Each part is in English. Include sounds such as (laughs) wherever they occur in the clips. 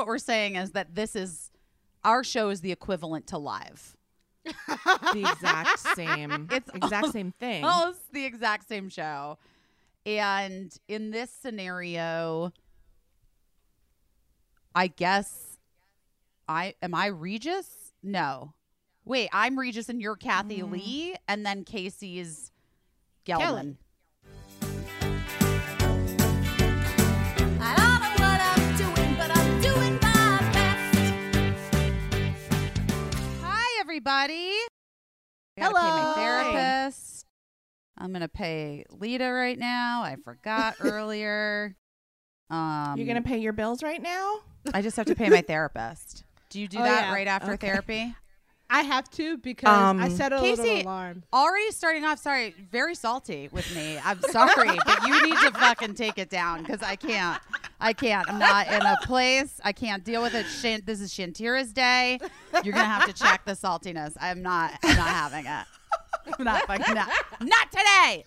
what we're saying is that this is our show is the equivalent to live. (laughs) the exact same. (laughs) It's exact all- same thing. Almost the exact same show. And in this scenario, I guess I am I Regis? No. Wait, I'm Regis and you're Kathie mm. Lee, and then Casey's Gelman. I everybody. I gotta my Hello. therapist. I'm gonna pay Lita right now. I forgot (laughs) earlier. Um, You're gonna pay your bills right now. I just have to pay my (laughs) therapist. Do you do Oh, that yeah. right after Okay. therapy? I have to because I Um, set a Casey- little alarm. Already starting off, sorry, very salty with me. I'm sorry, but you need to (laughs) fucking take it down because I can't. I can't. I'm not in a place. I can't deal with it. This is Shantira's day. You're gonna have to check the saltiness. I'm not. I'm not having it. I'm not fucking not. Not today.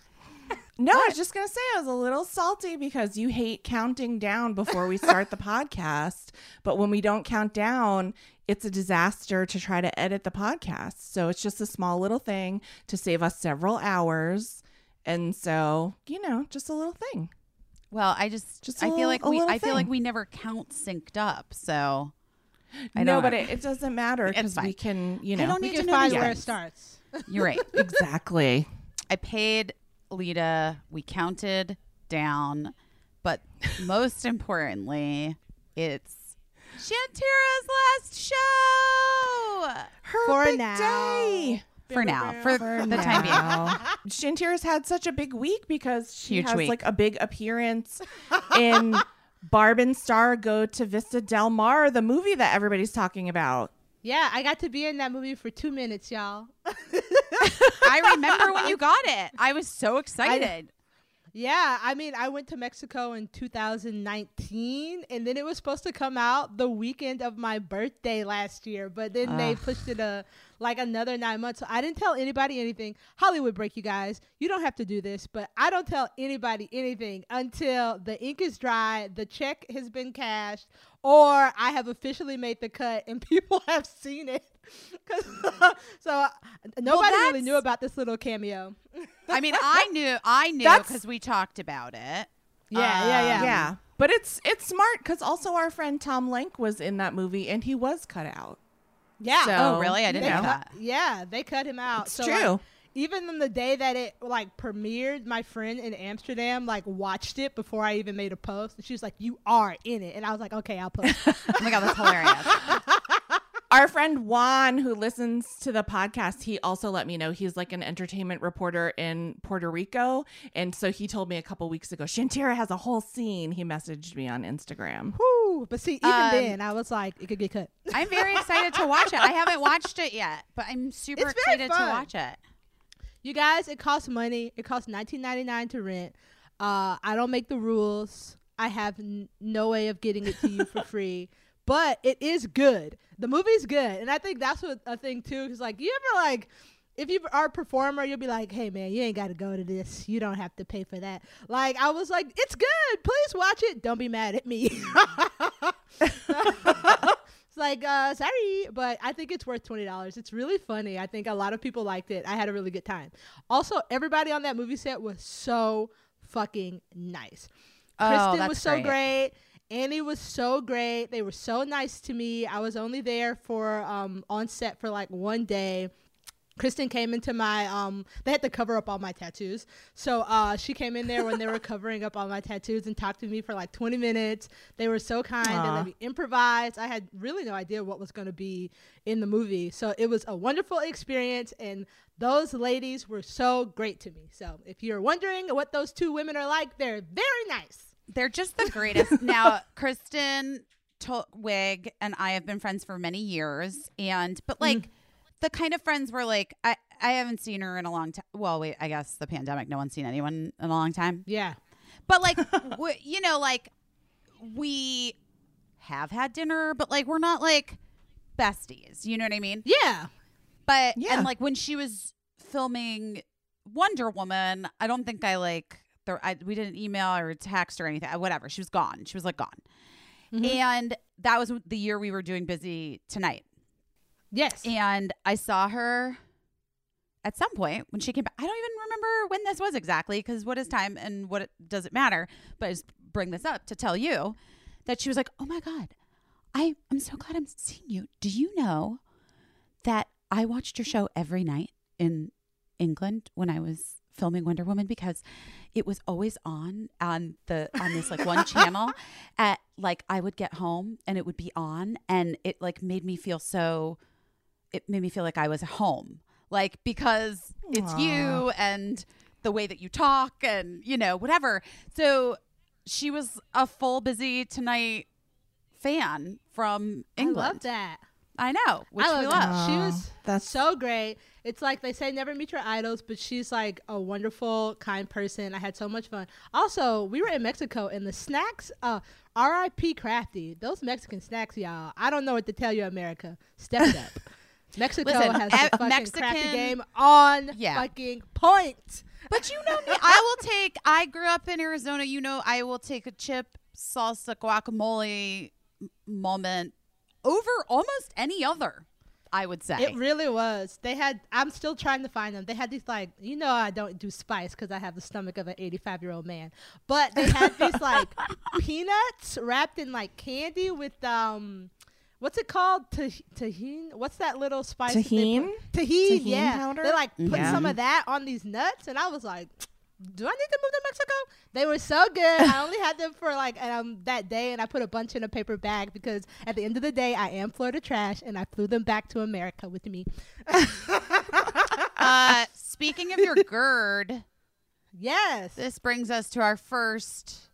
No, I was just gonna say I was a little salty because you hate counting down before we start the podcast. But when we don't count down, it's a disaster to try to edit the podcast. So it's just a small little thing to save us several hours. And so, you know, just a little thing. Well, I just, Just a I feel little- like we, little I feel like we never count synced up. So I no, but it, it doesn't matter because we can, you know, I don't We need can to know find where it starts. (laughs) You're right. (laughs) exactly. I paid Lita. We counted down, but most (laughs) importantly, it's Shantira's last show Her For big now. day. For now, for, For the time being. (laughs) now. Shantira's had such a big week because she Huge has week. like a big appearance in Barb and Star Go to Vista Del Mar, the movie that everybody's talking about. Yeah, I got to be in that movie for two minutes, y'all. (laughs) I remember when you got it. I was so excited. Yeah, I mean, I went to Mexico in 2019, and then it was supposed to come out the weekend of my birthday last year, but then they pushed it a like another nine months. So I didn't tell anybody anything. Hollywood break, you guys. You don't have to do this, but I don't tell anybody anything until the ink is dry, the check has been cashed, or I have officially made the cut and (laughs) people have seen it. (laughs) (laughs) so uh, nobody really knew about this little cameo. I mean, I knew, I knew That's- because we talked about it. Yeah, yeah, yeah. Um, Yeah. But it's it's smart because also our friend Tom Lenk was in that movie and he was cut out. Yeah. So, Oh, really? I didn't know cut, that. Yeah, they cut him out. It's so true. Like, even on the day that it like premiered, my friend in Amsterdam like watched it before I even made a post, and she was like, "You are in it," and I was like, "Okay, I'll post." (laughs) Oh my god, that's hilarious. (laughs) Our friend Juan, who listens to the podcast, he also let me know he's like an entertainment reporter in Puerto Rico. And so he told me a couple weeks ago, Shantira has a whole scene. He messaged me on Instagram. Whew. But see, even Um, then, I was like, it could get cut. (laughs) I'm very excited to watch it. I haven't watched it yet, but I'm super It's excited to watch it. You guys, it costs money. It costs nineteen ninety nine to rent. Uh, I don't make the rules. I have n- no way of getting it to you for (laughs) free. But it is good. The movie's good, and I think that's what a thing too. Because like, you ever like, if you are a performer, you'll be like, "Hey man, you ain't got to go to this. You don't have to pay for that." Like, I was like, "It's good. Please watch it. Don't be mad at me." It's (laughs) like, uh, sorry, but I think it's worth twenty dollars. It's really funny. I think a lot of people liked it. I had a really good time. Also, everybody on that movie set was so fucking nice. Oh, Kristen was so great. great. Annie was so great. They were so nice to me. I was only there for um on set for like one day. Kristen came into my um they had to cover up all my tattoos. So uh she came in there when they were (laughs) covering up all my tattoos and talked to me for like 20 minutes. They were so kind. They Aw. let me improvise. I had really no idea what was going to be in the movie. So it was a wonderful experience and those ladies were so great to me. So if you're wondering what those two women are like, they're very nice. They're just the (laughs) greatest. now, Kristen Wiig and I have been friends for many years, and but mm-hmm. like the kind of friends where like I I haven't seen her in a long time. Well, wait, I guess the pandemic. No one's seen anyone in a long time. Yeah. But like, (laughs) w- you know, like we have had dinner, but like we're not like besties. You know what I mean? Yeah. But Yeah. and like when she was filming Wonder Woman, I don't think I like there. I we didn't email or text or anything. Whatever. She was gone. She was like gone. Mhm. And that was the year we were doing busy tonight. Yes. And I saw her at some point when she came back. I don't even remember when this was exactly because what is time and what it, does it matter? But I just bring this up to tell you that she was like, "Oh my god, I I'm so glad I'm seeing you. Do you know that I watched your show every night in England when I was filming Wonder Woman because it was always on on the on this like one channel (laughs) at like I would get home and it would be on and it like made me feel so it made me feel like I was home like because it's you and the way that you talk and you know whatever. So she was a full busy tonight fan from England I love that. I know which I we love love that. She was that's- so great. It's like they say never meet your idols, but she's like a wonderful, kind person. I had so much fun. Also, we were in Mexico and the snacks, uh, R.I.P. Crafty. Those Mexican snacks, y'all. I don't know what to tell you, America. Step it up. (laughs) Mexico Listen, has a, the fucking Mexican- crafty game on Yeah. fucking point. But you know me, I will take. I grew up in Arizona. You know, I will take a chip salsa guacamole moment over almost any other. I would say. It really was. They had. I'm still trying to find them. They had these like, you know, I don't do spice because I have the stomach of an 85 year old man. But they had these (laughs) like peanuts wrapped in like candy with um, what's it called? Tah- Tajín. What's that little spice? that they Tajín? put- Tajín. Tajín yeah. powder? They like put Yeah. some of that on these nuts, and I was like. Do I need to move to Mexico? They were so good. I only had them for like um that day, and I put a bunch in a paper bag because at the end of the day, I am Florida trash, and I flew them back to America with me. uh, (laughs) speaking of your GERD, Yes. this brings us to our first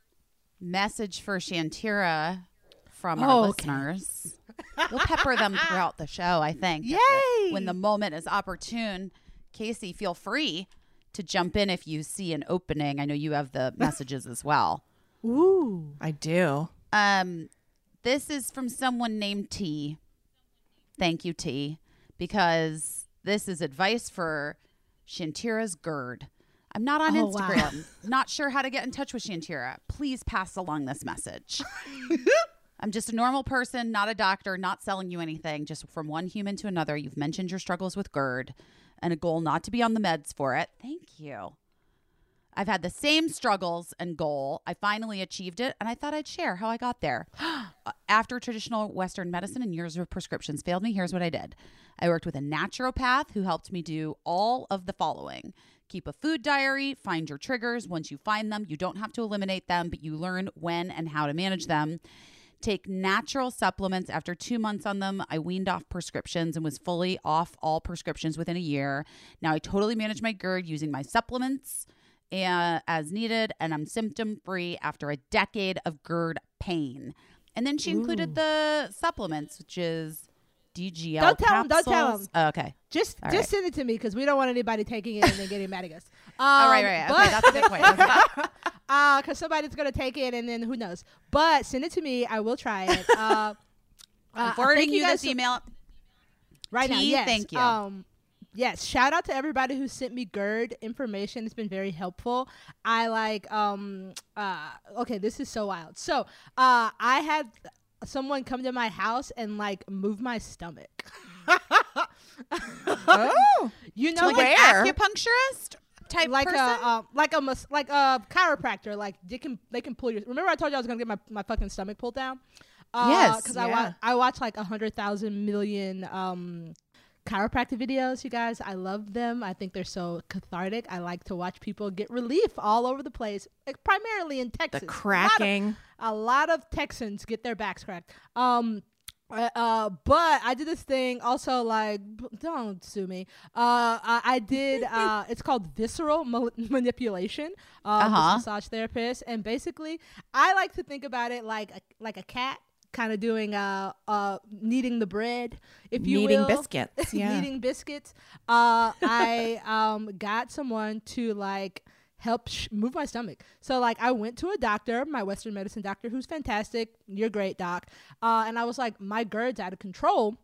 message for Shantira from our Oh, okay. listeners. We'll pepper them throughout the show. I think. (laughs) Yay! When the moment is opportune, Casey, feel free to jump in if you see an opening. I know you have the (laughs) messages as well. Ooh. I do. Um, this is from someone named T. Thank you, T, because this is advice for Shantira's GERD. I'm not on Oh, wow. Instagram. Not sure how to get in touch with Shantira. Please pass along this message. (laughs) I'm just a normal person, not a doctor, not selling you anything. Just from one human to another, you've mentioned your struggles with GERD and a goal not to be on the meds for it. Thank you. I've had the same struggles and goal. I finally achieved it, and I thought I'd share how I got there. (gasps) Uh, after traditional Western medicine and years of prescriptions failed me, here's what I did I worked with a naturopath who helped me do all of the following keep a food diary, find your triggers. Once you find them, you don't have to eliminate them, but you learn when and how to manage them. Take natural supplements. After two months on them, I weaned off prescriptions and was fully off all prescriptions within a year. Now I totally manage my GERD using my supplements uh, as needed, and I'm symptom free after a decade of GERD pain. And then she included the supplements, which is DGL Don't tell 'em, don't tell 'em. capsules. Oh, okay. Just All just right. send it to me because we don't want anybody taking it and then getting mad at us. Um, oh, right, right. Okay, that's a good point. Not- (laughs) Uh, because somebody's gonna take it and then who knows? But send it to me. I will try it. Uh, (laughs) I'm uh, forwarding thank you this email. right now. Yes. thank you. Um, yes. Shout out to everybody who sent me GERD information. It's been very helpful. I like. Um. Uh. Okay. This is so wild. So. Uh. I had someone come to my house and like move my stomach. (laughs) Oh, You know, like like, where? acupuncturist type like person. a um, like a mas- like a chiropractor. Like they can they can pull your. Remember I told you I was gonna get my, my fucking stomach pulled down. Uh, Yes, because I yeah. watch I watch like a hundred thousand million um chiropractic videos. You guys, I love them. I think they're so cathartic. I like to watch people get relief all over the place, like, primarily in Texas. the A lot of- cracking. a lot of Texans get their backs cracked. Um, uh, uh, but I did this thing also like don't sue me. Uh, I, I did. (laughs) Uh, it's called visceral ma- (laughs) manipulation. Uh, Uh-huh. massage therapist, and basically, I like to think about it like a, like a cat. Kind of doing uh uh kneading the bread, if you Kneading will. biscuits, (laughs) yeah. kneading biscuits. Uh, I um got someone to like help sh- move my stomach. So like I went to a doctor, my Western medicine doctor, who's fantastic. You're great, doc. Uh, and I was like, my GERD's out of control.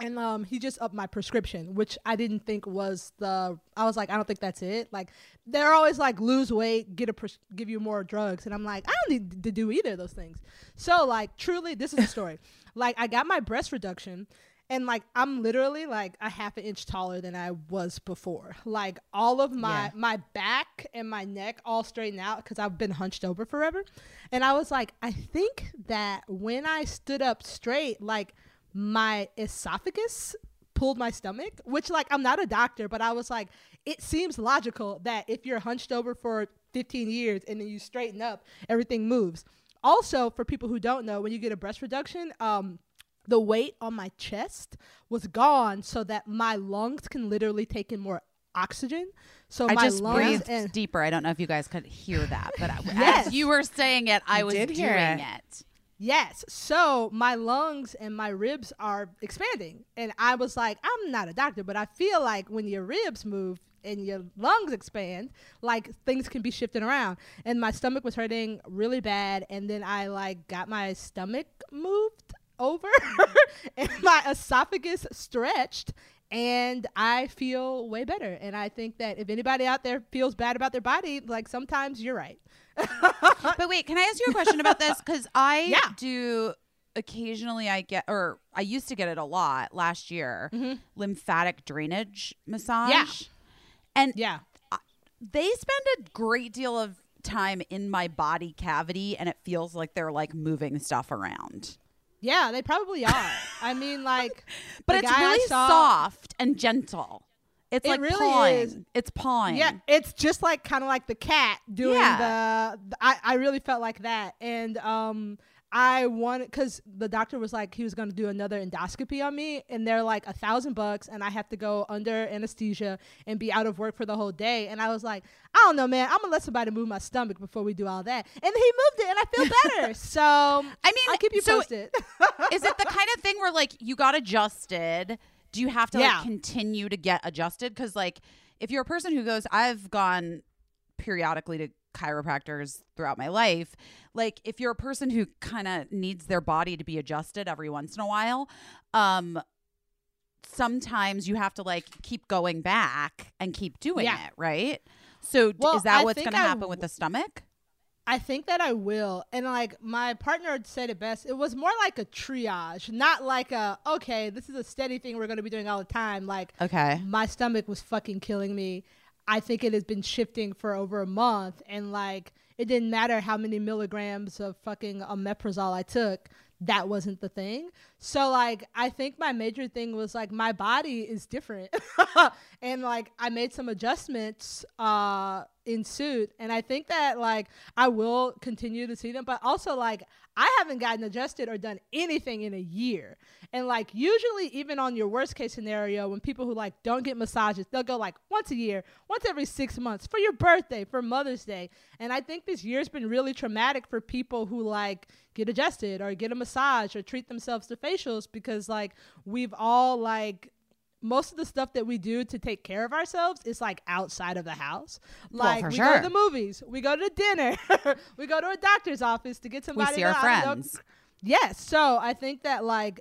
and um he just upped my prescription which i didn't think was the i was like i don't think that's it like they're always like lose weight get a pres- give you more drugs and i'm like i don't need to do either of those things so like truly this is the story (laughs) like i got my breast reduction and like i'm literally like a half an inch taller than i was before like all of my Yeah. my back and my neck all straightened out because i've been hunched over forever and i was like i think that when i stood up straight like my esophagus pulled my stomach, which like I'm not a doctor, but I was like, it seems logical that if you're hunched over for 15 years and then you straighten up, everything moves. Also, for people who don't know, when you get a breast reduction, um, the weight on my chest was gone so that my lungs can literally take in more oxygen. So I my just lungs breathed and deeper. I don't know if you guys could hear that, but I, (laughs) Yes. as you were saying it, I You was did doing it. it. Yes. So my lungs and my ribs are expanding. And I was like, I'm not a doctor, but I feel like when your ribs move and your lungs expand, like things can be shifting around. And my stomach was hurting really bad. And then I like got my stomach moved over (laughs) and my esophagus stretched. And I feel way better. And I think that if anybody out there feels bad about their body, like sometimes you're right. (laughs) But wait, can I ask you a question about this? (laughs) Because I Yeah. do occasionally, I get, or I used to get it a lot last year, mm-hmm. lymphatic drainage massage. Yeah. And Yeah. they spend a great deal of time in my body cavity, and it feels like they're like moving stuff around. Yeah, they probably are. I mean, (laughs) like, But it's really saw- soft and gentle. It's It like really pawing. is. It's pawing. Yeah, it's just like kind of like the cat doing Yeah. the, the- I I really felt like that, and um, I wanted because the doctor was like he was gonna do another endoscopy on me, and they're like a thousand bucks, and I have to go under anesthesia and be out of work for the whole day, and I was like, I don't know, man, I'm gonna let somebody move my stomach before we do all that, and he moved it, and I feel better. (laughs) so I mean, I'll keep you so- posted. (laughs) Is it the kind of thing where like you got adjusted? Do you have to Yeah. like continue to get adjusted? Because like if you're a person who goes, I've gone periodically to chiropractors throughout my life. Like if you're a person who kind of needs their body to be adjusted every once in a while, um sometimes you have to like keep going back and keep doing Yeah. it, right? So Well, is that I what's going to I happen with the stomach? I think that I will. And like my partner said it best. It was more like a triage, not like a okay, this is a steady thing we're going to be doing all the time. Like Okay. my stomach was fucking killing me. I think it has been shifting for over a month and like it didn't matter how many milligrams of fucking omeprazole I took. That wasn't the thing. So like I think my major thing was like my body is different. (laughs) and like I made some adjustments uh in suit and I think that like I will continue to see them but also like I haven't gotten adjusted or done anything in a year. And like usually even on your worst case scenario when people who like don't get massages, they'll go like once a year, once every 6 months for your birthday, for Mother's Day. And I think this year's been really traumatic for people who like get adjusted or get a massage or treat themselves to facials because like we've all like most of the stuff that we do to take care of ourselves is like outside of the house. Well, Like for we sure. go to the movies, we go to dinner, (laughs) we go to a doctor's office to get somebody. We see our that, I don't know, friends. Yes. So I think that like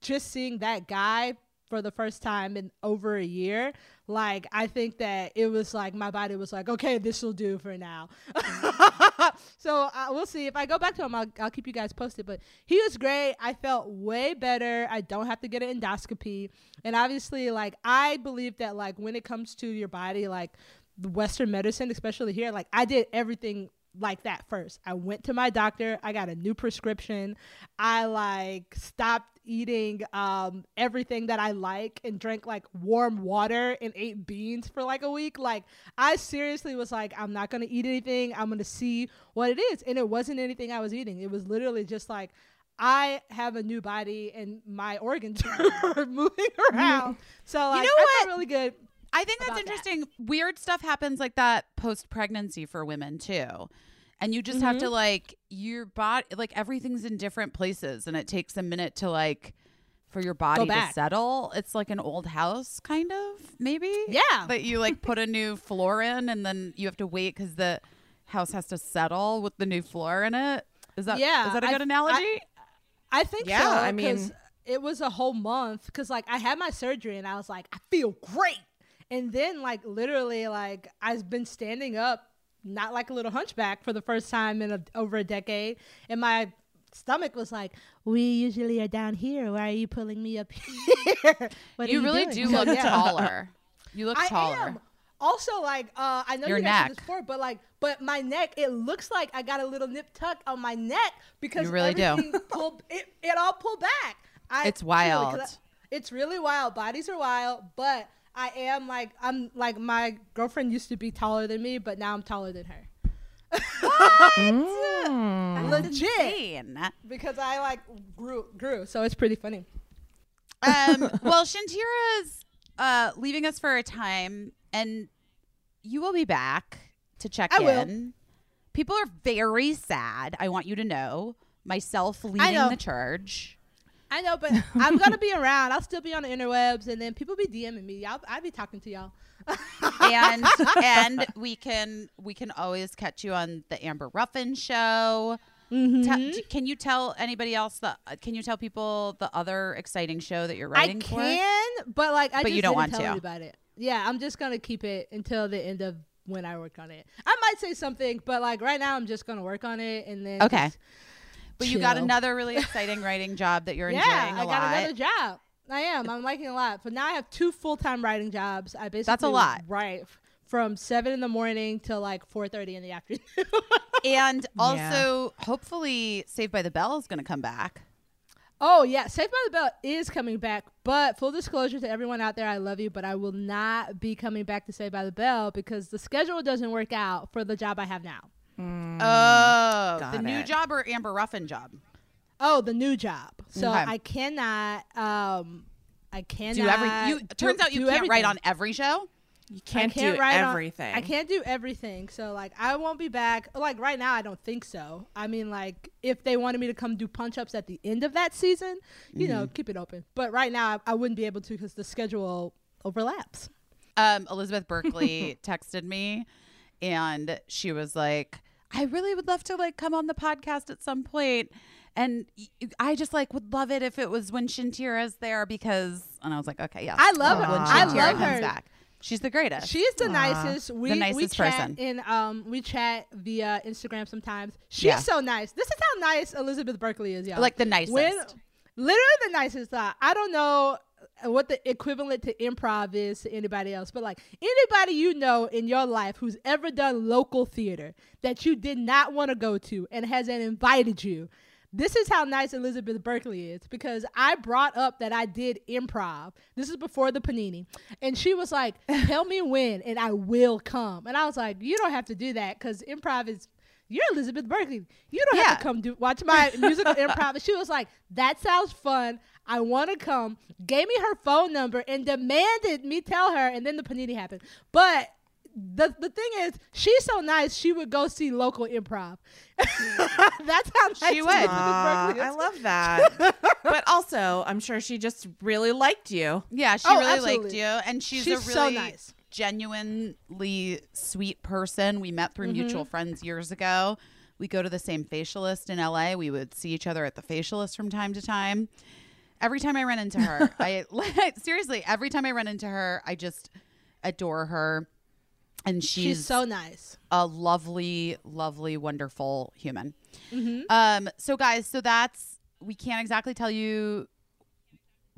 just seeing that guy for the first time in over a year, like I think that it was like my body was like, okay, this will do for now. (laughs) so uh, we'll see. If I go back to him, I'll, I'll keep you guys posted. But he was great. I felt way better. I don't have to get an endoscopy. And obviously, like I believe that like when it comes to your body, like Western medicine, especially here, like I did everything like that first. I went to my doctor. I got a new prescription. I like stopped eating um everything that I like and drank like warm water and ate beans for like a week. Like I seriously was like I'm not going to eat anything. I'm going to see what it is. And it wasn't anything I was eating. It was literally just like I have a new body and my organs (laughs) are moving around. So like know I what? felt really good. I think that's about that. interesting. Weird stuff happens like that post pregnancy for women too. And you just have Mm-hmm. to like your body like everything's in different places and it takes a minute to like for your body to settle. It's like an old house kind of, maybe. Yeah. That you like put a new floor in and then you have to wait cuz the house has to settle with the new floor in it. Is that Yeah, is that a good I- analogy? I think Yeah, so. I mean- 'cause it was a whole month because like I had my surgery and I was like I feel great, and then like literally like I've been standing up, not like a little hunchback for the first time in a, over a decade, and my stomach was like, "We usually are down here. Why are you pulling me up here?" (laughs) Are you really doing?" do (laughs) look yeah. taller. You look I taller. am. Also, like, uh, I know Your you mentioned neck. this before, but like, but my neck, it looks like I got a little nip tuck on my neck because You really do. pulled, it, it all pulled back. I, It's wild. I- it's really wild. Bodies are wild, but I am like, I'm like, my girlfriend used to be taller than me, but now I'm taller than her. (laughs) Mm. Legit, because I like grew, grew. So it's pretty funny. um, (laughs) well, Shantira's uh, leaving us for a time, and you will be back to check I will. in. People are very sad. I want you to know. Myself leading know. the charge. I know, but (laughs) I'm gonna be around. I'll still be on the interwebs, and then people be DMing me. I'll, I'll be talking to y'all. and (laughs) and we can we can always catch you on the Amber Ruffin show. Mhm. Te- can you tell anybody else the? Can you tell people the other exciting show that you're writing? I can, but like I But just you don't didn't want tell to. you about it. Yeah, I'm just gonna keep it until the end of when I work on it. I might say something, but like right now, I'm just gonna work on it and then. Okay. just But you got chill. another really exciting writing job that you're (laughs) Yeah, enjoying a I got lot. another job. I am. I'm liking it a lot. But now I have two full time writing jobs. I basically That's a lot. Right. From seven in the morning till like four thirty in the afternoon. (laughs) and also, hopefully, Saved by the Bell is going to come back. Oh yeah, Saved by the Bell is coming back, but full disclosure to everyone out there, I love you, but I will not be coming back to Saved by the Bell because the schedule doesn't work out for the job I have now. Oh, Got the new job or Amber Ruffin job? Oh, the new job. So Okay. I cannot. Um, I cannot Do every. You do- turns out you can't write on every show. You can't, can't do write on- everything. I can't do everything. So like I won't be back. Like right now, I don't think so. I mean, like if they wanted me to come do punch ups at the end of that season, you know, Mm-hmm. keep it open. But right now, I, I wouldn't be able to because the schedule overlaps. um, Elizabeth Berkley (laughs) texted me and she was like, I really would love to like come on the podcast at some point. And y- I just like would love it if it was when Shantira's there because, and I was like, okay, yeah. I love her. When I Shantira love comes her. back. She's the greatest. She's the nicest. We we nicest chat person. in um we chat via Instagram sometimes. She's Yeah. so nice. This is how nice Elizabeth Berkley is, y'all. like the nicest. When, literally the nicest. Uh, I don't know what the equivalent to improv is to anybody else, but like anybody you know in your life who's ever done local theater that you did not want to go to and hasn't invited you. This is how nice Elizabeth Berkley is because I brought up that I did improv. This is before the panini. And she was like, (laughs) Tell me when and I will come. And I was like, You don't have to do that because improv is you're Elizabeth Berkley. You don't Yeah. have to come do watch my musical (laughs) improv. And she was like, That sounds fun. I want to come. Gave me her phone number and demanded me tell her. And then the panini happened. But the the thing is, she's so nice. She would go see local improv. (laughs) That's how nice She would. Elizabeth Aw, Berkley is. I love that. (laughs) but also, I'm sure she just really liked you. Yeah, she Oh, really liked you, and she's, She's a so really nice. genuinely sweet person. We met through mutual Mm-hmm. friends years ago. We go to the same facialist in LA. We would see each other at the facialist from time to time. Every time I run into her, I (laughs) (laughs) seriously. Every time I run into her, I just adore her, and she's, She's so nice. a lovely, lovely, wonderful human. Mm-hmm. Um, so guys, so that's we can't exactly tell you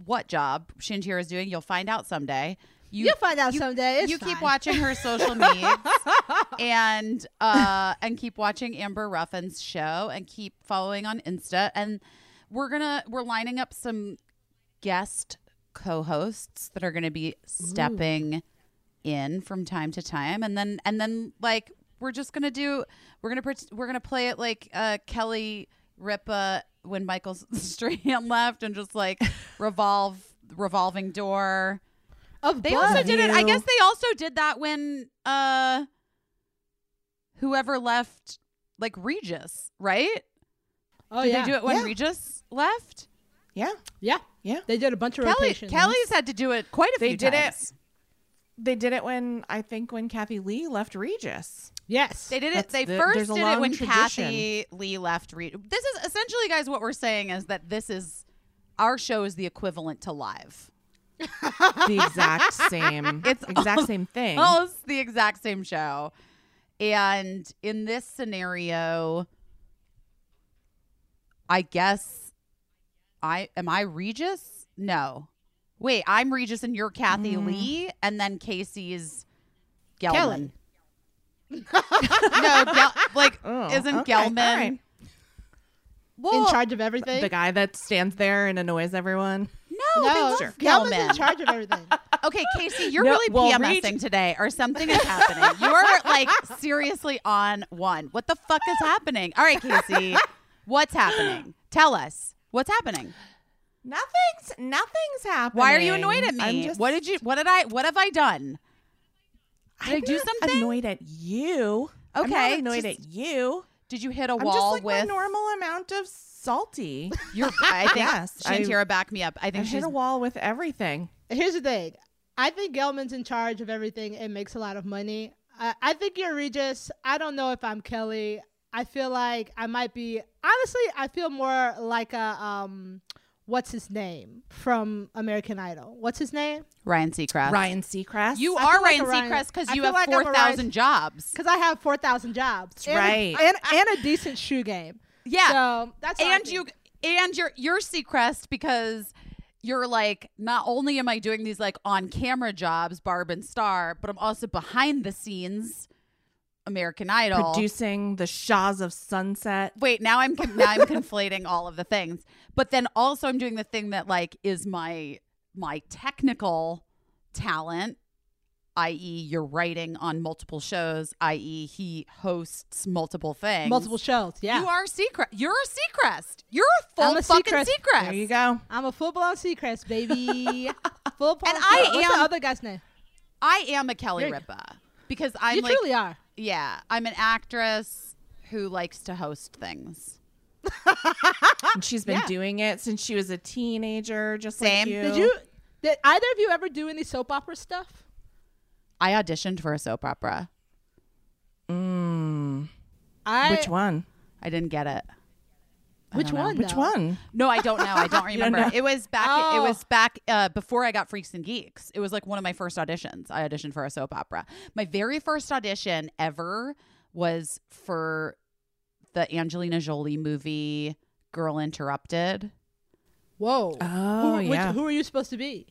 what job Shantira is doing. You'll find out someday. You, You'll find out you- someday. It's you keep watching her social media (laughs) and uh and keep watching Amber Ruffin's show and keep following on Insta and we're gonna we're lining up some guest co-hosts that are gonna be stepping in from time to time and then and then like we're just gonna do we're gonna we're gonna play it like uh Kelly Ripa when Michael (laughs) Strahan left and just like revolve revolving door Of they also did it. I guess they also did that when uh whoever left like Regis, right? Oh did yeah. they do it when Yeah. Regis left? Yeah. Yeah. Yeah. They did a bunch of Kelly rotations. Kelly's had to do it quite a They few did it- times. They did it when I think when Kathie Lee left Regis. Yes. They did it. That's They the- first there's a did it long when tradition. Kathie Lee left. Regis. This is essentially, guys, what we're saying is that this is our show is the equivalent to live. (laughs) the exact same. (laughs) It's exact same thing. Almost the exact same show. And in this scenario, I guess I am I Regis? No. Wait, I'm Regis and you're Kathie Mm. Lee, and then Casey's Kelly. Gelman. (laughs) no, Gel- like (laughs) Oh, isn't okay, Gelman all right. well, in charge of everything. The guy that stands there and annoys everyone. No, no, they love Gelman's Gelman. in charge of everything. (laughs) Okay, Casey, you're No, really well, PMSing Reg- today, or something is happening. You are like seriously on one. What the fuck is happening? All right, Casey, what's happening? (gasps) Tell us what's happening. Nothing's nothing's happening. Why are you annoyed at I'm me? just- What did you? What did I? What have I done? Did I I'm do not something? Annoyed at you. I'm Okay, not annoyed just- at you. Did you hit a I'm just wall like with my normal amount of salty. (laughs) your? I think (laughs) Yes, I- Shantira back me up. I I think hit a wall with everything. Here's the thing. I think Gelman's in charge of everything and makes a lot of money. I, I think you're Regis. I don't know if I'm Kelly. I feel like I might be. Honestly, I feel more like a um, what's his name from American Idol? What's his name? Ryan Seacrest. Ryan Seacrest. you I are feel like Ryan Seacrest because you have like I'm a four Ryan- thousand jobs. Because I have four thousand jobs. That's and a- right. and, and a decent shoe game. Yeah, So that's and you and you're you're Seacrest because you're like not only am I doing these like on camera jobs, Barb and Star, but I'm also behind the scenes, American Idol. producing the Shahs of Sunset. Wait, now I'm now I'm conflating all of the things, but then also I'm doing the thing that like is my my technical talent. I.e., you're writing on multiple shows. I.e., he hosts multiple things. multiple shows. Yeah, You are Seacrest. You're a Seacrest. You're a full I'm a fucking Seacrest. Seacrest. There you go. I'm a full blown Seacrest baby. (laughs) full blown. And I What's am- the other guy's name? I am a Kelly Ripa because I'm you like, truly are. Yeah, I'm an actress who likes to host things. (laughs) And she's been Yeah. doing it since she was a teenager, just Same. like you. Did you? Did either of you ever do any soap opera stuff? I auditioned for a soap opera. Mm, I which one? I didn't get it. I Which don't know. one? Which one? No, I don't know. I don't (laughs) You don't remember. It was back. It Oh. was back uh, before I got Freaks and Geeks. It was like one of my first auditions. I auditioned for a soap opera. My very first audition ever was for the Angelina Jolie movie Girl Interrupted. Whoa. Oh, who, yeah. Which, who are you supposed to be?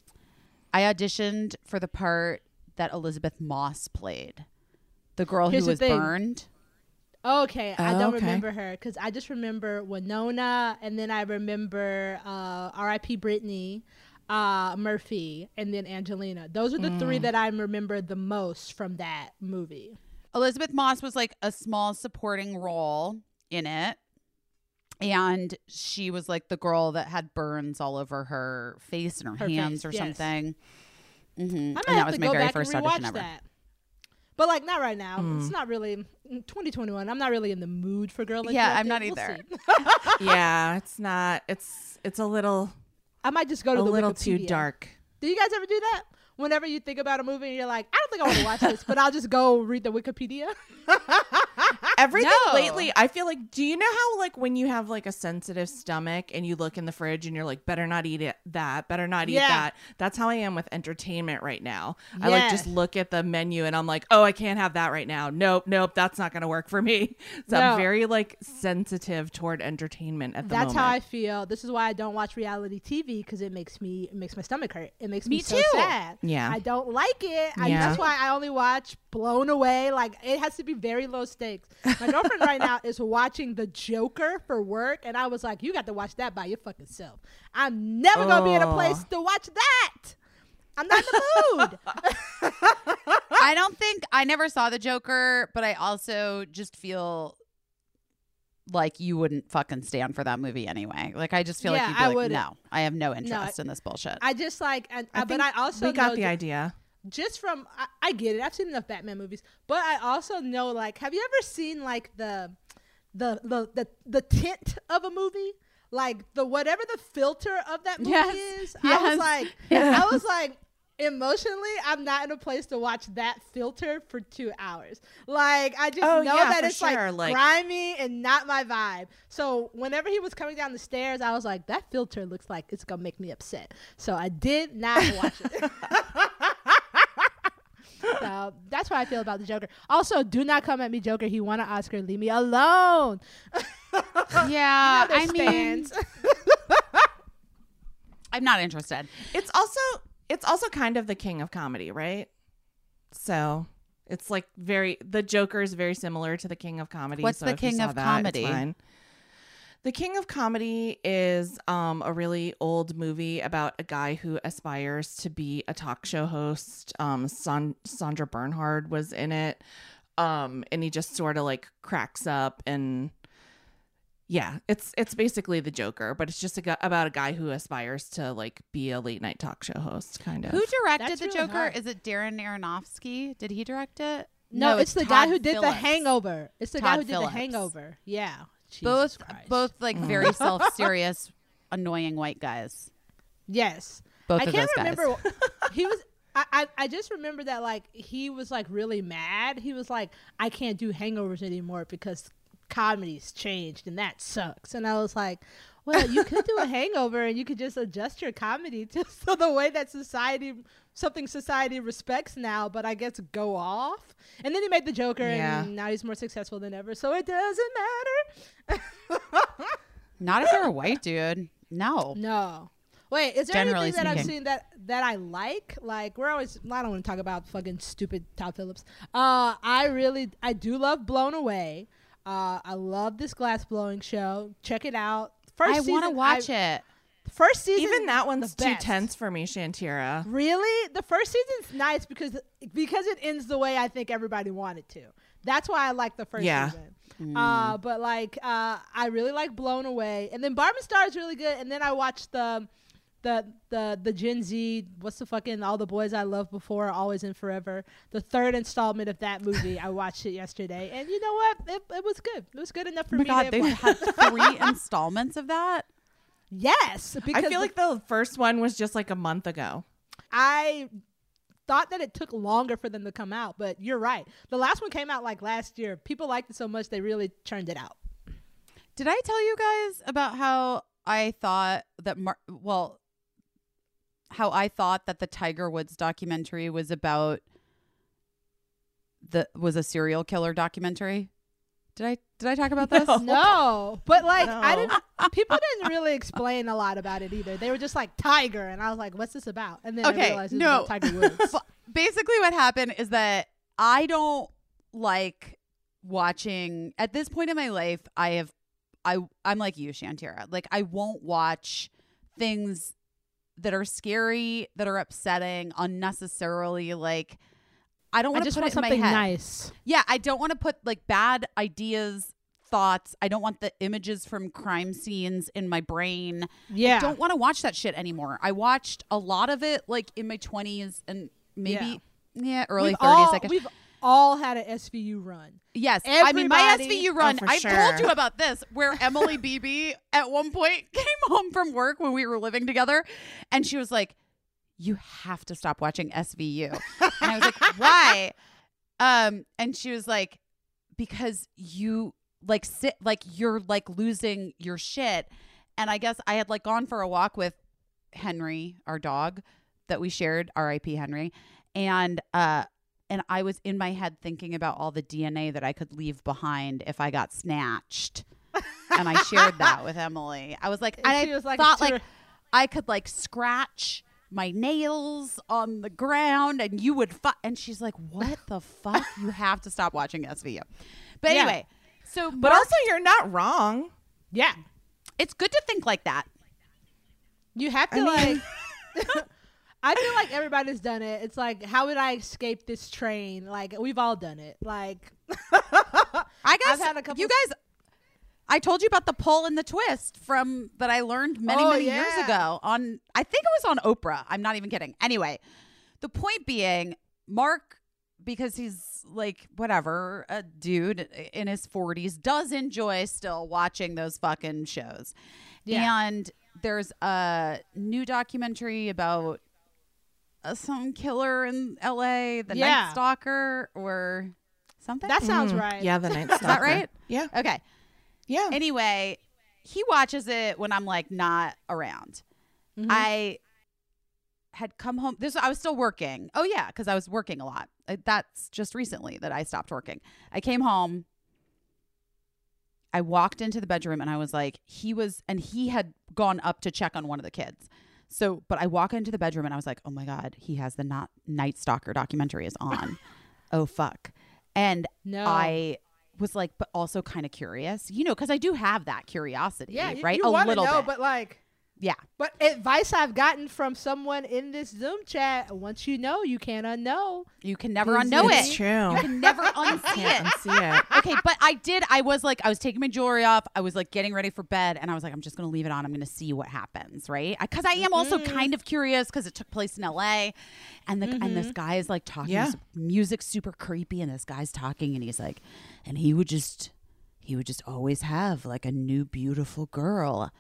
I auditioned for the part that Elisabeth Moss played, the girl Here's who was thing. burned. Okay, I Oh, don't okay. remember her because I just remember Winona, and then I remember uh, R.I.P. Brittany, uh, Murphy, and then Angelina. Those are the three Mm. that I remember the most from that movie. Elisabeth Moss was like a small supporting role in it. And she was like the girl that had burns all over her face and her, Her hands face, or yes. something. hmm I might And that have was to my go very back first and audition rewatch ever. That. But like not right now. Hmm. It's not really mm, 2021. I'm not really in the mood for girl. Yeah, I'm Interrupted. not We'll either. (laughs) (laughs) yeah, it's not. It's it's a little I might just go a to the little too dark. Do you guys ever do that? Whenever you think about a movie and you're like, I don't think I want to watch this, but I'll just go read the Wikipedia. (laughs) Everything No. lately, I feel like. Do you know how like when you have like a sensitive stomach and you look in the fridge and you're like, better not eat it that, better not eat Yeah. that. That's how I am with entertainment right now. I like just look at the menu and I'm like, oh, I can't have that right now. Nope, nope, that's not gonna work for me. (laughs) So No. I'm very like sensitive toward entertainment at the That's moment. That's how I feel. This is why I don't watch reality TV because it makes me it makes my stomach hurt. It makes me, Me so too. sad. Yeah. I don't like it. I, Yeah. that's why I only watch Blown Away. Like it has to be very low stakes. My girlfriend right now (laughs) is watching The Joker for work, and I was like, "You got to watch that by your fucking self. I'm never gonna be in a Oh. place to watch that. I'm not in the mood." (laughs) I don't think I never saw the Joker, but I also just feel like you wouldn't fucking stand for that movie anyway. Like I just feel Yeah, like you'd be I like, wouldn't. no, I have no interest in this bullshit. I just like, and, I uh, but I also we got know the ju- idea. just from I, I get it. I've seen enough Batman movies, but I also know like have you ever seen like the the the the, the tint of a movie? Like the whatever the filter of that movie Yes. is. I was like (laughs) Yes. I was like emotionally, I'm not in a place to watch that filter for two hours. Like I just Oh, know yeah, that it's sure, like, like- grimy and not my vibe. So whenever he was coming down the stairs, I was like, that filter looks like it's gonna make me upset. So I did not watch it. (laughs) so that's how I feel about the Joker. Also, do not come at me, Joker. He won an Oscar. Leave me alone. (laughs) (laughs) Yeah, There's I mean. I'm not interested. It's also it's also kind of the king of comedy, right? So it's like very the Joker is very similar to the king of comedy. What's so the king of that, comedy? The King of Comedy is um, a really old movie about a guy who aspires to be a talk show host. Um, San- Sandra Bernhard was in it. Um, and he just sort of like cracks up and yeah, it's it's basically the Joker, but it's just a, gu- about a guy who aspires to like be a late night talk show host, kind of. Who directed That's the really Joker? hard. Is it Darren Aronofsky? Did he direct it? No, it's, the guy Todd who did the Phillips. Hangover. It's the guy Todd who did Phillips. the Hangover. Yeah. Jesus Both, Christ. both like mm. very self-serious, (laughs) annoying white guys. Yes. Both I of can't those guys. remember. (laughs) he was. I, I I just remember that like he was like really mad. He was like, I can't do hangovers anymore because comedy's changed and that sucks. And I was like, well, you could do a (laughs) hangover and you could just adjust your comedy (laughs) to so the way that society something society respects now, but I guess go off. And then he made the Joker Yeah. and now he's more successful than ever. So it doesn't matter. (laughs) Not if you're a white dude. No. No. Wait, is there Generally anything that I've seen that that I like? Like we're always I don't want to talk about fucking stupid Todd Phillips. Uh I really I do love Blown Away. Uh I love this glass blowing show. Check it out. First I want to season, watch I- it. First season Even that one's the too best. tense for me, Shantira. Really? The first season's nice because because it ends the way I think everybody wanted to. That's why I like the first Yeah. season. Mm. Uh, but like uh, I really like Blown Away, and then Barb and Star is really good. And then I watched the the the the Gen Z. What's the fucking All the Boys I Loved Before, Always and Forever. The third installment of that movie. I watched it yesterday, and you know what? It, it was good. It was good enough for Oh my me. god, they've had (laughs) three installments of that. yes, because I feel the- like the first one was just like a month ago. I thought that it took longer for them to come out, but you're right. The last one came out like last year. People liked it so much they really churned it out. Did I tell you guys about how I thought that Mar- well how I thought that the Tiger Woods documentary was about the was a serial killer documentary? Did I did I talk about this? No. No, but like I didn't. People didn't really explain a lot about it either. They were just like Tiger, and I was like, "What's this about?" And then I Okay, realized it no. about Tiger Woods. (laughs) Basically what happened is that I don't like watching at this point in my life I have I I'm like you Shantira like I won't watch things that are scary that are upsetting unnecessarily like I don't want to put want it in my something nice. Yeah, I don't want to put like bad ideas thoughts. I don't want the images from crime scenes in my brain Yeah, I don't want to watch that shit anymore. I watched a lot of it like in my 20s and maybe yeah, early we've 30s all, I guess. We've all had an SVU run. Yes. I mean my SVU run, Oh, I sure. told you about this where Emily Beebe at one point (laughs) came home from work when we were living together and she was like you have to stop watching SVU. And I was like, (laughs) "Why?" Um and she was like because you like sit like you're like losing your shit. And I guess I had like gone for a walk with Henry, our dog that we shared, RIP Henry. And uh and I was in my head thinking about all the DNA that I could leave behind if I got snatched. and I shared that with (laughs) Emily. I was like, And I was like, thought like I could like scratch my nails on the ground and you would fu-. and she's like what the fuck you have to stop watching SVU but Yeah. anyway so But Mark- also, you're not wrong. Yeah, it's good to think like that you have to I mean- like. (laughs) (laughs) I feel like everybody's done it. It's like, how would I escape this train? Like we've all done it. Like (laughs) I guess had a couple you guys I told you about the pull and the twist from that I learned many Oh, many years ago on I think it was on Oprah. I'm not even kidding. Anyway, the point being Mark because he's like whatever, a dude in his 40s does enjoy still watching those fucking shows. Yeah. And there's a new documentary about uh, some killer in L.A., the Yeah. Night Stalker, or something. That sounds Mm, right. Yeah, the (laughs) night stalker. Is that right? Yeah. Okay. Yeah. Anyway, he watches it when I'm like not around. Mhm. I had come home. This I was still working. Oh yeah, because I was working a lot. That's just recently that I stopped working. I came home. I walked into the bedroom and I was like, he was, and he had gone up to check on one of the kids. So, but I walk into the bedroom and I was like, oh my god, he has the not Night Stalker documentary is on. (laughs) oh fuck, and No. I was like, but also kind of curious, you know, because I do have that curiosity, yeah, you, right? You a little know, bit, but like, yeah. but advice I've gotten from someone in this Zoom chat: once you know, you can't unknow. You can never It's- unknow it's it. true. You can never (laughs) unsee it. unsee it. Okay, but I did. I was like, I was taking my jewelry off. I was like getting ready for bed, and I was like, I'm just gonna leave it on. I'm gonna see what happens, right? Because I am also Mm-hmm. kind of curious because it took place in L.A. and the and Mm-hmm. this guy is like talking. Yeah. This music's super creepy, and this guy's talking, and he's like, and he would just, he would just always have like a new beautiful girl,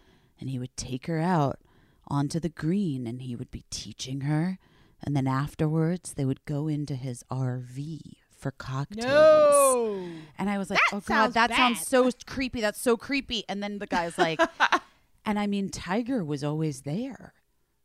and he would take her out onto the green, and he would be teaching her, and then afterwards they would go into his RV for cocktails. No. And I was like, That oh god, that sounds so creepy. That's so creepy. And then the guy's like, (laughs) and I mean, Tiger was always there.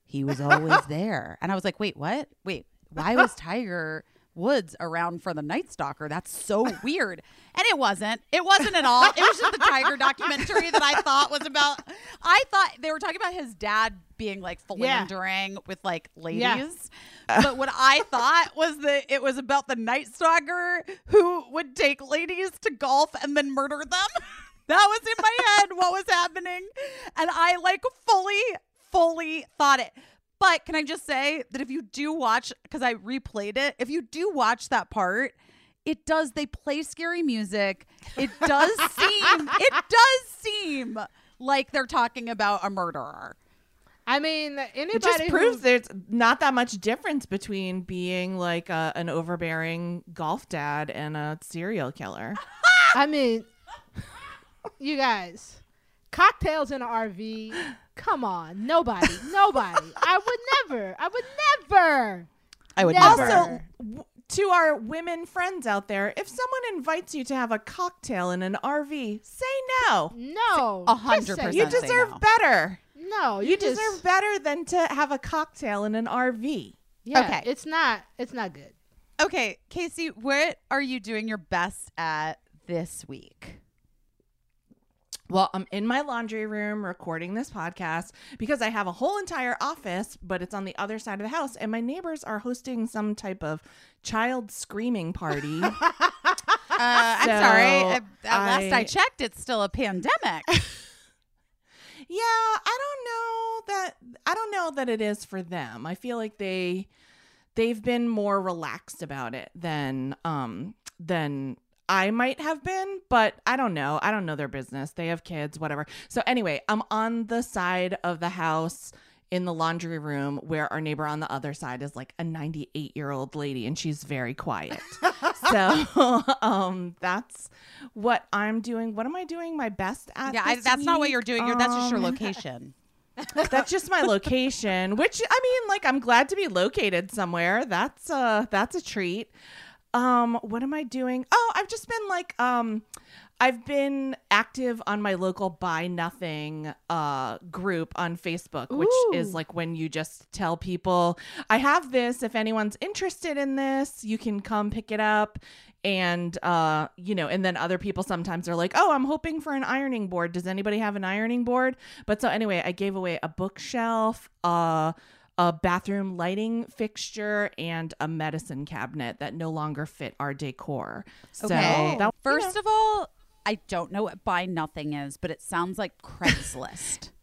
He was always there. And I was like, wait, what? Wait, why was Tiger Woods around for the Night Stalker? That's so (laughs) weird. And it wasn't. It wasn't at all. It was just the Tiger (laughs) documentary that I thought was about. I thought they were talking about his dad being like philandering with like ladies. Yeah. But what I thought was that it was about the Night Stalker who would take ladies to golf and then murder them. (laughs) that was in my head what was happening. And I like fully, fully thought it. But can I just say that if you do watch, because I replayed it, if you do watch that part, it does, they play scary music. It does (laughs) seem, it does seem like they're talking about a murderer. I mean, anybody It just proves there's not that much difference between being like a, an overbearing golf dad and a serial killer. I mean, you guys, cocktails in an RV. (laughs) Come on, nobody, nobody. I would never. I would never. I would Never. never. Also, w- to our women friends out there, if someone invites you to have a cocktail in an RV, say no. No, A hundred percent. You deserve no. better. No, you, You just, deserve better than to have a cocktail in an RV. Yeah, Okay. it's not. It's not good. Okay, Caissie, what are you doing your best at this week? Well, I'm in my laundry room recording this podcast because I have a whole entire office, but it's on the other side of the house, and my neighbors are hosting some type of child screaming party. (laughs) Uh, I'm So, sorry. At, at last I I- checked, it's still a pandemic. (laughs) Yeah, I don't know that I don't know that it is for them. I feel like they they've been more relaxed about it than um than I might have been, but I don't know. I don't know their business. They have kids, whatever. So anyway, I'm on the side of the house in the laundry room where our neighbor on the other side is like a 98 year old lady and she's very quiet. (laughs) so (laughs) um that's what I'm doing. What am I doing my best at? yeah, I, that's not what you're doing. You're, that's just your Um, location. (laughs) that's just my location which i mean like i'm glad to be located somewhere that's uh that's a treat um what am i doing? Oh i've just been like um i've been active on my local buy nothing uh group on facebook which is like when you just tell people i have this. If anyone's interested in this you can come pick it up. And uh you know and then other people sometimes are like oh i'm hoping for an ironing board. Does anybody have an ironing board? But so anyway i gave away a bookshelf uh a bathroom lighting fixture and a medicine cabinet that no longer fit our decor so Okay. Oh, that First of all, I don't know what buy nothing is, but it sounds like Craigslist. (laughs)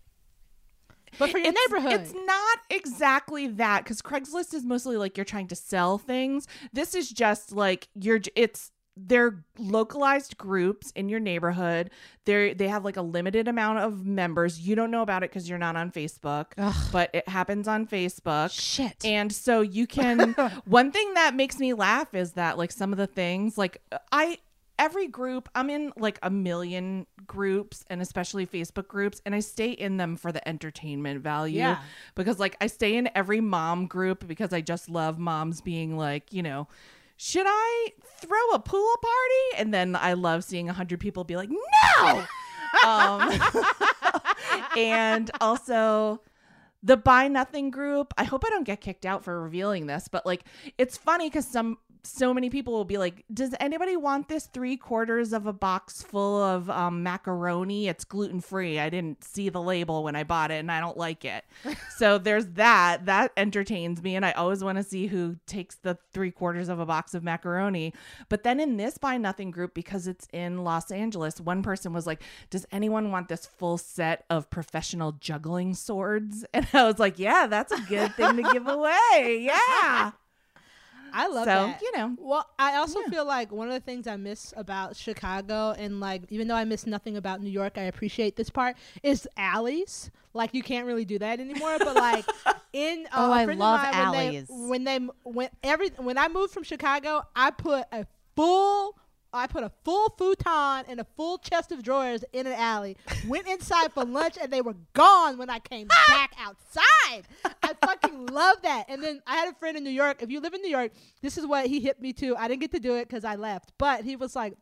But for your it's, neighborhood, It's not exactly that because Craigslist is mostly like you're trying to sell things. This is just like you're. It's they're localized groups in your neighborhood. They they have like a limited amount of members. You don't know about it because you're not on Facebook, but it happens on Facebook. Shit. And so you can. (laughs) one thing that makes me laugh is that like some of the things like I every group i'm in like a million groups and especially facebook groups and i stay in them for the entertainment value Yeah. because like i stay in every mom group because i just love moms being like you know should i throw a pool party? And then i love seeing a hundred people be like no! Um, (laughs) and also the buy nothing group i hope i don't get kicked out for revealing this but like it's funny because some so many people will be like does anybody want this three quarters of a box full of um, macaroni? It's gluten free i didn't see the label when i bought it and i don't like it. (laughs) So there's that. That entertains me and i always want to see who takes the three quarters of a box of macaroni. But then in this buy nothing group because it's in los angeles one person was like does anyone want this full set of professional juggling swords? (laughs) And i was like yeah that's a good thing to give (laughs) away. Yeah I love so that. you know Well, I also Yeah. feel like one of the things I miss about Chicago, and like even though I miss nothing about New York, I appreciate this part is alleys. Like you can't really do that anymore. But like (laughs) in uh, Oh, a I love alleys. When they when they when every when I moved from Chicago, I put a full. I put a full futon and a full chest of drawers in an alley. Went inside for lunch and they were gone when I came (laughs) back outside. I fucking love that. And then I had a friend in New York. If you live in New York, this is what he hit me to. I didn't get to do it because I left, but he was like,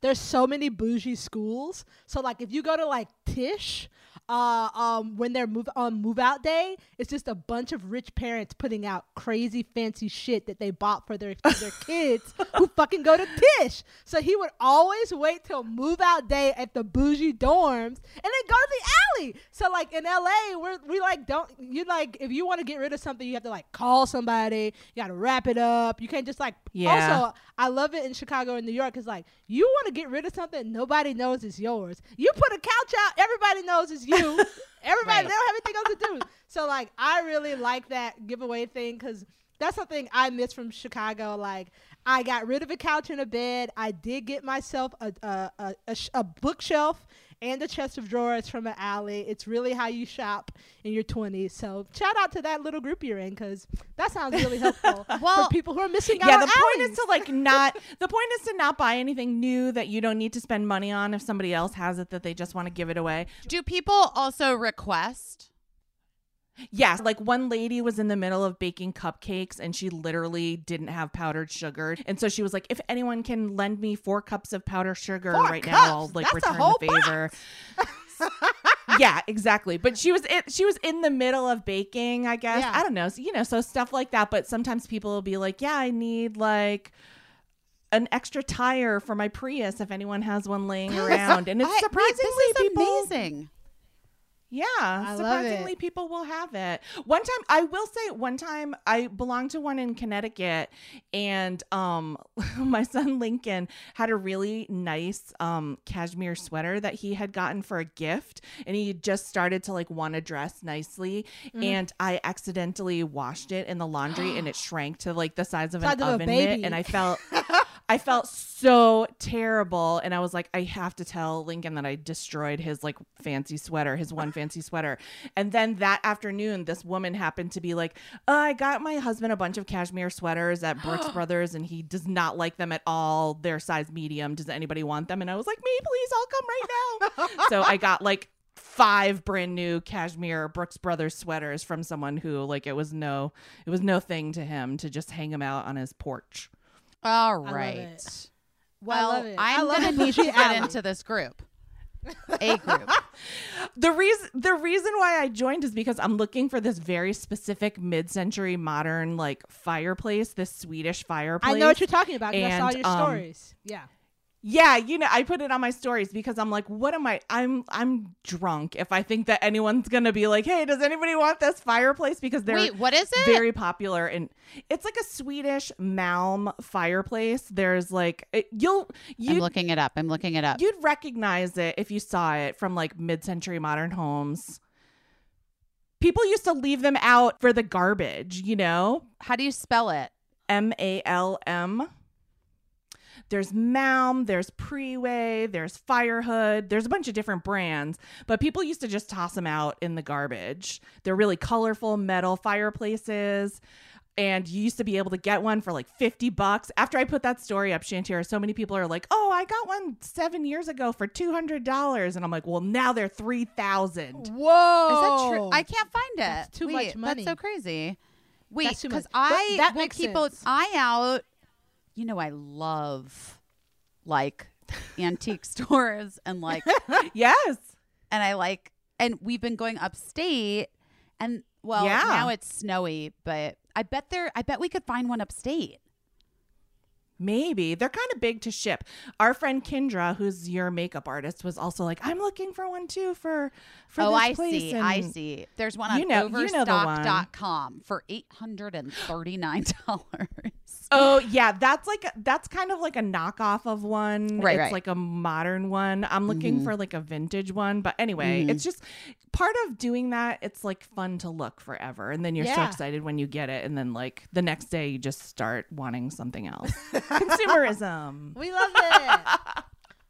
"There's so many bougie schools. So like, if you go to like Tisch, uh, um, when they're move on move out day, it's just a bunch of rich parents putting out crazy fancy shit that they bought for their for their (laughs) kids who fucking go to Tisch. So he would always wait till move out day at the bougie dorms and then go to the alley. So like in LA, we're we like don't you like if you want to get rid of something, you have to like call somebody. You got to wrap it up. You can't just like Yeah. also I love it in Chicago and New York. It's like you want to get rid of something, nobody knows it's yours. You put a couch out, everybody knows it's you. everybody, Right. they don't have anything else to do. So like, I really like that giveaway thing because that's something I miss from Chicago. Like, I got rid of a couch and a bed. I did get myself a a, a, a, sh- a bookshelf and a chest of drawers from an alley. It's really how you shop in your 20s. So shout out to that little group you're in because that sounds really helpful (laughs) Well, for people who are missing out yeah on the point alleys. is to like not (laughs) the point is to not buy anything new that you don't need to spend money on if somebody else has it that they just want to give it away Do people also request? Yes like one lady was in the middle of baking cupcakes and she literally didn't have powdered sugar. And so she was like if anyone can lend me four cups of powdered sugar Four right now i'll like That's a return the favor. (laughs) yeah exactly. But she was it she was in the middle of baking i guess. Yeah. i don't know so, you know so stuff like that. But sometimes people will be like yeah i need like an extra tire for my Prius if anyone has one laying (laughs) around, and it's I- surprisingly this is people. amazing. Yeah, love surprisingly people will have it. One time, I will say, one time I belonged to one in Connecticut, and um, (laughs) my son Lincoln had a really nice um cashmere sweater that he had gotten for a gift, and he just started to like want to dress nicely, Mm-hmm. and I accidentally washed it in the laundry, and it (gasps) shrank to like the size of Size an of a oven mitt, and I felt. (laughs) I felt so terrible and I was like I have to tell Lincoln that I destroyed his like fancy sweater, his one fancy sweater. And then that afternoon this woman happened to be like, uh, "I got my husband a bunch of cashmere sweaters at Brooks (gasps) Brothers and he does not like them at all. They're size medium. Does anybody want them?" And I was like, "Me, please. I'll come right now." (laughs) so I got like five brand new cashmere Brooks Brothers sweaters from someone who like it was no it was no thing to him to just hang them out on his porch. All it. Well, love it. I I'm gonna need bougie to get into this group. A group. (laughs) the reason the reason why I joined is because I'm looking for this very specific mid-century modern like fireplace, this Swedish fireplace. I know what you're talking about 'cause I saw your um, stories. Yeah. Yeah, you know, I put it on my stories because I'm like, what am I? I'm I'm drunk if I think that anyone's gonna be like, hey, does anybody want this fireplace? Because they're Wait, what is it? very popular and it's like a Swedish Malm fireplace. There's like it, you'll I'm looking it up. I'm looking it up. you'd recognize it if you saw it from like mid-century modern homes. People used to leave them out for the garbage, you know? How do you spell it? M A L M. There's Malm, there's Preway, there's Firehood, there's a bunch of different brands, but people used to just toss them out in the garbage. They're really colorful metal fireplaces. and you used to be able to get one for like 50 bucks. After I put that story up, Shantira, so many people are like, "Oh, I got one 7 years ago for $200." And I'm like, "Well, now they're 3000." Whoa. Is that true? I can't find it. That's too much money. That's so crazy. Wait, because I that will makes keep sense. an eye out. You know, I love like antique (laughs) stores and like, yes. and I like, and we've been going upstate, and well, Yeah. now it's snowy, but I bet there, I bet we could find one upstate. Maybe they're kind of big to ship. Our friend Kendra, who's your makeup artist, was also like, "I'm looking for one too for for oh, this I place." see. I see. There's one on You know- you know the one. overstock.com for $839. Oh yeah, that's like that's kind of like a knockoff of one. Right, it's right. like a modern one. I'm looking Mhm. for like a vintage one, but anyway, Mhm. it's just part of doing that. It's like fun to look forever, and then you're so excited when you get it, and then like the next day you just start wanting something else. (laughs) Consumerism. We love it. (laughs)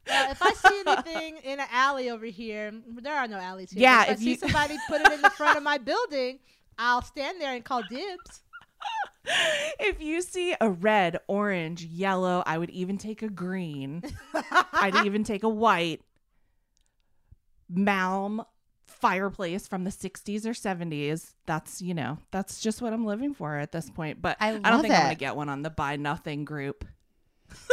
Well, if I see anything in an alley over here, there are no alleys here. Yeah, if, if I see somebody put it in the front of my building, I'll stand there and call dibs. If you see a red, orange, yellow, I would even take a green. I'd even take a white Malm fireplace from the 60s or 70s. That's, you know, that's just what I'm living for at this point. But I I, don't think I'm going to get one on the buy nothing group.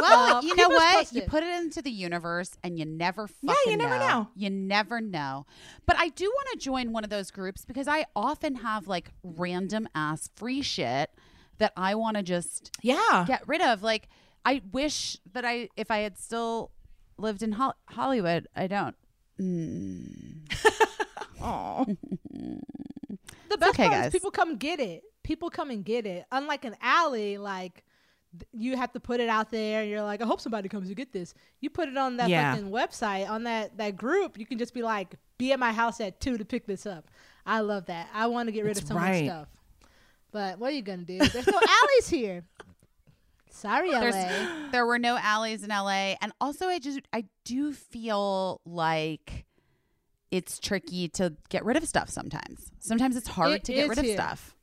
Well, Uh, you know what? You put it into the universe and you never fucking Yeah, you never know. You never know. But I do want to join one of those groups because I often have like random ass free shit that I want to just Yeah. get rid of. Like I wish that I if I had still lived in Hol- Hollywood, I don't. Mm. (laughs) Aw. (laughs) The best okay, part guys. is people come get it. People come and get it. Unlike an alley, like you have to put it out there, and you're like, I hope somebody comes to get this. You put it on that Yeah. fucking website, on that that group. You can just be like, be at my house at two to pick this up. I love that. I want to get rid That's of someone's right. stuff. But what are you gonna do? There's no alleys here. Sorry, LA. There's, there were no alleys in LA, and also I just I do feel like it's tricky to get rid of stuff sometimes. Sometimes it's hard It to get is rid of stuff.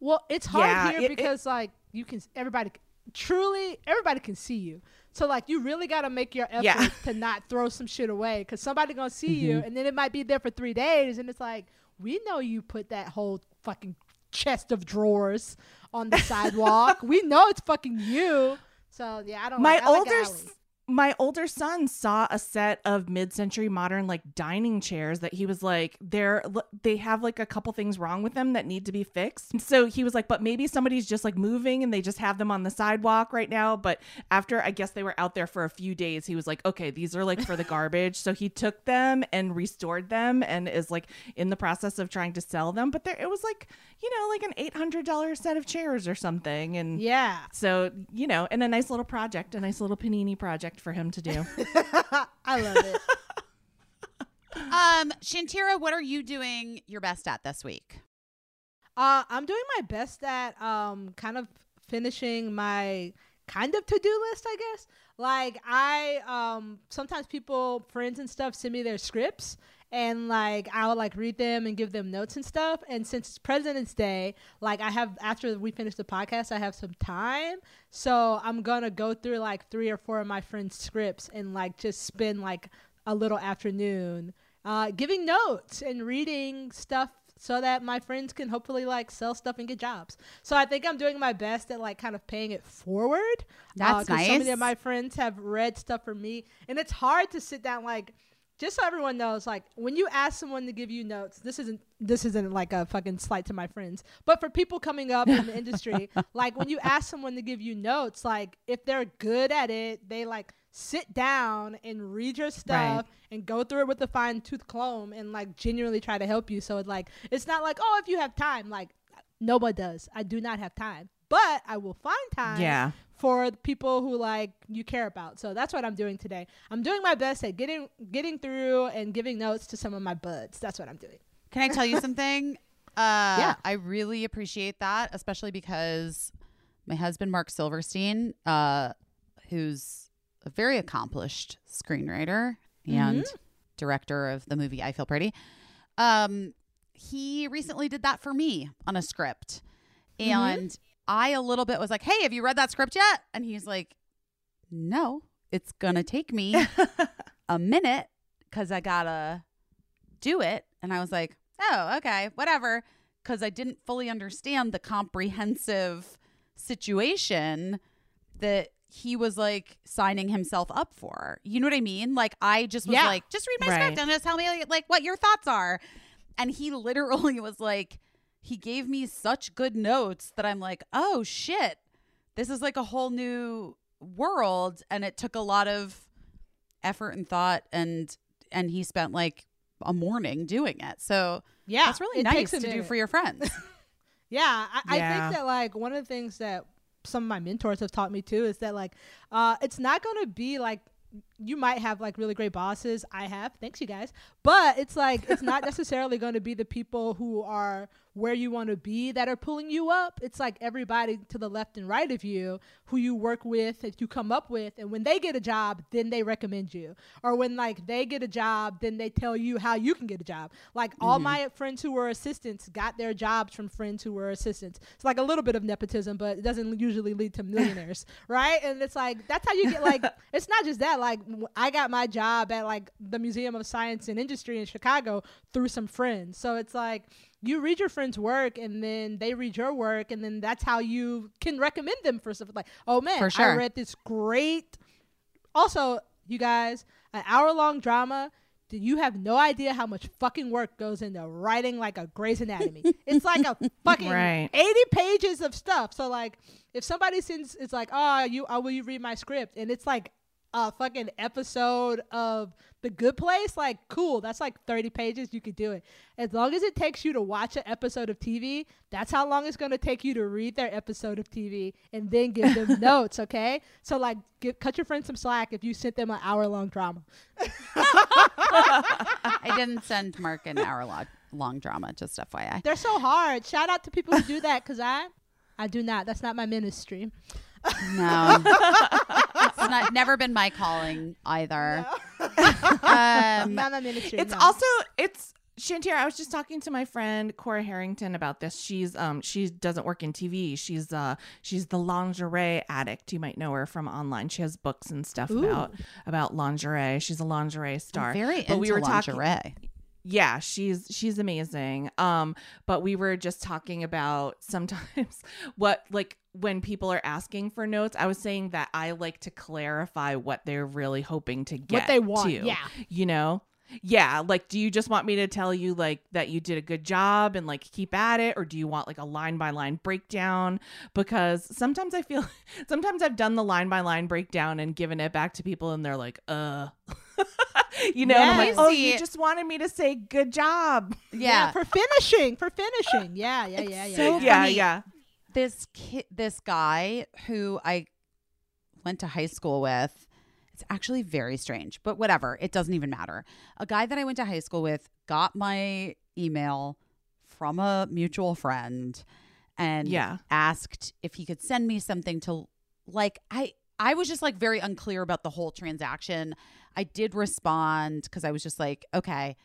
Well, it's hard Yeah, here it- it- because like you can everybody truly everybody can see you. So like you really got to make your effort Yeah. to not throw some shit away cuz somebody to see you mm-hmm. and then it might be there for 3 days and it's like we know you put that whole fucking chest of drawers on the sidewalk. (laughs) we know it's fucking you. So yeah, I don't my like, like older s- my older son saw a set of mid-century modern like dining chairs that he was like they're they have like a couple things wrong with them that need to be fixed. So he was like but maybe somebody's just like moving and they just have them on the sidewalk right now. But after i guess they were out there for a few days he was like okay these are like for the garbage. So he took them and restored them and is like in the process of trying to sell them. But there it was like you know like an $800 set of chairs or something. And Yeah. so, you know, and a nice little project, a nice little panini project for him to do. (laughs) I love it. (laughs) Um, Shantira, what are you doing your best at this week? Uh, I'm doing my best at um kind of finishing my kind of to-do list, I guess. Like I um sometimes people, friends and stuff send me their scripts and like I'll like read them and give them notes and stuff. And since it's President's Day, like I have after we finish the podcast, I have some time. So I'm gonna go through like three or four of my friends' scripts and like just spend like a little afternoon uh, giving notes and reading stuff so that my friends can hopefully like sell stuff and get jobs. So I think I'm doing my best at like kind of paying it forward. That's 'cause So many nice. of my friends have read stuff for me, and it's hard to sit down like. Just so everyone knows, like when you ask someone to give you notes, this isn't this isn't like a fucking slight to my friends, but for people coming up in the industry, (laughs) like when you ask someone to give you notes, like if they're good at it, they like sit down and read your stuff and go through it with a fine tooth comb and like genuinely try to help you. So it like it's not like oh if you have time, like nobody does. I do not have time, but I will find time Yeah. for the people who like you care about. So that's what I'm doing today. I'm doing my best at getting getting through and giving notes to some of my buds. That's what I'm doing. Can I tell you (laughs) something? Uh, Yeah. I really appreciate that, especially because my husband, Marc Silverstein, uh, who's a very accomplished screenwriter and director of the movie I Feel Pretty, um, he recently did that for me on a script. And I a little bit was like, "Hey, have you read that script yet?" And he's like, "No, it's gonna take me (laughs) a minute because I gotta do it." And I was like, "Oh, okay, whatever," because I didn't fully understand the comprehensive situation that he was like signing himself up for. You know what I mean? Like I just was Yeah. like, "Just read my Right. script and just tell me like what your thoughts are." And he literally (laughs) was like, he gave me such good notes that I'm like, oh shit, this is like a whole new world. And it took a lot of effort and thought and and he spent like a morning doing it. So Yeah, that's really it nice takes to a do for your friends. (laughs) (laughs) Yeah, I, I think that like one of the things that some of my mentors have taught me too is that like uh, it's not going to be like you might have like really great bosses. I have, thanks you guys, but it's like it's not (laughs) necessarily going to be the people who are where you want to be that are pulling you up. It's like everybody to the left and right of you who you work with, that you come up with, and when they get a job, then they recommend you, or when like they get a job, then they tell you how you can get a job. Like all mm-hmm. my friends who were assistants got their jobs from friends who were assistants. It's like a little bit of nepotism, but it doesn't usually lead to millionaires, (laughs) right? And it's like that's how you get like (laughs) it's not just that. Like I got my job at like the Museum of Science and Industry in Chicago through some friends. So it's like you read your friends' work and then they read your work and then that's how you can recommend them for stuff like, oh man, sure. I read this great also, you guys, an hour long drama. do You have no idea how much fucking work goes into writing like a Grey's Anatomy. it's like a (laughs) fucking Right. eighty pages of stuff. So like, if somebody sends, it's like, oh, you, oh, will you read my script? And it's like a fucking episode of The Good Place. Like, cool. That's like thirty pages. You could do it as long as it takes you to watch an episode of TV. That's how long it's going to take you to read their episode of TV and then give them (laughs) notes. Okay, so like, give, cut your friends some slack if you sent them an hour long drama. (laughs) (laughs) I didn't send Marc an hour long, long drama, just FYI. They're so hard. Shout out to people who do that because I, I do not. That's not my ministry. No. it's not never been my calling either. Um, not my ministry. It's no. also it's Shantir. I was just talking to my friend Cora Harrington about this. She's um she doesn't work in TV. She's uh she's the lingerie addict. You might know her from online. She has books and stuff about about lingerie. She's a lingerie star. very But into we were talking- lingerie. Yeah she's she's amazing um but we were just talking about sometimes (laughs) what like when people are asking for notes i was saying that i like to clarify what they're really hoping to get What they want, to, yeah. you know yeah like do you just want me to tell you like that you did a good job and like keep at it or do you want like a line by line breakdown because sometimes i feel (laughs) sometimes i've done the line by line breakdown and given it back to people and they're like uh (laughs) you know and i'm like oh you just wanted me to say good job (laughs) Yeah. for finishing, for finishing. Yeah, yeah, yeah, yeah. so yeah. yeah funny. yeah this kid, this guy who I went to high school with. It's actually very strange, but whatever. It doesn't even matter. A guy that I went to high school with got my email from a mutual friend and Yeah. asked if he could send me something to like I I was just like very unclear about the whole transaction. I did respond cuz I was just like, okay,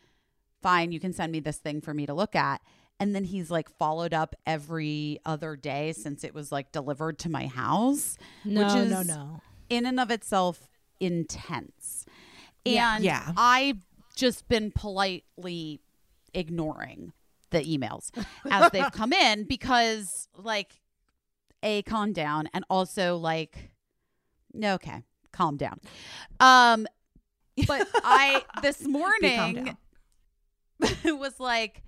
fine, you can send me this thing for me to look at. And then he's like followed up every other day since it was like delivered to my house, No, which is no, no. in and of itself intense. And Yeah. I've just been politely ignoring the emails as they've come (laughs) in because like a calm down and also like okay, calm down. Um but I (laughs) this morning (laughs) was like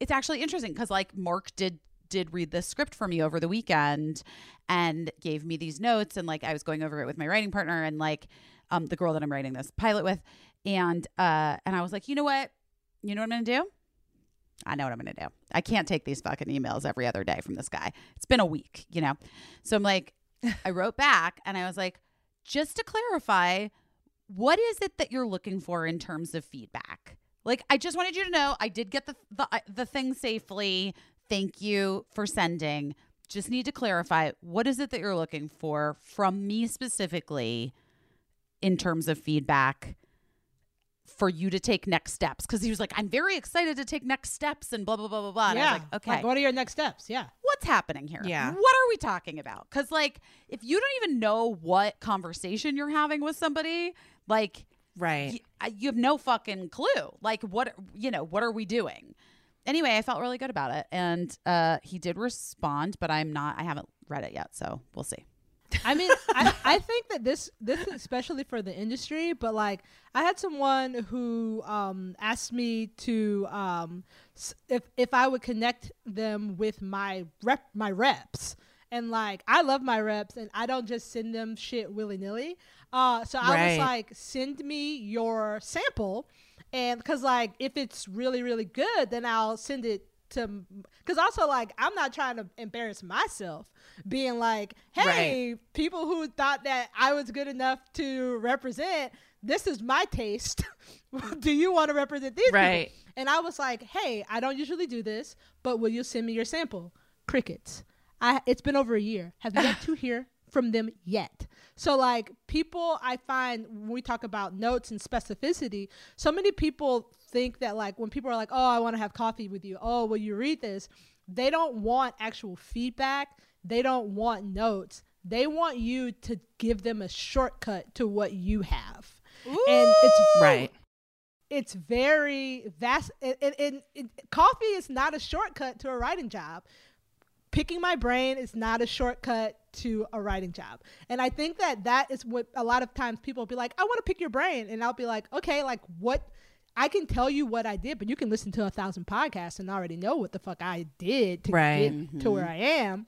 it's actually interesting because like marc did did read the script for me over the weekend and gave me these notes and like i was going over it with my writing partner and like um the girl that i'm writing this pilot with. And uh and i was like you know what? You know what i'm gonna do? I know what i'm gonna do. I can't take these fucking emails every other day from this guy. It's been a week you know? So i'm like (laughs) i wrote back and i was like just to clarify what is it that you're looking for in terms of feedback? Like, I just wanted you to know I did get the the, uh, the thing safely. Thank you for sending. Just need to clarify what is it that you're looking for from me specifically in terms of feedback for you to take next steps because he was like, I'm very excited to take next steps and blah blah blah blah blah. Yeah. was like, okay, what are your next steps? Yeah. what's happening here? Yeah. What are we talking about? Because like, if you don't even know what conversation you're having with somebody, like Right. y- you have no fucking clue. Like, what you know? What are we doing? Anyway, I felt really good about it, and uh, he did respond, but I'm not. I haven't read it yet, so we'll see. I mean, I, (laughs) I think that this this is especially for the industry, but like I had someone who um, asked me to um, s- if if I would connect them with my rep my reps. And like I love my reps, and I don't just send them shit willy nilly. Uh, so I was like, send me your sample, and because like if it's really really good, then I'll send it to. Because also like I'm not trying to embarrass myself, being like, hey, people who thought that I was good enough to represent, this is my taste. (laughs) do you want to represent these people? And I was like, hey, I don't usually do this, but will you send me your sample? Crickets. I it's been over a year. Have yet (sighs) to hear from them yet. So like people I find when we talk about notes and specificity, so many people think that like when people are like, "Oh, I want to have coffee with you. Oh, will you read this?" They don't want actual feedback. They don't want notes. They want you to give them a shortcut to what you have. And it's Right. it's very vast and, and, and, and coffee is not a shortcut to a writing job picking my brain is not a shortcut to a writing job and i think that that is what a lot of times people will be like i want to pick your brain and i'll be like okay like what i can tell you what i did but you can listen to a thousand podcasts and already know what the fuck i did to Right. get to mm-hmm. where i am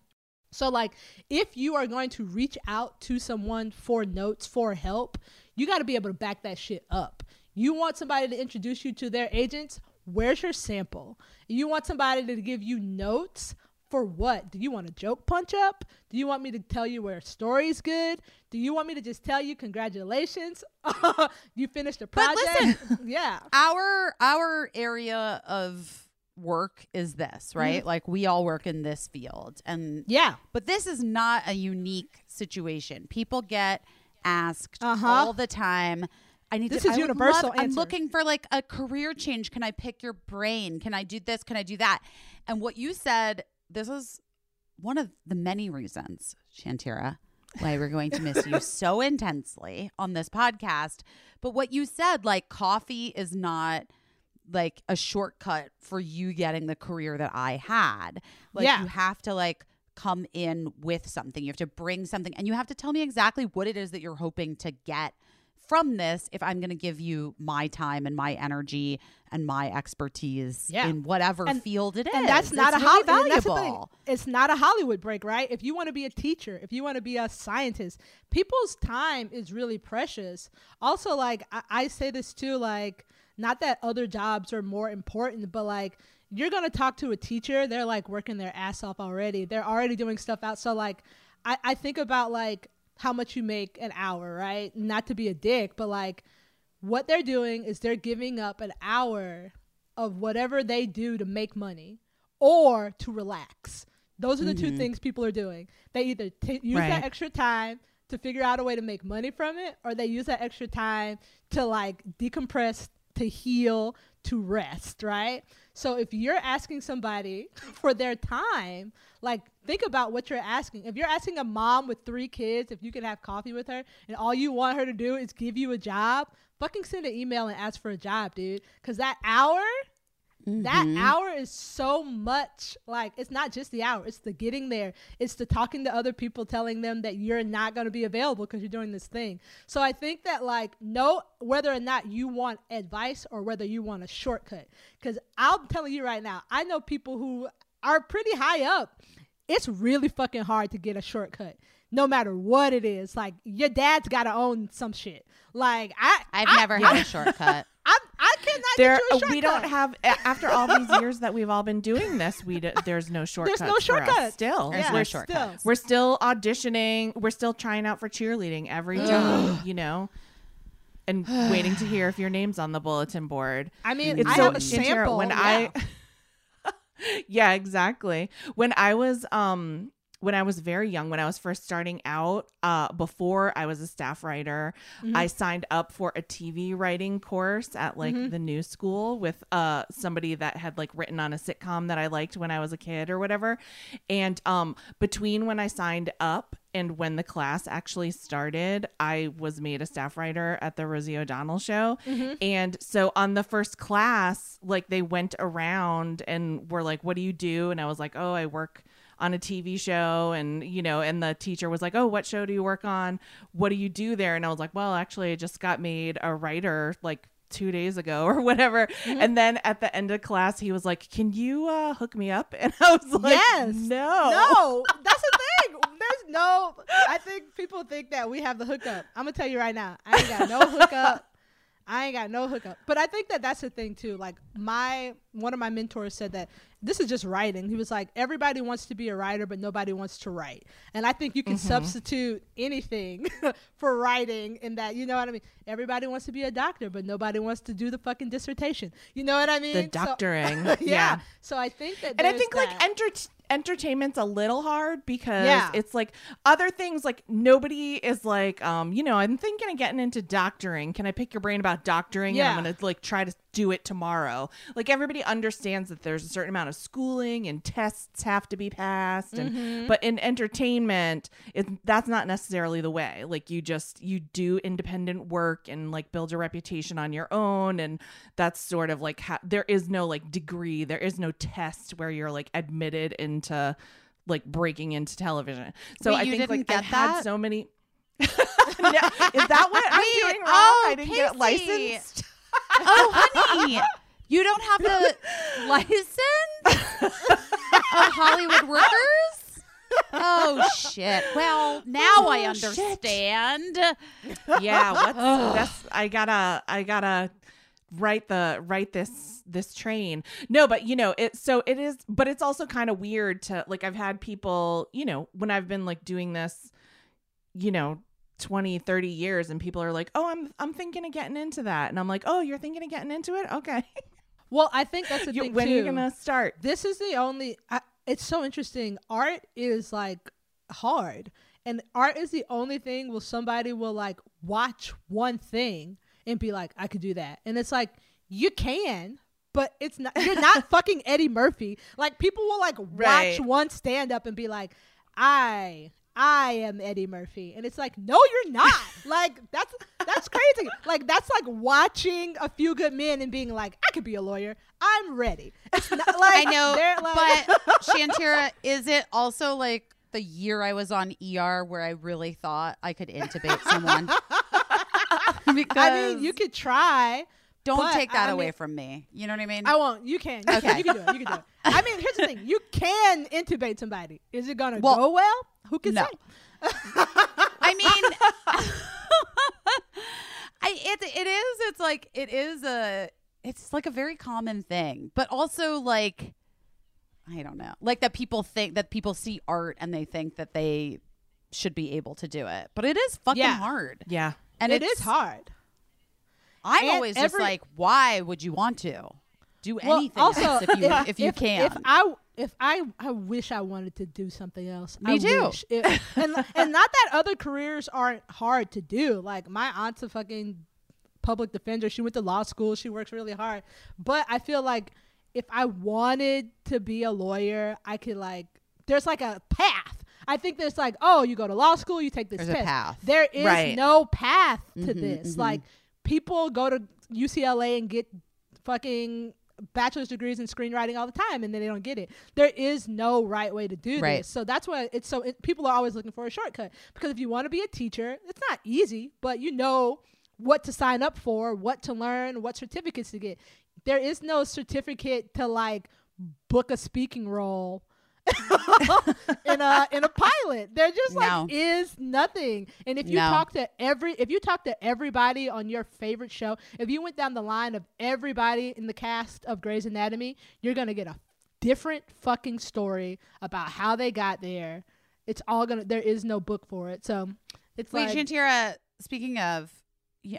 so, like, if you are going to reach out to someone for notes, for help, you got to be able to back that shit up. You want somebody to introduce you to their agents? Where's your sample? You want somebody to give you notes? For what? Do you want a joke punch up? Do you want me to tell you where a story's good? Do you want me to just tell you congratulations? (laughs) you finished a project. But project? (laughs) yeah. our our area of work is this, right? Like we all work in this field, and Yeah. But this is not a unique situation. People get asked Uh-huh. all the time. I need This to, is I universal love- I'm looking for like a career change. Can I pick your brain? Can I do this? Can I do that? And what you said, this is one of the many reasons, Shantira, why we're going to miss you (laughs) so intensely on this podcast. But what you said, like coffee is not like a shortcut for you getting the career that I had. Like Yeah. you have to like come in with something. You have to bring something and you have to tell me exactly what it is that you're hoping to get from this if I'm going to give you my time and my energy and my expertise Yeah. in whatever And- field it is. and that's not It's a really valuable. It's not a Hollywood break, right? If you want to be a teacher, if you want to be a scientist, people's time is really precious. Also, like I, I say this too, like not that other jobs are more important, but like you're gonna talk to a teacher, they're like working their ass off already. They're already doing stuff out. So like I, I think about like how much you make an hour, right? Not to be a dick, but like what they're doing is they're giving up an hour of whatever they do to make money or to relax. Those are the two mm-hmm. things people are doing. They either t- use Right. that extra time to figure out a way to make money from it, or they use that extra time to like decompress, to heal, to rest, right? So if you're asking somebody (laughs) for their time, like think about what you're asking. If you're asking a mom with three kids if you can have coffee with her and all you want her to do is give you a job, fucking send an email and ask for a job, dude. Cause that hour that mm-hmm. hour is so much like it's not just the hour it's the getting there. It's the talking to other people telling them that you're not going to be available because you're doing this thing. So i think that like know whether or not you want advice or whether you want a shortcut because i'm telling you right now i know people who are pretty high up. It's really fucking hard to get a shortcut no matter what it is. Like your dad's got to own some shit. Like i I've I- never had a shortcut. I, I cannot There, get you a shortcut. we don't have after all these (laughs) years that we've all been doing this. We d- there's no shortcuts. no for shortcut. Still, There's Yeah, no we're still. We're still auditioning. We're still trying out for cheerleading every job, you know, and waiting to hear if your name's on the bulletin board. I mean, It's I so have a sample. when yeah. I (laughs) yeah, exactly. When I was um when I was very young, when I was first starting out, uh, before I was a staff writer, I signed up for a TV writing course at like the new school with uh somebody that had like written on a sitcom that I liked when I was a kid or whatever. And um between when I signed up and when the class actually started, I was made a staff writer at the Rosie O'Donnell show. And so on the first class, like they went around and were like, What do you do? And I was like, Oh, I work on a TV show and you know and the teacher was like oh what show do you work on what do you do there and I was like well actually I just got made a writer like 2 days ago (laughs) or whatever and then at the end of class he was like can you uh hook me up (laughs) and I was like Yes. no No, (laughs) that's the thing. There's no. I think people think that we have the hookup. I'm gonna tell you right now. I ain't got no hookup. I ain't got no hookup. But I think that that's the thing too. Like my one of my mentors said that this is just writing. He was like, everybody wants to be a writer, but nobody wants to write. And I think you can substitute anything (laughs) for writing in that. You know what I mean? Everybody wants to be a doctor, but nobody wants to do the fucking dissertation. You know what I mean? the So- doctoring (laughs) yeah. yeah. So I think that. and I think like that. enter- entertainment's a little hard because Yeah. it's like other things like nobody is like um you know I'm thinking of getting into doctoring can I pick your brain about doctoring Yeah. and I'm gonna like try to do it tomorrow. Like everybody understands that there's a certain amount of schooling and tests have to be passed and Mm-hmm. but in entertainment it that's not necessarily the way. Like you just you do independent work and like build a reputation on your own and that's sort of like ha- there is no like degree there is no test where you're like admitted into like breaking into television. So Wait, i think like i've get had so many (laughs) No, is that what i'm (laughs) Wait, doing wrong? Oh, i didn't get Caissie. licensed oh, honey, you don't have the license of Hollywood workers? Oh shit. Well, now I Oh, shit. understand. yeah what's that's i gotta i gotta write the write this this train no but you know it so it is but it's also kind of weird to like i've had people you know when i've been like doing this you know 20 30 years and people are like oh i'm i'm thinking of getting into that. And i'm like oh you're thinking of getting into it? Okay. (laughs) Well, I think that's the You- thing when too. are you gonna start? This is the only I, it's so interesting. Art is like hard. And art is the only thing where somebody will like watch one thing and be like i could do that. And it's like you can but it's not you're not (laughs) fucking eddie murphy. Like people will like watch Right. one stand up and be like i I am Eddie Murphy, and it's like, no, you're not. (laughs) like that's that's crazy. Like that's like watching a few good men and being like, I could be a lawyer. I'm ready. It's not, (laughs) like I know, like- but (laughs) Shantira, is it also like the year I was on ER where I really thought I could intubate someone? because I mean, you could try. don't but, take that I away mean- from me. You know what I mean? I won't. You can. You, Okay. can, you can do it. You can do it. I mean, here's the thing: you can intubate somebody. Is it gonna Well, go well? Who can no. say? (laughs) I mean, (laughs) I it it is. It's like it is a. It's like a very common thing, but also like, I don't know, like that people think that people see art and they think that they should be able to do it, but it is fucking Yeah. hard. yeah And it's hard. I'm And always just like, why would you want to do Well, anything also, else if you if, you can? If I if I I wish I wanted to do something else. Me I too. wish. It- (laughs) and and not that other careers aren't hard to do. Like my aunt's a fucking public defender. She went to law school. She works really hard. But I feel like if I wanted to be a lawyer, I could like there's like a path. I think there's like, oh, you go to law school, you take this There's path. There is Right. no path to Mhm, this. mhm. Like people go to UCLA and get fucking bachelor's degrees in screenwriting all the time and then they don't get it. There is no right way to do Right. this. So that's why it's so it, people are always looking for a shortcut because if you want to be a teacher, it's not easy, but you know what to sign up for, what to learn, what certificates to get. There is no certificate to like book a speaking role (laughs) in a in a pilot. There just like No. is nothing. And if you No. talk to every if you talk to everybody on your favorite show, if you went down the line of everybody in the cast of Grey's Anatomy, you're gonna get a different fucking story about how they got there. It's all gonna there is no book for it. So it's Wait, like Shantira, speaking of,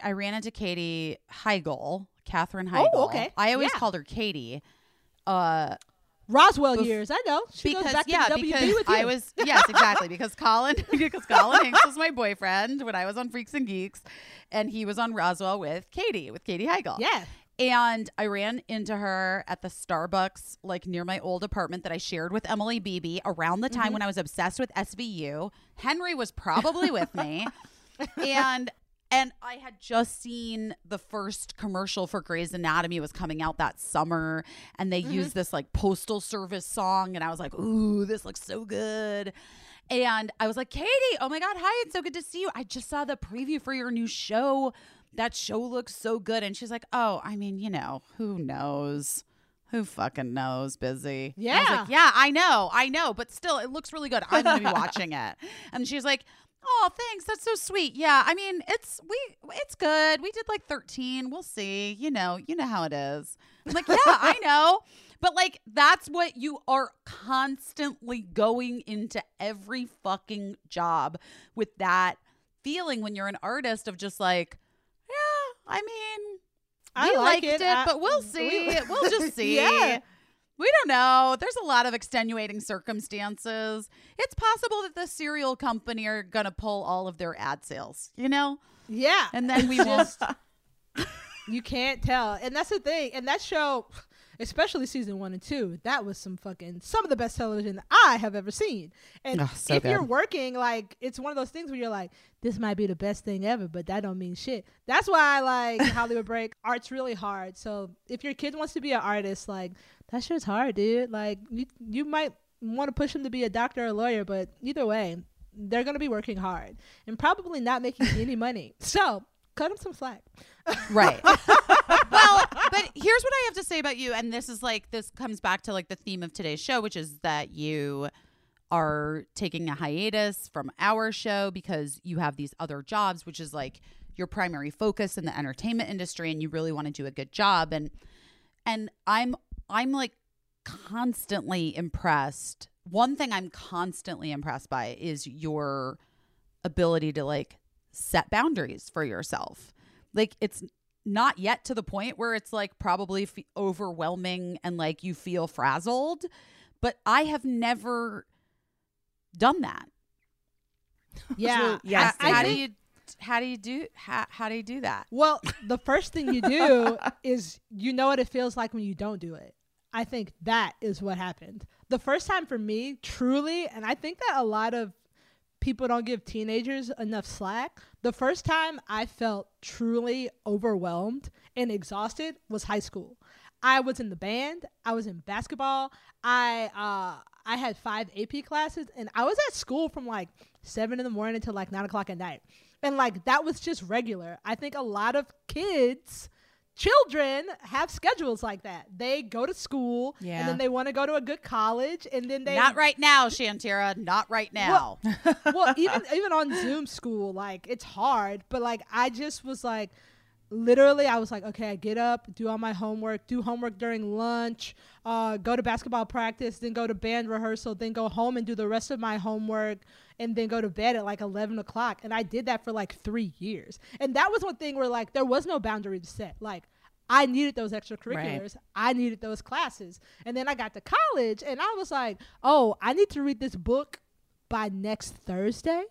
I ran into Katie Heigl, Katherine Heigl. Oh, okay. I always Yeah. called her Katie. Uh, Roswell Bef- years. I know. She because goes back yeah, to WB because with you. I was (laughs) yes, exactly. Because Colin (laughs) because Colin Hanks was my boyfriend when I was on Freaks and Geeks, and he was on Roswell with Katie with Katie Heigl. yeah. And I ran into her at the Starbucks, like near my old apartment that I shared with Emily Beebe around the time Mm-hmm. when I was obsessed with SVU. Henry was probably with me. (laughs) and and I had just seen the first commercial for Grey's Anatomy was coming out that summer, and they Mm-hmm. used this like postal service song, and I was like, "Ooh, this looks so good." And I was like, "Katie, oh my god, hi! It's so good to see you. I just saw the preview for your new show. That show looks so good." And she's like, "Oh, I mean, you know, who knows." Who fucking knows? Busy. And I was Yeah. like, yeah, I know, I know, but still, it looks really good. I'm gonna be watching it. (laughs) And she's like, Oh, thanks. That's so sweet. Yeah, I mean, it's we it's good. We did like 13. We'll see. You know, you know how it is. I'm like, yeah, I (laughs) know. But like that's what you are constantly going into every fucking job with that feeling when you're an artist of just like, yeah, I mean, I we like liked it. it, I- but we'll we- see. we'll just (laughs) see. Yeah. We don't know. There's a lot of extenuating circumstances. It's possible that the cereal company are going to pull all of their ad sales, you know? Yeah. And then we just (laughs) you can't tell. And that's the thing. And that show, especially season one and two, that was some fucking some of the best television I have ever seen. And Oh, so if you're working, like it's one of those things where you're like, this might be the best thing ever, but that don't mean shit. That's why I like (laughs) Hollywood Break. Art's really hard. So if your kid wants to be an artist, like that shit's hard, dude. Like you, you might want to push them to be a doctor or a lawyer, but either way, they're gonna be working hard and probably not making (laughs) any money. So cut them some slack. Right. (laughs) well, but here's what I have to say about you. And this is like, this comes back to like the theme of today's show, which is that you are taking a hiatus from our show because you have these other jobs, which is like your primary focus in the entertainment industry and you really want to do a good job. And, and I'm, I'm like constantly impressed. One thing I'm constantly impressed by is your ability to like set boundaries for yourself. Like it's not yet to the point where it's like probably f- overwhelming and like you feel frazzled, but I have never done that. (laughs) Yeah. yes, how, how do you how do you do how, how do you do that? Well, the first thing you do (laughs) is you know what it feels like when you don't do it. I think that is what happened. The first time for me, truly, and I think that a lot of people don't give teenagers enough slack. The first time I felt truly overwhelmed and exhausted was high school. I was in the band, I was in basketball, I uh I had five AP classes and I was at school from like seven in the morning until like nine o'clock at night. And like that was just regular. I think a lot of kids, children have schedules like that. They go to school Yeah. and then they want to go to a good college and then they Not right now, Shantira. Not right now. well, (laughs) even even on Zoom school, like it's hard, but like I just was like literally I was like, okay, I get up, do all my homework, do homework during lunch, uh, go to basketball practice, then go to band rehearsal, then go home and do the rest of my homework, and then go to bed at like eleven o'clock. And I did that for like three years. And that was one thing where like there was no boundary to set. Like I needed those extracurriculars. I needed those classes. And then I got to college and I was like, oh, I need to read this book by next Thursday,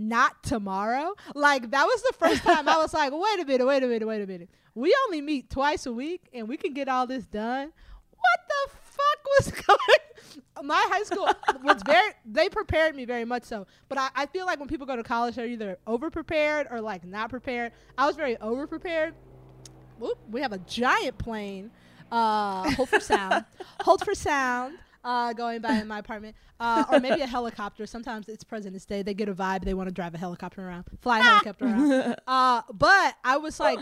not tomorrow. Like that was the first time I was like, wait a minute, wait a minute, wait a minute. We only meet twice a week and we can get all this done. What the fuck was (laughs) going? My high school was very. They prepared me very much so, but I, I feel like when people go to college, they're either over prepared or like not prepared. I was very over prepared. Whoop, we have a giant plane. Uh, hold for sound. (laughs) hold for sound. Uh, going by in my apartment, uh, or maybe a helicopter. Sometimes it's President's Day. They get a vibe. They want to drive a helicopter around, fly a helicopter around. (laughs) Uh, but I was like,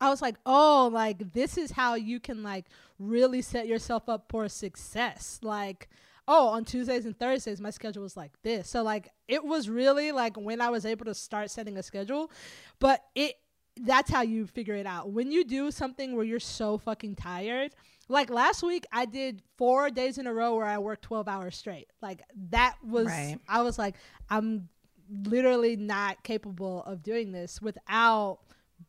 I was like, oh, like this is how you can like really set yourself up for success. Like, oh, on Tuesdays and Thursdays, my schedule was like this. So like, it was really like when I was able to start setting a schedule, but it that's how you figure it out. When you do something where you're so fucking tired, like last week, I did four days in a row where I worked 12 hours straight. Like that was, Right. I was like, I'm literally not capable of doing this without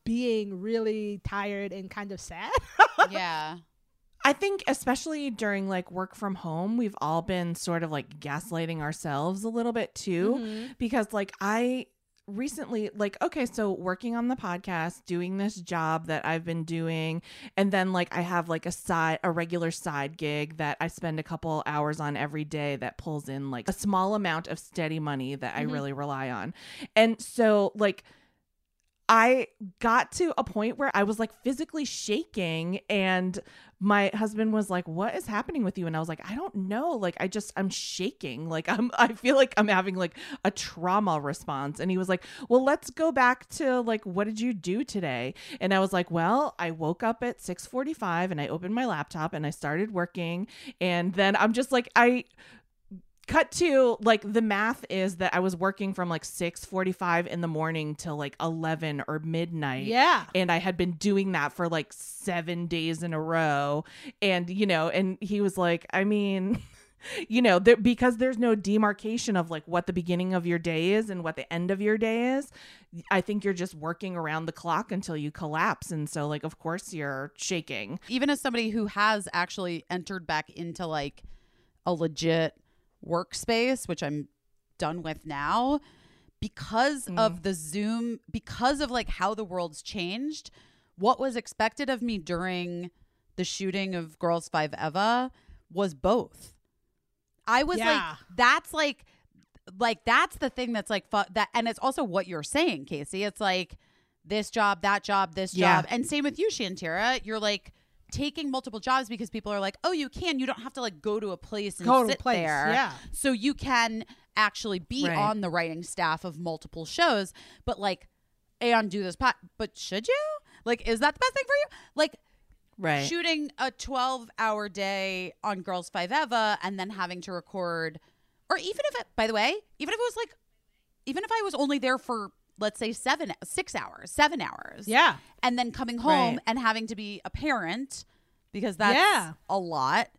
being really tired and kind of sad. (laughs) yeah. I I think especially during like work from home, we've all been sort of like gaslighting ourselves a little bit too Mhm. because like I recently like okay so working on the podcast doing this job that I've been doing and then like I have like a side a regular side gig that I spend a couple hours on every day that pulls in like a small amount of steady money that I Mhm. really rely on. And so like I got to a point where I was like physically shaking and my husband was like what is happening with you? And I was like I don't know. Like I just I'm shaking. Like I'm (laughs) I feel like I'm having like a trauma response. And he was like well let's go back to like what did you do today? And I was like well I woke up at 6:45 and I opened my laptop and I started working. And then I'm just like I cut to like the math is that I was working from like 6:45 in the morning till like 11 or midnight. Yeah. and I had been doing that for like 7 days in a row. And you know and he was like I mean (laughs) you know there, because there's no demarcation of like what the beginning of your day is and what the end of your day is I think you're just working around the clock until you collapse. And so like of course you're shaking. Even as somebody who has actually entered back into like a legit workspace, which I'm done with now, because mm-hmm. of the Zoom, because of like how the world's changed, what was expected of me during the shooting of Girls Five Eva was both. I was Yeah. like, that's like, like that's the thing that's like fu- that, and it's also what you're saying, Caissie. It's like this job, that job, this Yeah. job, and same with you, Shantira. You're like taking multiple jobs because people are like, oh, you can. You don't have to like go to a place and Go to a sit place, there. yeah. So you can actually be Right. on the writing staff of multiple shows, but like, and do this pot. But should you? Like, is that the best thing for you? Like, right shooting a 12 hour day on Girls Five Eva and then having to record, or even if it, by the way, even if it was like, even if I was only there for, let's say, seven, six hours, seven hours. Yeah. And then coming home Right. and having to be a parent because that's Yeah. a lot.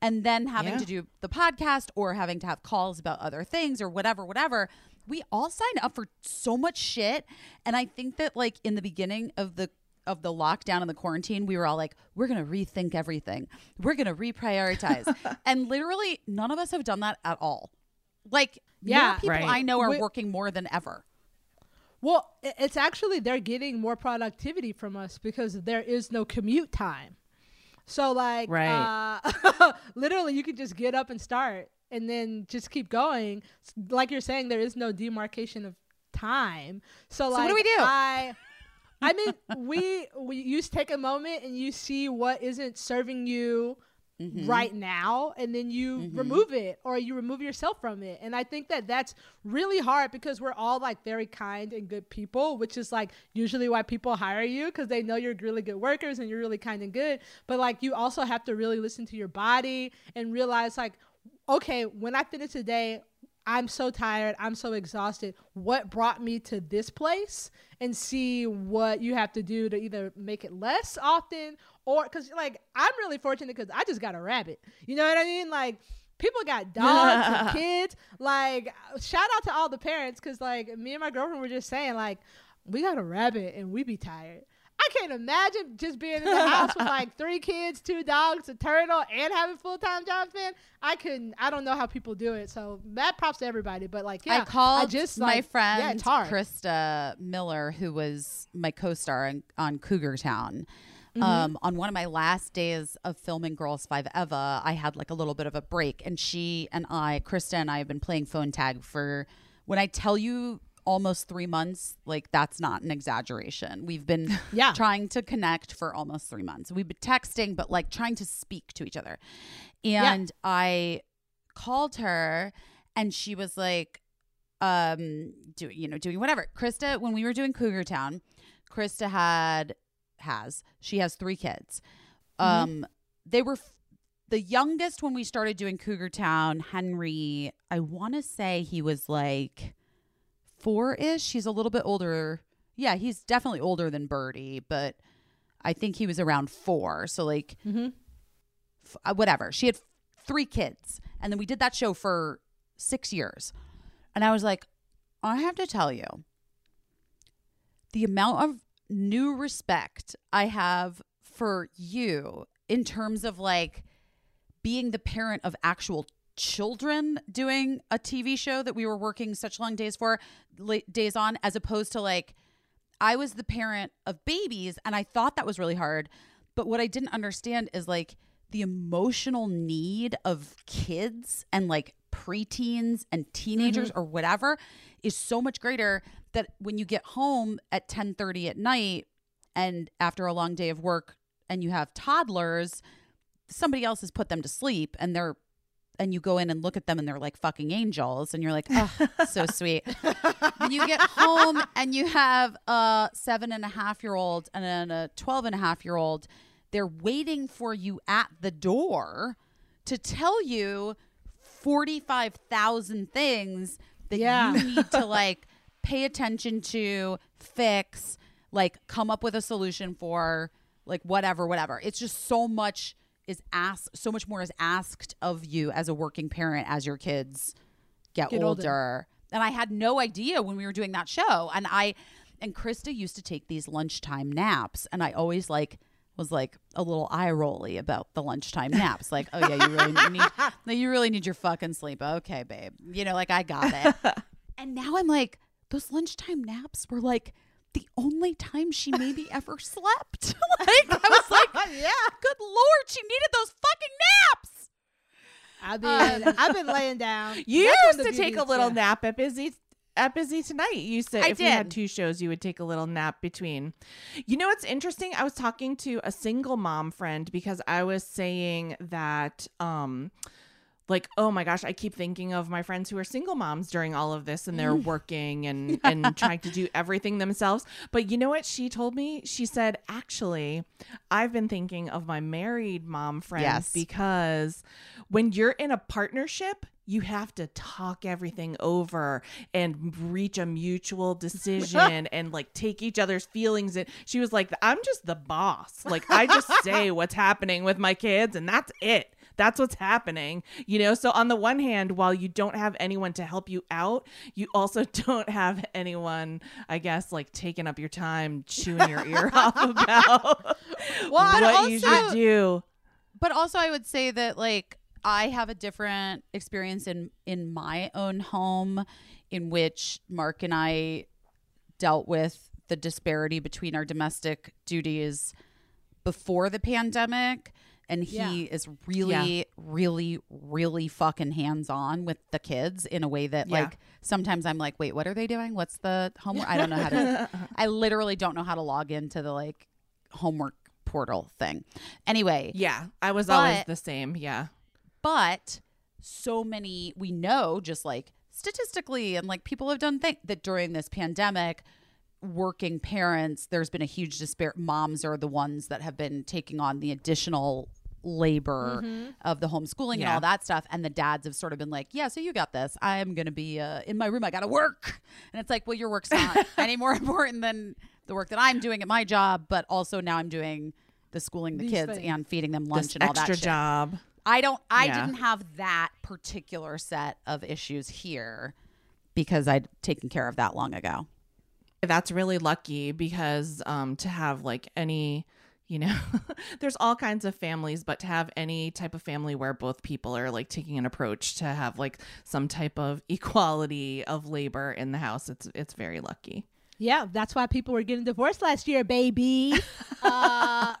And then having Yeah. to do the podcast or having to have calls about other things or whatever, whatever. We all signed up for so much shit. And I think that like in the beginning of the of the lockdown and the quarantine, we were all like, we're gonna rethink everything. We're gonna reprioritize. (laughs) and literally none of us have done that at all. Like Yeah. more people Right. I know are We- working more than ever. Well, it's actually they're getting more productivity from us because there is no commute time. So like, Right. uh, (laughs) literally, you can just get up and start, and then just keep going. Like you're saying, there is no demarcation of time. So like, what do we do? I, I mean, we we you take a moment and you see what isn't serving you Mm-hmm. right now and then you remove it or you remove yourself from it and i think that that's really hard because we're all like very kind and good people which is like usually why people hire you because they know you're really good workers and you're really kind and good but like you also have to really listen to your body and realize like okay when i finish a day I'm so tired. I'm so exhausted. What brought me to this place? And see what you have to do to either make it less often or because, like, I'm really fortunate because I just got a rabbit. You know what I mean? Like, people got (laughs) dogs and kids. Like, shout out to all the parents because, like, me and my girlfriend were just saying, like, we got a rabbit and we be tired. I can't imagine just being in the house with like (laughs) three kids, two dogs, a turtle, and having full time jobs, man. I couldn't. I don't know how people do it. So mad props to everybody. But like, yeah, I called just my like, friend Yeah. Christa Miller, who was my co-star on, on Cougar Town. Mm-hmm. Um, on one of my last days of filming Girls Five Eva, I had like a little bit of a break, and she and I, Christa and I, have been playing phone tag for. When I tell you almost three months, like that's not an exaggeration. We've been (laughs) Yeah. trying to connect for almost three months. We've been texting, but like trying to speak to each other. Yeah. And I called her and she was like, um, doing, you know, doing whatever. Christa, when we were doing Cougar Town, Christa had, has, she has three kids. Um, they were, f- the youngest when we started doing Cougar Town, Henry, I want to say he was like four ish. He's a little bit older. Yeah, he's definitely older than Birdie, but I think he was around four. So, like, Mhm. f- uh, whatever. She had f- three kids. And then we did that show for six years. And I was like, I have to tell you, the amount of new respect I have for you in terms of like being the parent of actual children doing a TV show that we were working such long days for late days on as opposed to like I was the parent of babies and I thought that was really hard. But what I didn't understand is like the emotional need of kids and like preteens and teenagers mm-hmm. or whatever is so much greater that when you get home at 10:30 at night and after a long day of work and you have toddlers somebody else has put them to sleep and they're and you go in and look at them and they're like fucking angels and you're like oh so (laughs) sweet when you get home and you have a seven and a half year old and then a 12 and a half year old they're waiting for you at the door to tell you 45,000 things that Yeah. you need to like pay attention to, fix, like come up with a solution for, like whatever, whatever. It's just so much is asked, so much more is asked of you as a working parent as your kids get, Get older. older. And I had no idea when we were doing that show. And I and Christa used to take these lunchtime naps, and I always like was like a little eye rolly about the lunchtime naps. Like, oh yeah, you really need you (laughs) really need your fucking sleep. Okay, babe. You know, like I got it. (laughs) and now I'm like, those lunchtime naps were like the only time she maybe ever slept. (laughs) like I was like, (laughs) yeah. good lord, she needed those fucking naps. I've been (laughs) I've been laying down. You used to take a little yeah. nap at busy at busy tonight. You used to I if we had two shows, you would take a little nap between. You know what's interesting? I was talking to a single mom friend because I was saying that um like oh my gosh i keep thinking of my friends who are single moms during all of this and they're mm. working and (laughs) and trying to do everything themselves. But you know what she told me? She said actually i've been thinking of my married mom friends Yes. because when you're in a partnership you have to talk everything over and reach a mutual decision (laughs) and like take each other's feelings. And she was like i'm just the boss. Like i just (laughs) say what's happening with my kids and that's it that's what's happening you know? So on the one hand while you don't have anyone to help you out you also (laughs) don't have anyone i guess like taking up your time chewing your ear (laughs) off about Well, what you also- should do. but also I would say that like I have a different experience in in my own home in which Marc and I dealt with the disparity between our domestic duties before the pandemic and he Yeah. is really really really fucking hands-on with the kids in a way that Yeah. like sometimes I'm like wait what are they doing what's the homework I don't know how to (laughs) I literally don't know how to log into the like homework portal thing anyway yeah i was always the same yeah but so many we know just like statistically and like people have done think that during this pandemic working parents there's been a huge disparity. moms are the ones that have been taking on the additional labor of the homeschooling and all that stuff. And the dads have sort of been like yeah so you got this. I'm gonna be uh, in my room. I gotta work. And it's like well your work's not (laughs) any more important than the work that i'm doing at my job but also now i'm doing the schooling the These kids things. and feeding them lunch this and all that extra job. I don't I Yeah. didn't have that particular set of issues here because I'd taken care of that long ago. that's really lucky because um to have like any you know (laughs) there's all kinds of families but to have any type of family where both people are like taking an approach to have like some type of (laughs) equality of labor in the house it's it's very lucky Yeah, that's why people were getting divorced last year, baby. (laughs) uh,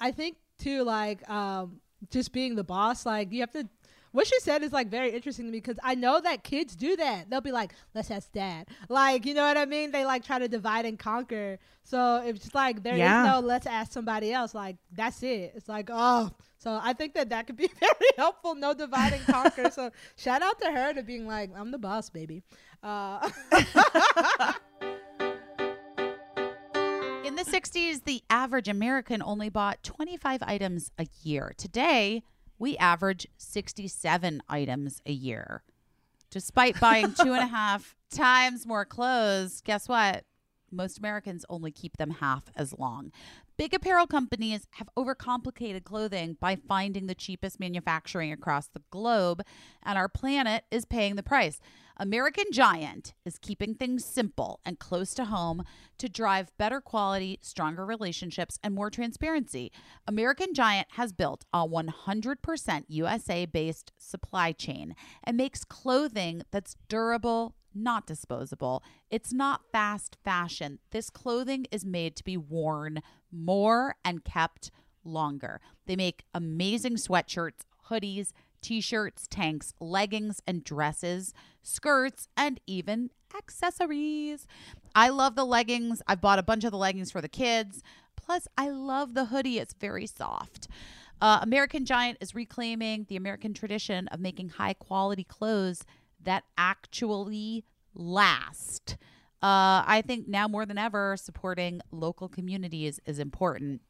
I think too, like um, just being the boss, like you have to. What she said is like very interesting to me because I know that kids do that. They'll be like, "Let's ask dad," like you know what I mean. They like try to divide and conquer. So it's like there is Yeah. no "let's ask somebody else." Like that's it. It's like oh. So I think that that could be (laughs) very helpful. No divide and conquer. so shout out to her to being like, "I'm the boss, baby." Uh, (laughs) In the 60s, the average American only bought 25 items a year. Today, we average 67 items a year. Despite buying two and a (laughs) half times more clothes, guess what? Most Americans only keep them half as long. Big apparel companies have overcomplicated clothing by finding the cheapest manufacturing across the globe, and our planet is paying the price. American Giant is keeping things simple and close to home to drive better quality, stronger relationships, and more transparency. American Giant has built a 100% USA based supply chain and makes clothing that's durable, not disposable. It's not fast fashion. This clothing is made to be worn more and kept longer. They make amazing sweatshirts, hoodies, t shirts, tanks, leggings, and dresses, skirts, and even accessories. I love the leggings. I've bought a bunch of the leggings for the kids. Plus, I love the hoodie, it's very soft. Uh, American Giant is reclaiming the American tradition of making high quality clothes that actually last. Uh, I think now more than ever, supporting local communities is important.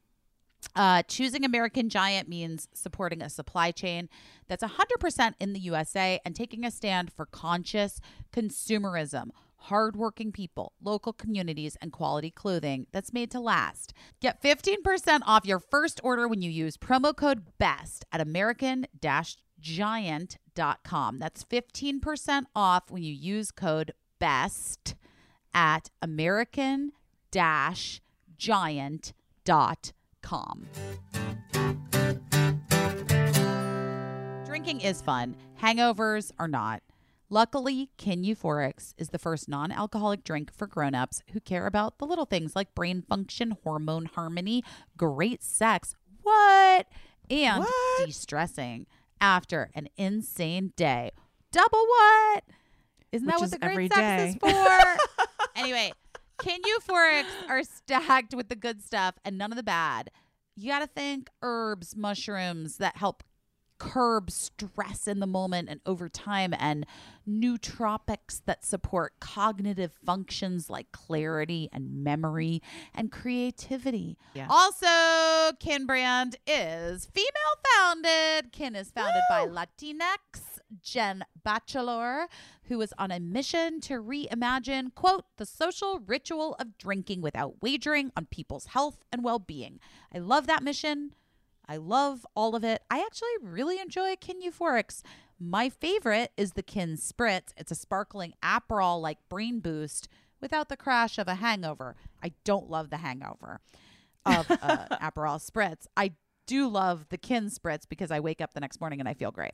Uh, choosing American Giant means supporting a supply chain that's 100% in the USA and taking a stand for conscious consumerism, hardworking people, local communities, and quality clothing that's made to last. Get 15% off your first order when you use promo code BEST at American Giant.com. That's 15% off when you use code BEST at American Giant.com. Drinking is fun. Hangovers are not. Luckily, Kin Euphorics is the first non alcoholic drink for grown-ups who care about the little things like brain function, hormone harmony, great sex, what? And de stressing after an insane day. Double what? Isn't that Which what is the great sex is for? (laughs) anyway, Kin Euphorics are stacked with the good stuff and none of the bad. You got to think herbs, mushrooms that help curb stress in the moment and over time, and nootropics that support cognitive functions like clarity and memory and creativity. Yeah. Also, Kin brand is female founded. Kin is founded by Latinx Jen Batchelor, who is on a mission to reimagine, quote, the social ritual of drinking without wagering on people's health and well being. I love that mission. I love all of it. I actually really enjoy Kin Euphorics. My favorite is the Kin Spritz. It's a sparkling Aperol like brain boost without the crash of a hangover. I don't love the hangover of uh, (laughs) Aperol Spritz. I do love the Kin Spritz because I wake up the next morning and I feel great.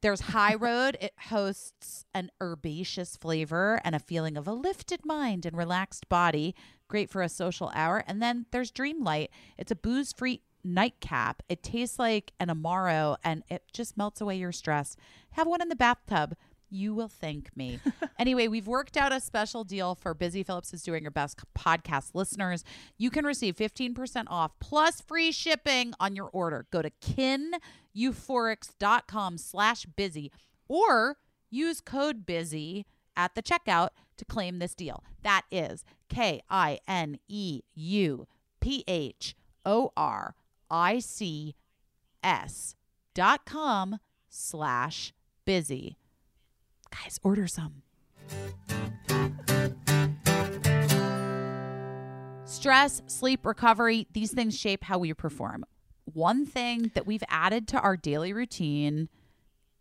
There's High (laughs) Road. It hosts an herbaceous flavor and a feeling of a lifted mind and relaxed body. Great for a social hour. And then there's Dreamlight. It's a booze free nightcap. It tastes like an Amaro and it just melts away your stress. Have one in the bathtub. You will thank me. (laughs) anyway, we've worked out a special deal for Busy Phillips is doing your best podcast listeners. You can receive 15% off plus free shipping on your order. Go to kineuphorics.com slash busy or use code busy at the checkout to claim this deal. That is K I N E U P H O R I C S dot com slash busy. Guys, order some. Stress, sleep, recovery, these things shape how we perform. One thing that we've added to our daily routine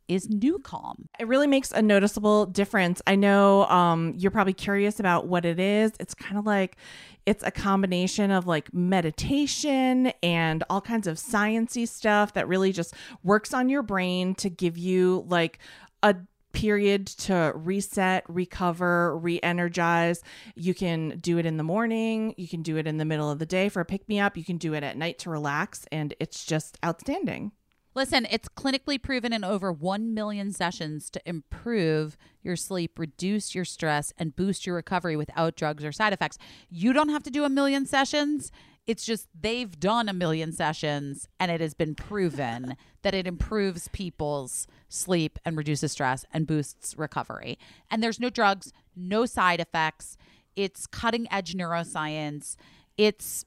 is NuCalm. It really makes a noticeable difference. I know um, you're probably curious about what it is. It's kind of like it's a combination of like meditation and all kinds of sciency stuff that really just works on your brain to give you like a period to reset, recover, re-energize. You can do it in the morning, you can do it in the middle of the day for a pick me up, you can do it at night to relax and it's just outstanding. Listen, it's clinically proven in over 1 million sessions to improve your sleep, reduce your stress, and boost your recovery without drugs or side effects. You don't have to do a million sessions. It's just they've done a million sessions and it has been proven (laughs) that it improves people's sleep and reduces stress and boosts recovery. And there's no drugs, no side effects. It's cutting edge neuroscience. It's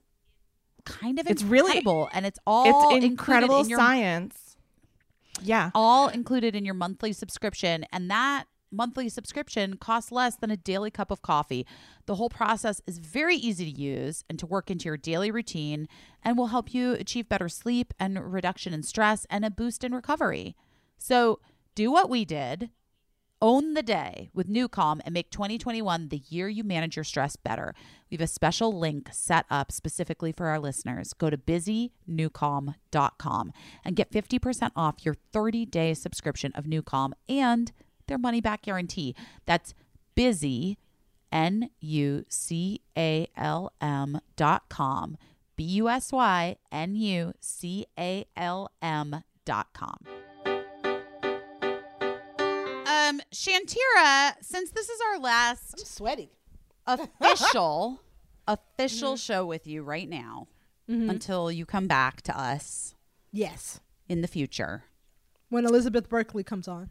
kind of It's really- incredible and it's all it's incredible in your science. Yeah. all included in your monthly subscription and that monthly subscription costs less than a daily cup of coffee. The whole process is very easy to use and to work into your daily routine and will help you achieve better sleep and reduction in stress and a boost in recovery. So, do what we did. Own the day with NuCalm and make 2021 the year you manage your stress better. We have a special link set up specifically for our listeners. Go to busynucalm.com and get 50% off your 30 day subscription of NuCalm and their money back guarantee. That's busy, N U C A L M dot com. B U S Y N U C A L M dot com. Um, Shantira, since this is our last I'm sweaty. official (laughs) official show with you right now until you come back to us Yes. in the future. When Elizabeth Berkley comes on.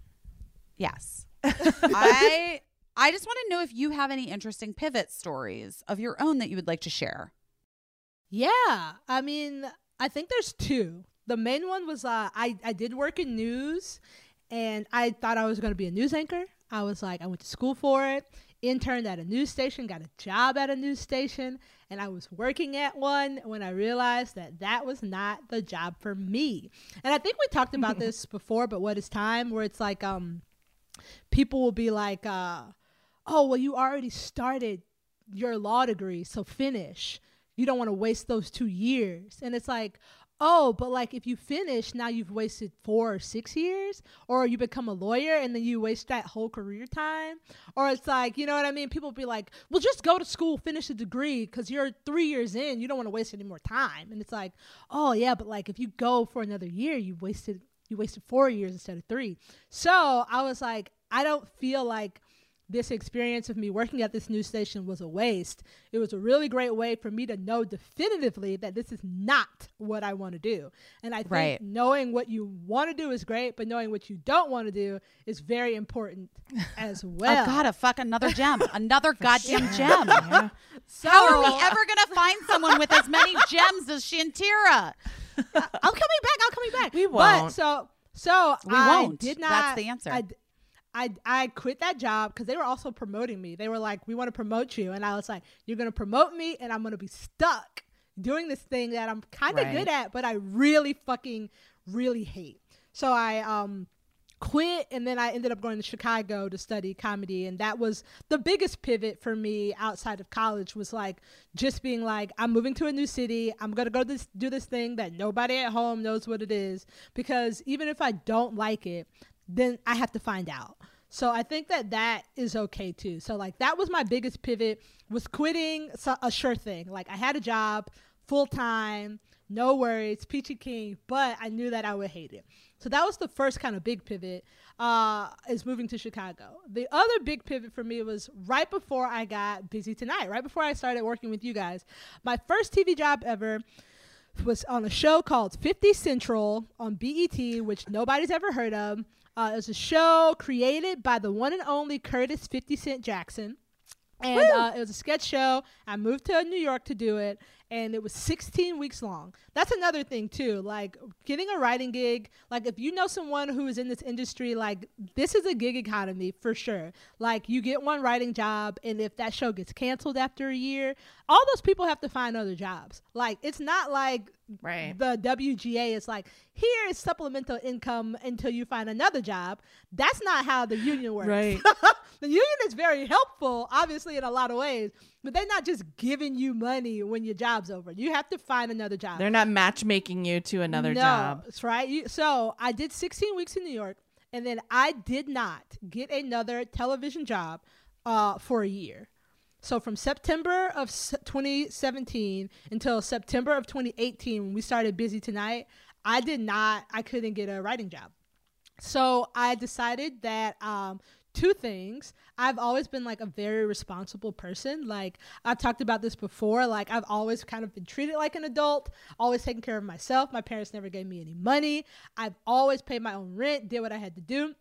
Yes. (laughs) I I just want to know if you have any interesting pivot stories of your own that you would like to share. Yeah, I mean, I think there's two. The main one was uh, I I did work in news, and I thought I was going to be a news anchor. I was like, I went to school for it, interned at a news station, got a job at a news station, and I was working at one when I realized that that was not the job for me. And I think we talked about (laughs) this before, but what is time? Where it's like, um, people will be like, uh, oh, well, you already started your law degree, so finish. You don't want to waste those two years. And it's like, oh, but like if you finish, now you've wasted four or six years, or you become a lawyer and then you waste that whole career time. Or it's like, you know what I mean? People be like, well, just go to school, finish a degree because you're three years in, you don't want to waste any more time. And it's like, oh, yeah, but like if you go for another year, you wasted you wasted four years instead of three. So I was like, I don't feel like this experience of me working at this news station was a waste. It was a really great way for me to know definitively that this is not what I want to do. And I think Right. knowing what you want to do is great, but knowing what you don't want to do is very important (laughs) as oh, well. oh God, a fuck another gem, (laughs) another goddamn gem. Yeah. so How are we ever gonna find someone with as many (laughs) gems as Shantira? I'm coming back. I'm coming back. We won't. But so so We I won't. did not. That's the answer. I, I, I quit that job because they were also promoting me. They were like, "We want to promote you," and I was like, "You're gonna promote me, and I'm gonna be stuck doing this thing that I'm kind of Right. good at, but I really fucking really hate." So I um quit and then I ended up going to Chicago to study comedy and that was the biggest pivot for me outside of college was like just being like I'm moving to a new city I'm going to go this do this thing that nobody at home knows what it is because even if I don't like it then I have to find out so I think that that is okay too so like that was my biggest pivot was quitting a sure thing like I had a job full time no worries, peachy king, but I knew that I would hate it. So that was the first kind of big pivot, uh, is moving to Chicago. The other big pivot for me was right before I got busy tonight, right before I started working with you guys. My first TV job ever was on a show called 50 Central on BET, which nobody's ever heard of. Uh, it was a show created by the one and only Curtis 50 Cent Jackson. And uh, it was a sketch show. I moved to New York to do it, and it was 16 weeks long. That's another thing too. Like getting a writing gig. Like if you know someone who is in this industry, like this is a gig economy for sure. Like you get one writing job, and if that show gets canceled after a year, all those people have to find other jobs. Like it's not like Right. the WGA is like, here is supplemental income until you find another job. That's not how the union works. Right. (laughs) the union is very helpful, obviously, in a lot of ways, but they're not just giving you money when your job's over. You have to find another job. They're not matchmaking you to another no, job. That's right. You, so I did 16 weeks in New York, and then I did not get another television job uh, for a year. So from September of 2017 until September of 2018, when we started Busy Tonight, I did not, I couldn't get a writing job. So I decided that um, two things. I've always been like a very responsible person. Like I've talked about this before. Like I've always kind of been treated like an adult, always taking care of myself. My parents never gave me any money. I've always paid my own rent, did what I had to do.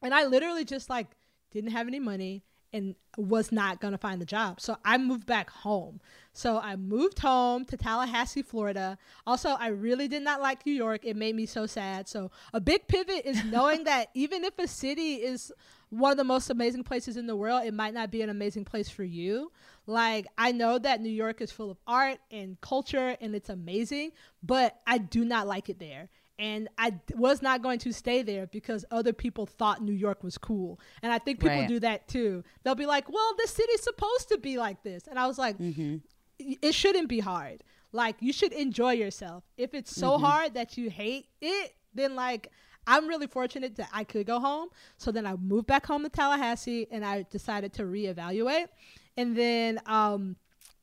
And I literally just like didn't have any money and was not going to find a job. So I moved back home. So I moved home to Tallahassee, Florida. Also, I really did not like New York. It made me so sad. So a big pivot is knowing (laughs) that even if a city is one of the most amazing places in the world, it might not be an amazing place for you. Like, I know that New York is full of art and culture and it's amazing, but I do not like it there. And I d- was not going to stay there because other people thought New York was cool. And I think people Right. do that too. They'll be like, well, this city's supposed to be like this. And I was like, Mm-hmm. it shouldn't be hard. Like you should enjoy yourself. If it's so Mm-hmm. hard that you hate it, then like I'm really fortunate that I could go home. So then I moved back home to Tallahassee and I decided to reevaluate. And then um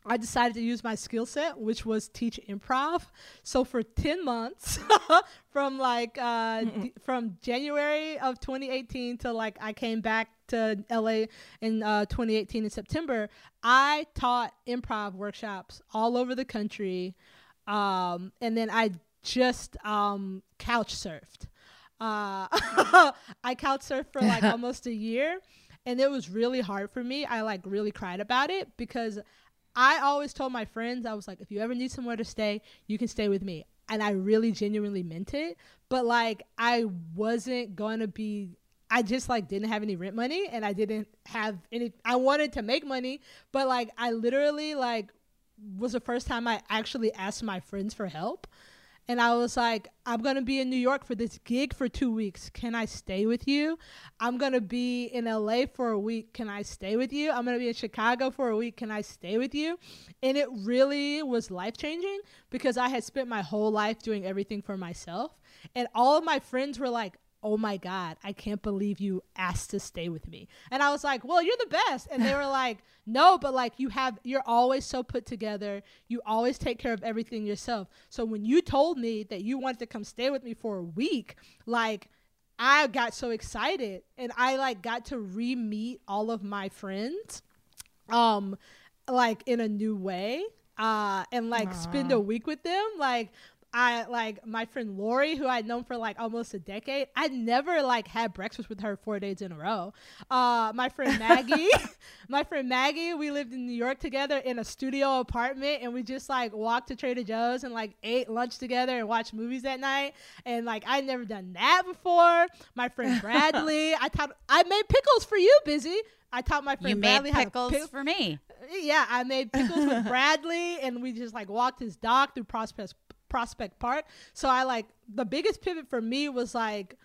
I decided to use my skill set, which was teach improv. So for 10 months, (laughs) from like uh, d- from January of 2018 till like I came back to LA in uh, 2018 in September, I taught improv workshops all over the country. Um, and then I just um, couch surfed. Uh, (laughs) I couch surfed for like (laughs) almost a year and it was really hard for me. I like really cried about it because I always told my friends, I was like, if you ever need somewhere to stay, you can stay with me. And I really genuinely meant it. But like, I wasn't going to be, I just like didn't have any rent money and I didn't have any, I wanted to make money, but like, I literally like was the first time I actually asked my friends for help. And I was like, I'm to be in New York for this gig for two weeks. Can I stay with you? I'm to be in LA for a week. Can I stay with you? I'm to be in Chicago for a week. Can I stay with you? And it really was life changing because I had spent my whole life doing everything for myself. And all of my friends were like, oh my God, I can't believe you asked to stay with me. And I was like, well, you're the best. And they were (laughs) like, no, but like you have, you're always so put together. You always take care of everything yourself. So when you told me that you wanted to come stay with me for a week, like, I got so excited and I like got to re-meet all of my friends um like in a new way uh and like spend a week with them like I like my friend Lori, who I'd known for like almost a decade. I'd never like had breakfast with her four days in a row. Uh, my friend (laughs) Maggie, (laughs) my friend Maggie, we lived in New York together in a studio apartment, and we just like walked to Trader Joe's and like ate lunch together and watched movies at night. And like I'd never done that before. My friend (laughs) Bradley, I taught I made pickles for you, busy. I taught my friend You Bradley made how to pickles pick- for me. yeah, I made pickles with Bradley, and we just like walked his dog through Prospect Prospect Park. So I like the biggest pivot for me was like,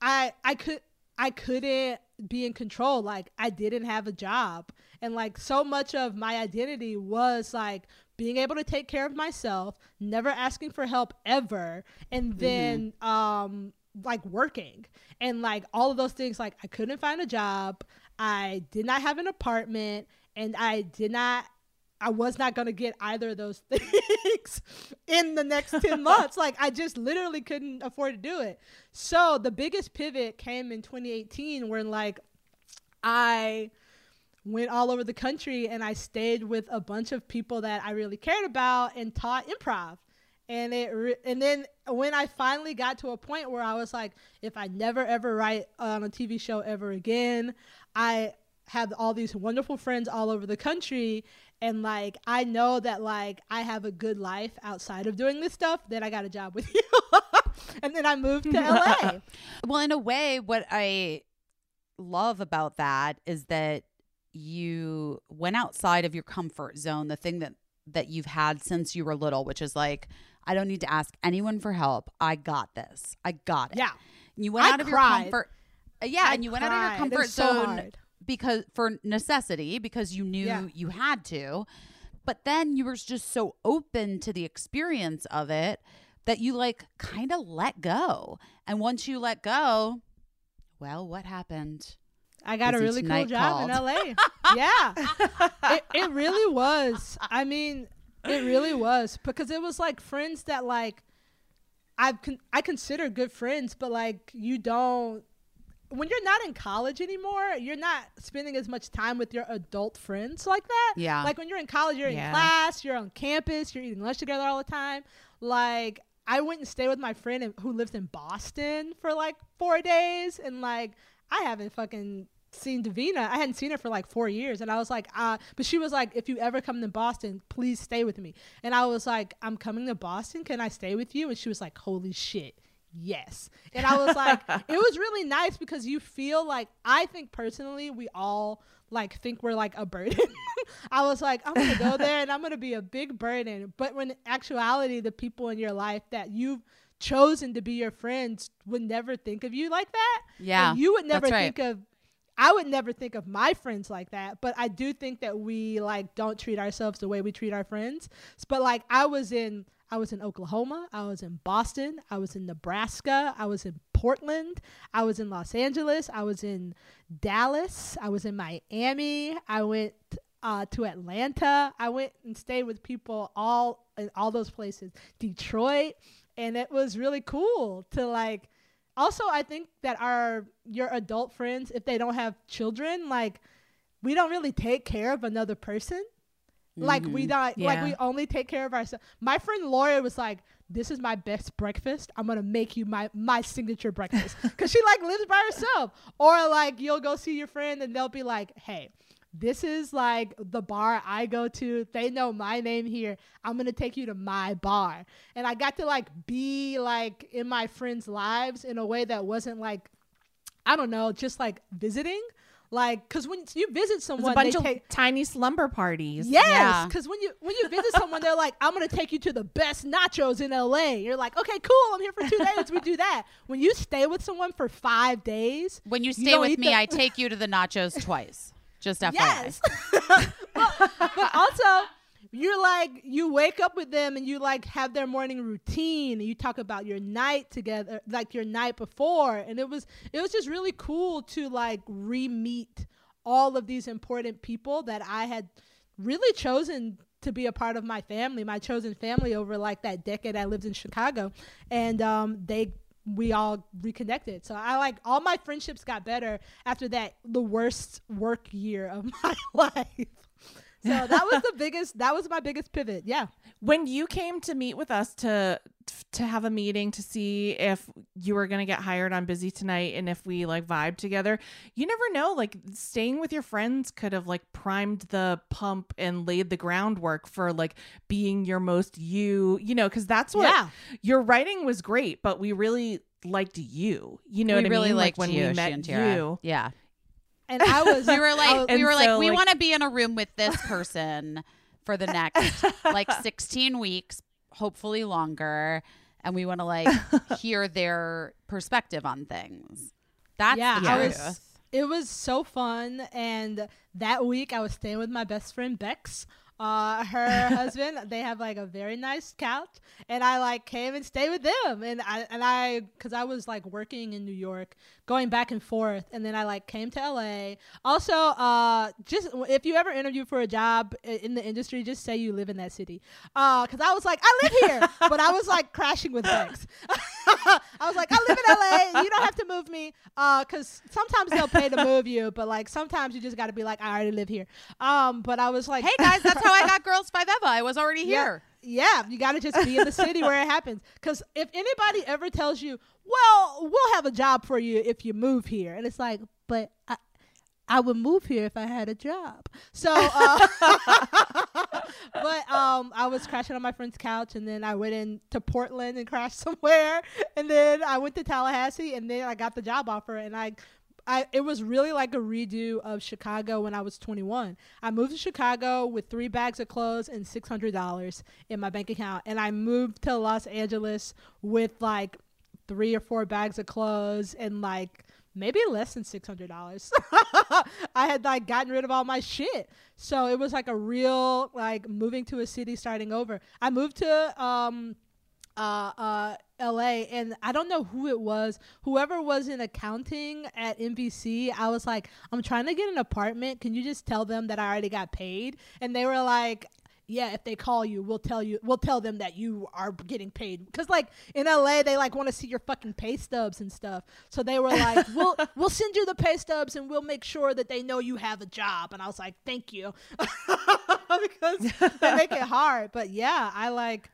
I I could I couldn't be in control. Like I didn't have a job, and like so much of my identity was like being able to take care of myself, never asking for help ever, and then um like working and like all of those things. Like I couldn't find a job. I did not have an apartment and I did not I was not going to get either of those (laughs) things in the next 10 (laughs) months. Like I just literally couldn't afford to do it. So the biggest pivot came in 2018 when like I went all over the country and I stayed with a bunch of people that I really cared about and taught improv. And it re- and then when I finally got to a point where I was like, if I never ever write on a TV show ever again, I have all these wonderful friends all over the country and like I know that like I have a good life outside of doing this stuff, then I got a job with (laughs) you. and then I moved to LA. (laughs) Well, in a way, what I love about that is that you went outside of your comfort zone, the thing that that you've had since you were little, which is like, I don't need to ask anyone for help. I got this. I got it. Yeah. You went I out of your comfort. Yeah, I and you went out of your cried. Comfort so zone hard. Because for necessity because you knew Yeah. you had to. But then you were just so open to the experience of it that you like kind of let go. And once you let go, well, what happened? I got a really cool job in. LA. (laughs) yeah. It, it really was. I mean, it really was because it was like friends that like I con- I consider good friends, but like you don't when you're not in college anymore, you're not spending as much time with your adult friends like that. Yeah. Like when you're in college, you're Yeah. in class, you're on campus, you're eating lunch together all the time. Like I went and stayed with my friend in- who lives in Boston for like four days, and like I haven't fucking seen Davina. I hadn't seen her for like four years, and I was like, uh, but she was like, if you ever come to Boston, please stay with me. And I was like, I'm coming to Boston. Can I stay with you? And she was like, holy shit. Yes. And I was like, it was really nice because you feel like, I think personally, we all like think we're like a burden. (laughs) I was like, I'm going to go (laughs) there and I'm going to be a big burden. But when in actuality, the people in your life that you've chosen to be your friends would never think of you like that. Yeah, And you would never right. think of I would never think of my friends like that, but I do think that we like don't treat ourselves the way we treat our friends. But like I was in I was in Oklahoma, I was in Boston, I was in Nebraska, I was in Portland, I was in Los Angeles, I was in Dallas, I was in Miami, I went uh, to Atlanta. I went and stayed with people all in all those places. Detroit, and it was really cool to like also i think that our your adult friends if they don't have children like we don't really take care of another person like we mm-hmm. don't like we only take care of ourselves my friend laura was like this is my best breakfast i'm gonna make you my my signature breakfast (laughs) because she like lives by herself or like you'll go see your friend and they'll be like hey this is like the bar I go to. They know my name here. I'm gonna take you to my bar. And I got to like be like in my friends' lives in a way that wasn't like, I don't know, just like visiting. Like, cause when you visit someone, a bunch of tiny slumber parties. Yes, Yeah. because when you when you visit someone, they're like, "I'm gonna take you to the best nachos in LA." You're like, "Okay, cool. I'm here for two days. We do that." When you stay with someone for five days, When you You stay don't with me, the- I take you to the nachos twice. Just FYI. (laughs) Yes. but, (laughs) but also, you're like, you wake up with them and you like have their morning routine and you talk about your night together, like your night before. And it was, it was just really cool to like re meet all of these important people that I had really chosen to be a part of my family, my chosen family over like that decade I lived in Chicago. And um, they, we all reconnected. So I like all my friendships got better after that, the worst work year of (laughs) my life. So that was the (laughs) biggest, that was my biggest pivot. Yeah. When you came to meet with us to to have a meeting to see if you were going to get hired on Busy Tonight and if we like vibe together, you never know. Like staying with your friends could have like primed the pump and laid the groundwork for like being your most you, you know, because that's what Yeah. your writing was great, but we really liked you. You know we what I really mean? liked like when you, we met Shantira. you. Yeah. And I was, We were like, was- (laughs) we were like, we like- want to be in a room with this person for the next like (laughs) 16 weeks, hopefully longer, and we want to like (laughs) hear their perspective on things. That's yeah, the I truth. was. It was so fun, and that week I was staying with my best friend Bex. Uh, her (laughs) husband. They have like a very nice couch, and I like came and stayed with them. And I and I, cause I was like working in New York, going back and forth, and then I like came to LA. Also, uh, just if you ever interview for a job in the industry, just say you live in that city. Uh, cause I was like, I live here, (laughs) but I was like crashing with Bex. (laughs) (laughs) I was like, I live in LA. You don't have to move me. Uh, cause sometimes they'll pay to move you, but like sometimes you just got to be like, I already live here. Um, but I was like, hey guys, that's how I got (laughs) Girls5eva. I was already yeah, here. yeah, you got to just be in the city where it happens. Cause if anybody ever tells you, well, we'll have a job for you if you move here, and it's like, but I, I would move here if I had a job. So, uh, (laughs) but um, I was crashing on my friend's couch, and then I went into Portland and crashed (laughs) somewhere, and then I went to Tallahassee, and then I got the job offer, and I. I, it was really like a redo of Chicago when I was 21. I moved to Chicago with three bags of clothes and $600 in my bank account. And I moved to Los Angeles with like three or four bags of clothes and like maybe less than six hundred dollars. (laughs) I had like gotten rid of all my shit, so it was like a real like moving to a city, starting over. I moved to um uh, uh, LA, and I don't know who it was. Whoever was in accounting at NBC, I was like, I'm trying to get an apartment. Can you just tell them that I already got paid? And they were like, yeah, if they call you, we'll tell you. We'll tell them that you are getting paid. Because like in LA, they like want to see your fucking pay stubs and stuff. So they were like, (laughs) we'll we'll send you the pay stubs and we'll make sure that they know you have a job. And I was like, thank you, (laughs) because they make it hard. But yeah, I like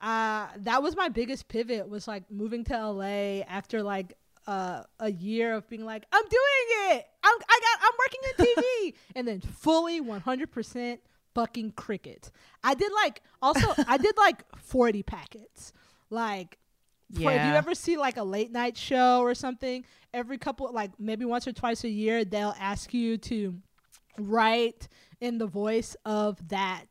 uh that was my biggest pivot was like moving to LA after like uh, a year of being like, I'm doing it. I'm I got I'm working in TV, and then fully 100 percent fucking crickets. I did like also I did like (laughs) 40 packets, like. For, if you ever see like a late night show or something, every couple like maybe once or twice a year they'll ask you to write in the voice of that.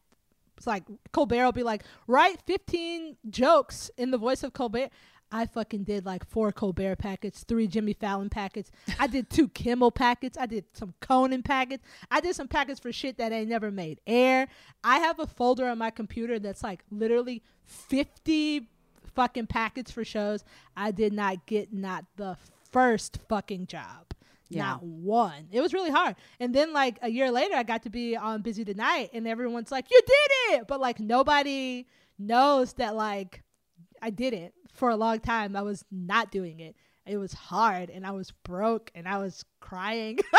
It's like Colbert will be like, write 15 jokes in the voice of Colbert. I fucking did like four Colbert packets, three Jimmy Fallon packets. I did two Kimmel packets. I did some Conan packets. I did some packets for shit that ain't never made air. I have a folder on my computer that's like literally 50 fucking packets for shows. I did not get not the first fucking job. Yeah. Not one. It was really hard. And then like a year later I got to be on Busy Tonight and everyone's like, You did it but like nobody knows that like I didn't for a long time. I was not doing it. It was hard and I was broke and I was crying. (laughs)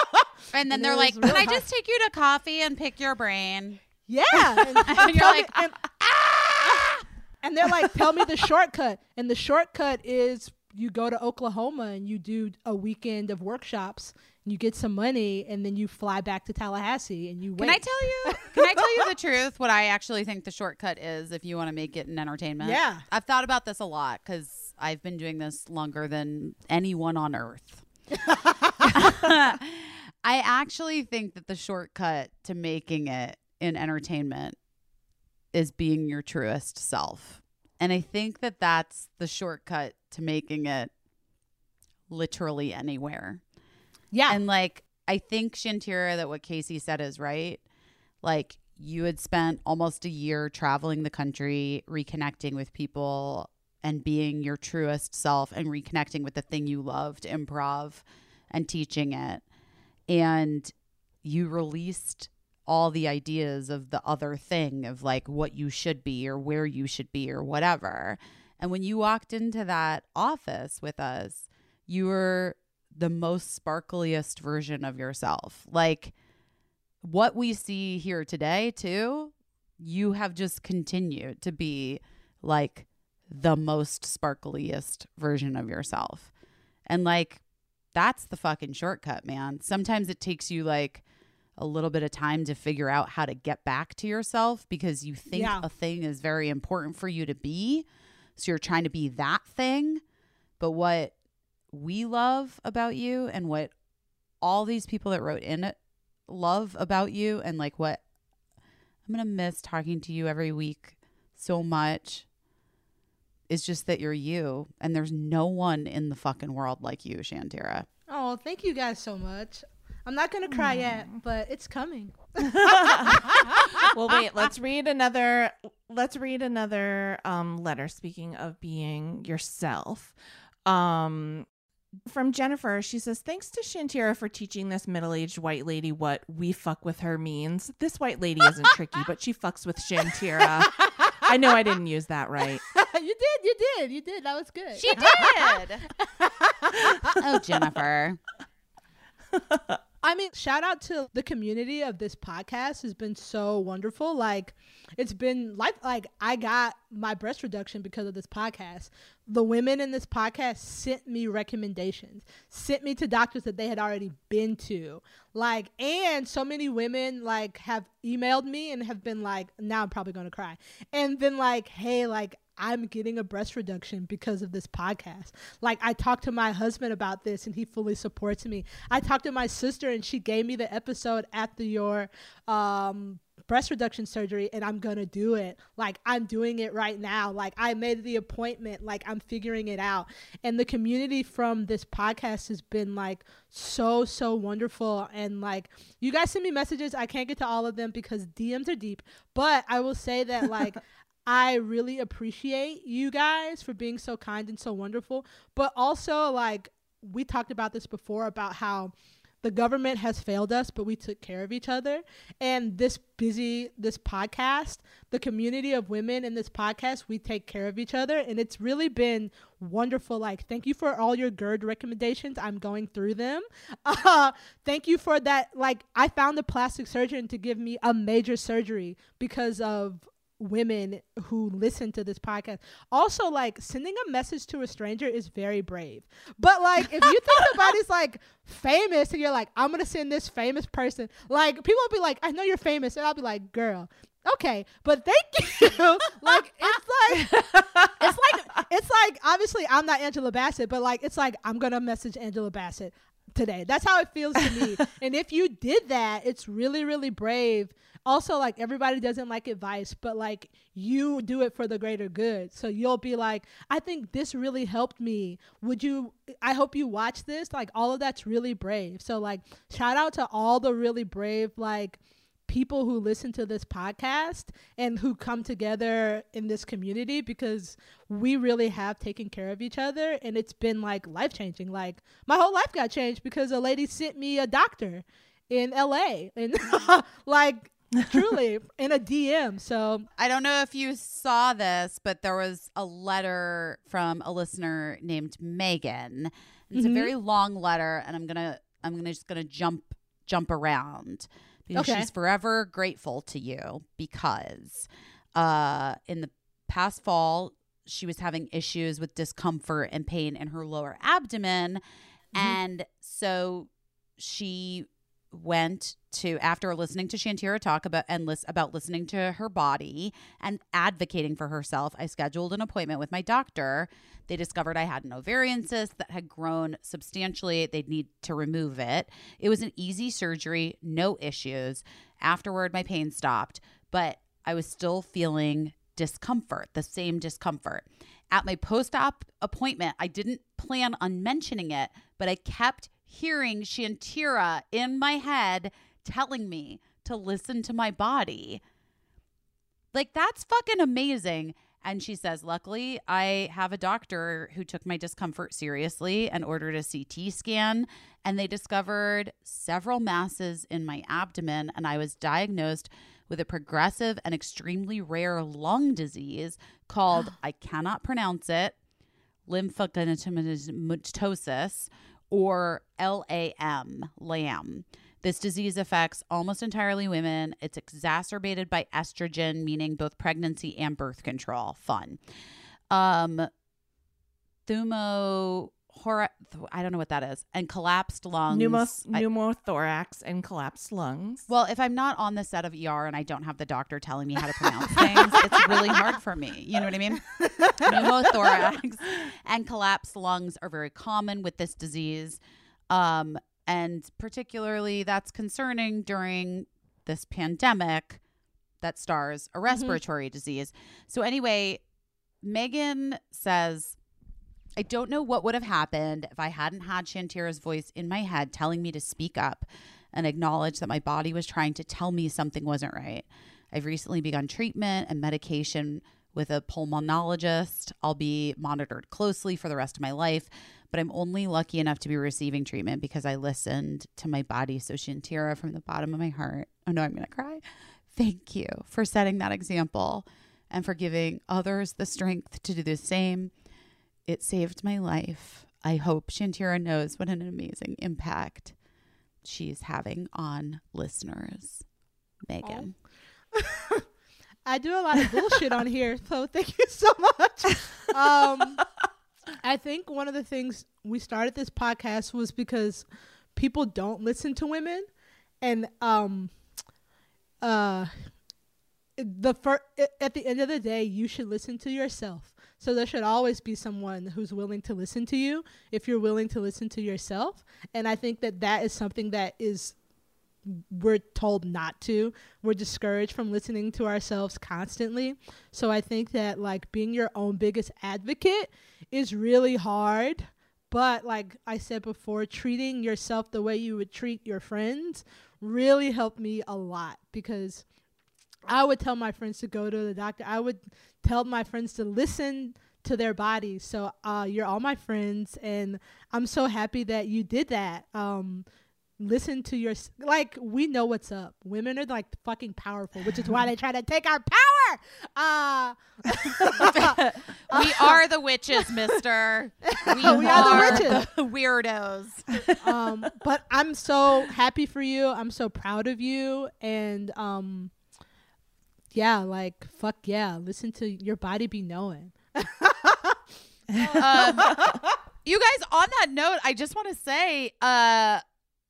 And then And they're like, really "Can I just take you to coffee and pick your brain?" yeah. (laughs) And, And you're me- like, and, "Ah!" and they're like, tell me the (laughs) shortcut. And the shortcut is you go to Oklahoma and you do a weekend of workshops you get some money and then you fly back to Tallahassee and you Can. I tell you? (laughs) Can I tell you the truth? What I actually think the shortcut is, if you want to make it an entertainment. Yeah. I've thought about this a lot because I've been doing this longer than anyone on earth. (laughs) (laughs) I actually think that the shortcut to making it in entertainment is being your truest self. And I think that that's the shortcut to making it literally anywhere. Yeah. And like, I think Shantira, that what Caissie said is right. Like, you had spent almost a year traveling the country, reconnecting with people, and being your truest self and reconnecting with the thing you loved, improv, and teaching it. And you released all the ideas of the other thing of like what you should be or where you should be or whatever. And when you walked into that office with us, you were the most sparkliest version of yourself. Like what we see here today, too, you have just continued to be like the most sparkliest version of yourself. And like, that's the fucking shortcut, man. Sometimes it takes you like a little bit of time to figure out how to get back to yourself because you think Yeah. a thing is very important for you to be. So you're trying to be that thing. But what we love about you and what all these people that wrote in it love about you and like what I'm going to miss talking to you every week so much is just that you're you and there's no one in the fucking world like you, Shantira. oh, thank you guys so much. I'm not going to cry yet, but it's coming. (laughs) well, wait. Let's read another. Let's read another um, letter. Speaking of being yourself, um, from Jennifer, she says, "Thanks to Shantira for teaching this middle-aged white lady what we fuck with her means. This white lady isn't tricky, but she fucks with Shantira. I know I didn't use that right. (laughs) you did, you did, you did. That was good. She did. (laughs) oh, Jennifer. (laughs) I mean, shout out to the community of this podcast has been so wonderful. Like, it's been like like I got my breast reduction because of this podcast. The women in this podcast sent me recommendations, sent me to doctors that they had already been to. Like, and so many women like have emailed me and have been like, now I'm probably gonna cry, and then like, hey, like I'm getting a breast reduction because of this podcast. Like I talked to my husband about this and he fully supports me. I talked to my sister and she gave me the episode after your um breast reduction surgery and I'm to do it. Like I'm doing it right now. Like I made the appointment. Like I'm figuring it out. And the community from this podcast has been like so so wonderful and like you guys send me messages. I can't get to all of them because DMs are deep, but I will say that (laughs) like I really appreciate you guys for being so kind and so wonderful. But also, like, we talked about this before about how the government has failed us, but we took care of each other. And this busy, this podcast, the community of women in this podcast, we take care of each other. And it's really been wonderful. Like, thank you for all your GERD recommendations. I'm going through them. (laughs) Uh, thank you for that. Like, I found a plastic surgeon to give me a major surgery because of women who listen to this podcast. Also, like sending a message to a stranger is very brave. But like if you think somebody's (laughs) like famous and you're like, I'm gonna send this famous person, like people will be like, I know you're famous, and I'll be like, girl. Okay, but thank (laughs) you. like it's like it's like it's like obviously I'm not Angela Bassett, but like it's like I'm gonna message Angela Bassett today. That's how it feels to me. (laughs) and if you did that, it's really really brave. Also, like everybody doesn't like advice, but like you do it for the greater good. So you'll be like, I think this really helped me. Would you? I hope you watch this. Like all of that's really brave. So like shout out to all the really brave like people who listen to this podcast and who come together in this community because we really have taken care of each other and it's been like life changing. Like my whole life got changed because a lady sent me a doctor in LA and (laughs) like truly in a DM. So I don't know if you saw this, but there was a letter from a listener named Megan. It's Mhm. a very long letter, and I'm gonna I'm gonna just gonna jump jump around because Okay. she's forever grateful to you because uh in the past fall she was having issues with discomfort and pain in her lower abdomen and so she went to after listening to Shantira talk about and lis- about listening to her body and advocating for herself. I scheduled an appointment with my doctor. They discovered I had an ovarian cyst that had grown substantially. They'd need to remove it. It was an easy surgery, no issues. Afterward, my pain stopped, but I was still feeling discomfort, the same discomfort. At my post op appointment, I didn't plan on mentioning it, but I kept hearing Shantira in my head telling me to listen to my body. Like, that's fucking amazing. And she says, Luckily, I have a doctor who took my discomfort seriously and ordered a CT scan. And they discovered several masses in my abdomen. And I was diagnosed with a progressive and extremely rare lung disease called, (gasps) I cannot pronounce it, lymphocytomatosis or LAM, LAM. This disease affects almost entirely women. It's exacerbated by estrogen, meaning both pregnancy and birth control. Fun. Um, thumo, hora, I don't know what that is, and collapsed lungs. Pneumos- I- pneumothorax and collapsed lungs. well, if I'm not on the set of ER and I don't have the doctor telling me how to pronounce (laughs) things, it's really hard for me. You know what I mean? (laughs) Pneumothorax and collapsed lungs are very common with this disease. Um, and particularly that's concerning during this pandemic that stars a respiratory disease. So, anyway, Megan says, I don't know what would have happened if I hadn't had Shantira's voice in my head telling me to speak up and acknowledge that my body was trying to tell me something wasn't right. I've recently begun treatment and medication with a pulmonologist. I'll be monitored closely for the rest of my life, but I'm only lucky enough to be receiving treatment because I listened to my body. So, Shantira, from the bottom of my heart, oh no, I'm going to cry. Thank you for setting that example and for giving others the strength to do the same. It saved my life. I hope Shantira knows what an amazing impact she's having on listeners. Megan. (laughs) I do a lot of bullshit on here, so thank you so much. Um, (laughs) I think one of the things we started this podcast was because people don't listen to women, and um, uh, the fir- at the end of the day, you should listen to yourself. So there should always be someone who's willing to listen to you if you're willing to listen to yourself. And I think that that is something that is we're told not to. We're discouraged from listening to ourselves constantly. So I think that like being your own biggest advocate is really hard. But like I said before, treating yourself the way you would treat your friends really helped me a lot because I would tell my friends to go to the doctor. I would tell my friends to listen to their bodies. So uh, you're all my friends, and I'm so happy that you did that. Um, listen to your like we know what's up. Women are like fucking powerful, which is why they try to take our power. Uh, (laughs) we are the witches, mister. (laughs) We, We are the witches. the weirdos. um, but I'm so happy for you. I'm so proud of you, and um, yeah, like fuck yeah, listen to your body be knowing. um, (laughs) you guys, on that note, I just want to say, uh,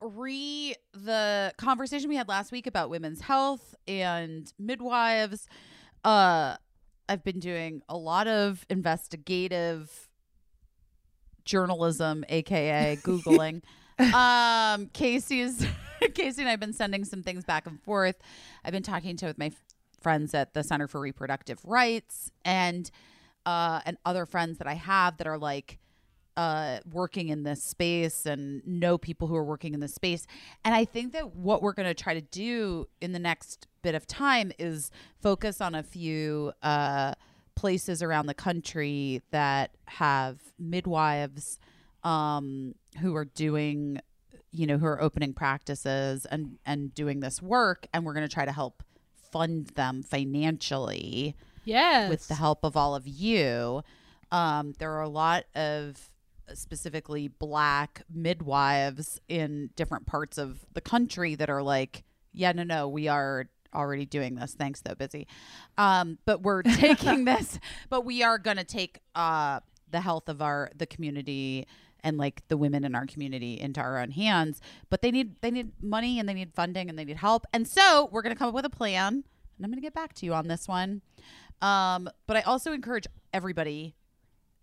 re the conversation we had last week about women's health and midwives. Uh, I've been doing a lot of investigative journalism, aka (laughs) googling. um, Caissie's (laughs) Caissie and I've been sending some things back and forth. I've been talking to with my friends at the Center for Reproductive Rights and uh, and other friends that I have that are like uh, working in this space and know people who are working in this space. And I think that what we're going to try to do in the next bit of time is focus on a few uh, places around the country that have midwives um, who are doing, you know, who are opening practices and and doing this work, and we're going to try to help fund them financially Yes. with the help of all of you. Um, there are a lot of specifically black midwives in different parts of the country that are like, yeah, no, no, we are already doing this. Thanks, though, busy. Um, but we're (laughs) taking this, but we are going to take uh, the health of our the community and like the women in our community into our own hands. But they need they need money and they need funding and they need help. And so we're going to come up with a plan. And I'm going to get back to you on this one. Um, but I also encourage everybody,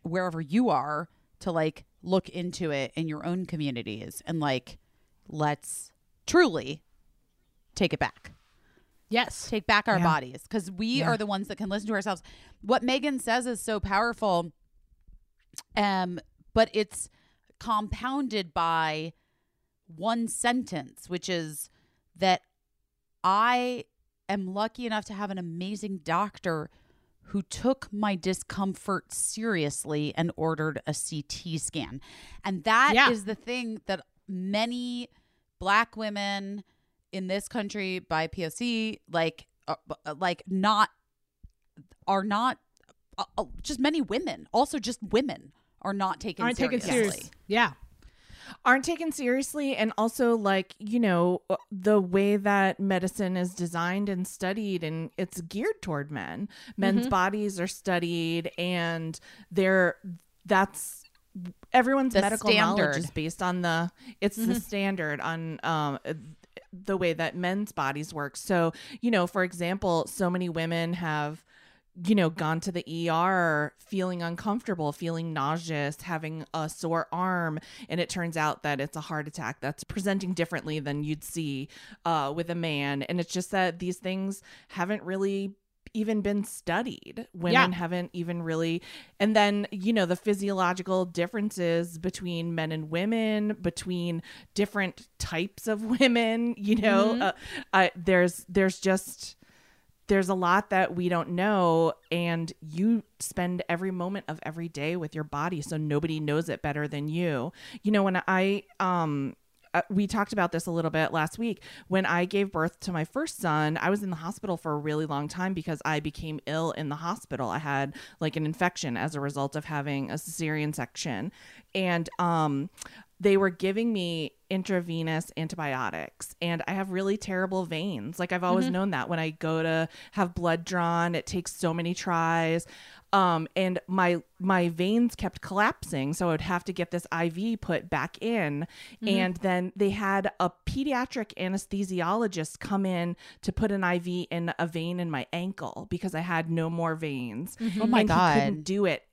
wherever you are, to like look into it in your own communities and like let's truly take it back. yes. Take back our Yeah. bodies because we Yeah. are the ones that can listen to ourselves. What Megan says is so powerful. Um, but it's compounded by one sentence, which is that I am lucky enough to have an amazing doctor who took my discomfort seriously and ordered a CT scan. And that is Yeah. the thing that many black women in this country by POC like uh, uh, like not are not uh, uh, just many women, also just women are not taken Aren't taken seriously. Yeah. aren't taken seriously and also like you know uh, the way that medicine is designed and studied and it's geared toward men men's bodies are studied and they're that's everyone's The medical knowledge standard. is based on the it's the standard on um the way that men's bodies work so you know for example so many women have you know, gone to the ER feeling uncomfortable, feeling nauseous, having a sore arm, and it turns out that it's a heart attack that's presenting differently than you'd see uh, with a man. And it's just that these things haven't really even been studied. Women Yeah. haven't even really, and then, you know, the physiological differences between men and women, between different types of (laughs) women, you know, uh, uh, there's, there's just, there's a lot that we don't know and you spend every moment of every day with your body so nobody knows it better than you. You know when i um uh, we talked about this a little bit last week. When i gave birth to my first son i was in the hospital for a really long time because i became ill in the hospital. I had like an infection as a result of having a cesarean section. And um they were giving me intravenous antibiotics and I have really terrible veins. Like I've always mm-hmm. known that when I go to have blood drawn, it takes so many tries. Um and my my veins kept collapsing, so I would have to get this IV put back in. Mm-hmm. And then they had a pediatric anesthesiologist come in to put an IV in a vein in my ankle because I had no more veins. Mm-hmm. Oh my and He God. couldn't do it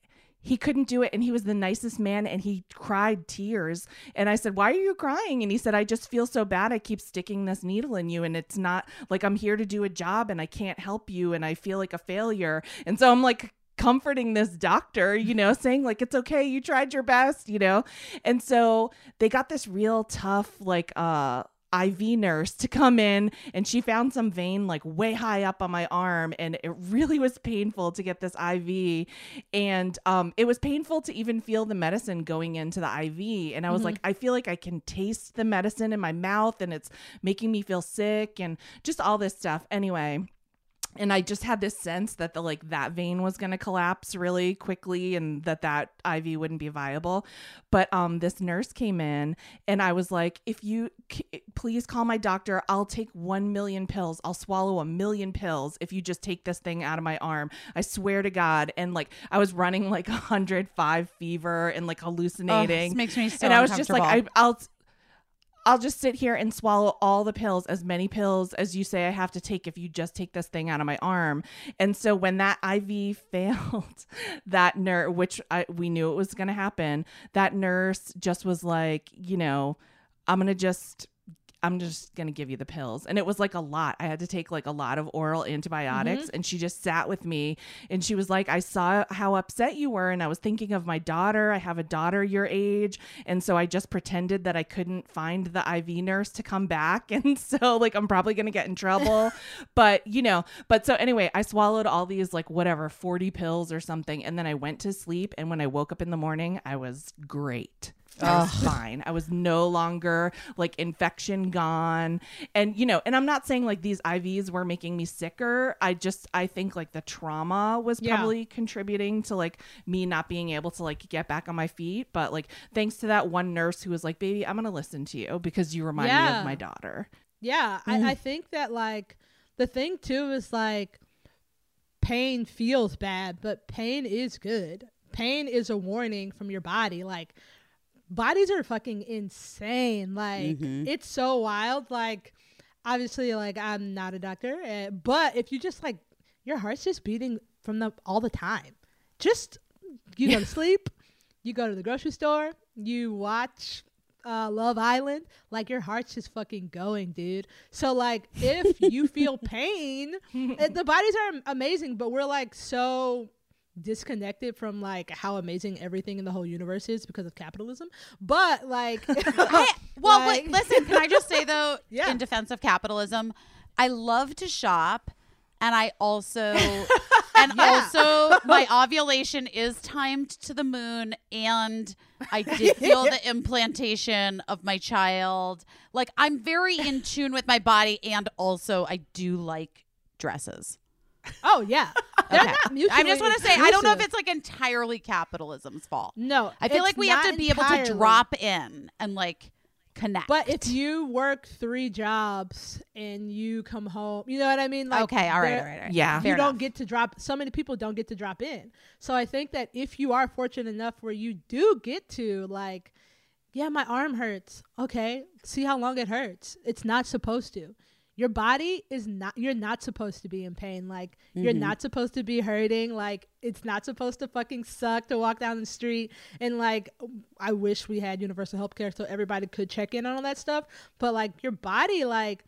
he couldn't do it and he was the nicest man and he cried tears. And i said why are you crying? And he said i just feel so bad. I keep sticking this needle in you and it's not like i'm here to do a job and i can't help you and i feel like a failure. And so i'm like comforting this doctor you know saying like it's okay. You tried your best you know? And so they got this real tough like uh IV nurse to come in and she found some vein like way high up on my arm and it really was painful to get this IV and um it was painful to even feel the medicine going into the IV and I was like I feel like I can taste the medicine in my mouth and it's making me feel sick and just all this stuff. Anyway and I just had this sense that the like that vein was going to collapse really quickly and that that IV wouldn't be viable. But um this nurse came in and I was like if you c- please call my doctor I'll take 1 million pills. I'll swallow a million pills if you just take this thing out of my arm. I swear to god and like I was running like 105 fever and like Oh, hallucinating. this makes me so and I was just like I uncomfortable. I'll just sit here and swallow all the pills, as many pills as you say I have to take if you just take this thing out of my arm. And so when that IV (laughs) failed, that nurse, which I, we knew it was going to happen, that nurse just was like, you know, I'm going to just. I'm just gonna give you the pills. And it was like a lot. I had to take like a lot of oral antibiotics. Mm-hmm. And she just sat with me and she was like, I saw how upset you were. And I was thinking of my daughter. I have a daughter your age. And so I just pretended that I couldn't find the IV nurse to come back. (laughs) And so, like, I'm probably gonna get in trouble. (laughs) but, you know, but so anyway, I swallowed all these, like, whatever, 40 pills or something. And then I went to sleep. And when I woke up in the morning, I was great. I was fine. I was no longer like infection gone. And, you know, and I'm not saying like these IVs were making me sicker. I just, I think like the trauma was Yeah. probably contributing to like me not being able to like get back on my feet. But like, thanks to that one nurse who was like, baby, I'm going to listen to you because you remind me Yeah. of my daughter. Yeah, I, mm-hmm. I think that like the thing too is like pain feels bad, but pain is good. Pain is a warning from your body. Like bodies are fucking insane. Like it's so wild. Like obviously, like I'm not a doctor, uh, but if you just like your heart's just beating from the all the time, just you go to (laughs) sleep, you go to the grocery store, you watch uh, Love Island, like your heart's just fucking going, dude. So like, if you feel (laughs) pain, and the bodies are amazing, but we're like so disconnected from like how amazing everything in the whole universe is because of capitalism. But like, (laughs) (laughs) Hey, well, like- wait, listen. Can I just say though, (laughs) Yeah. in defense of capitalism, I love to shop, and I also, and also, my ovulation is timed to the moon, and I did feel the implantation of my child. Like I'm very in tune with my body, and also I do like dresses. Oh yeah, (laughs) they're Okay. not mutually I just want to say I don't know if it's like entirely capitalism's fault. no. I feel like we have to not be able to drop in and like connect. But if you work three jobs and you come home, you know what I mean? Like okay, all right, all right, all right. Yeah. You enough. don't get to drop so many people don't get to drop in so i think that if you are fortunate enough where you do get to like yeah my arm hurts okay see how long it hurts it's not supposed to your body is not you're not supposed to be in pain like you're Mm-hmm. not supposed to be hurting like it's not supposed to fucking suck to walk down the street and like i wish we had universal health care so everybody could check in on all that stuff but like your body like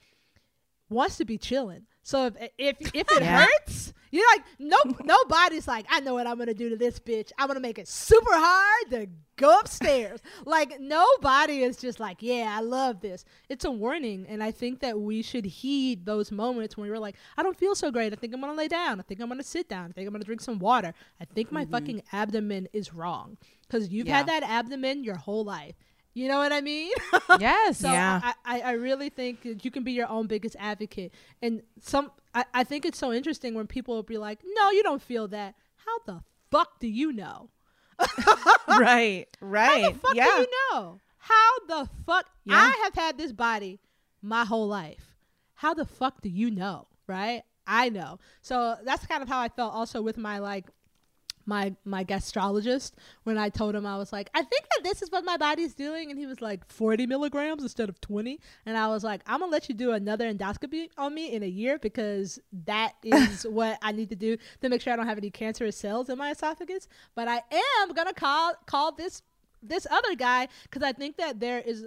wants to be chilling. So if if if it Yeah. hurts, you're like no nobody's like I know what I'm gonna do to this bitch. I'm gonna make it super hard to go upstairs. like nobody is just like yeah I love this. It's a warning, and I think that we should heed those moments when we're like I don't feel so great. I think I'm gonna lay down. I think I'm gonna sit down. I think I'm gonna drink some water. I think my mm-hmm. fucking abdomen is wrong because you've had that abdomen your whole life. You know what I mean? (laughs) Yes. So Yeah. I, I, I really think that you can be your own biggest advocate. And some I, I think it's so interesting when people will be like, No, you don't feel that. How the fuck do you know? right. (laughs) Right. How the fuck yeah. do you know? How the fuck Yeah. I have had this body my whole life. How the fuck do you know? Right? I know. So that's kind of how I felt also with my like my my gastrologist when I told him I was like, I think that this is what my body's doing, and he was like, forty milligrams instead of twenty, and I was like, I'm gonna let you do another endoscopy on me in a year because that (laughs) is what I need to do to make sure I don't have any cancerous cells in my esophagus. But I am gonna call call this this other guy because I think that there is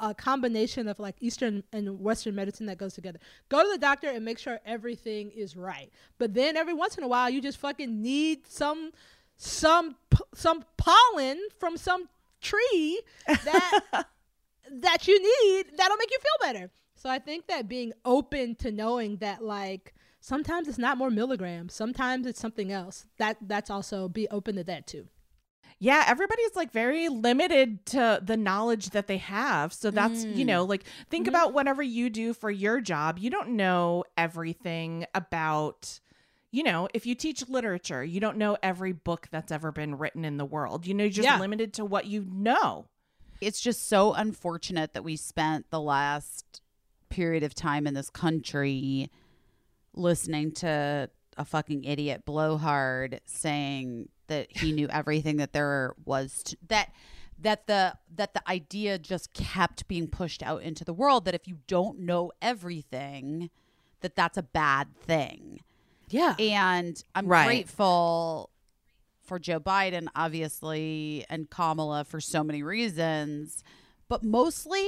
a, a combination of like Eastern and Western medicine that goes together. Go to the doctor and make sure everything is right. But then every once in a while, you just fucking need some some some pollen from some tree that (laughs) that you need that'll make you feel better. So I think that being open to knowing that like sometimes it's not more milligrams, sometimes it's something else. That that's also be open to that too. Yeah, everybody's like very limited to the knowledge that they have. So that's, Mm. you know, like think Mm-hmm. about whatever you do for your job. You don't know everything about, you know, if you teach literature, you don't know every book that's ever been written in the world. You know, you're just Yeah. limited to what you know. it's just so unfortunate that we spent the last period of time in this country listening to a fucking idiot blowhard saying that he knew (laughs) everything that there was to, that that the that the idea just kept being pushed out into the world that if you don't know everything that that's a bad thing Yeah. and I'm Right. grateful for Joe Biden, obviously, and Kamala for so many reasons, but mostly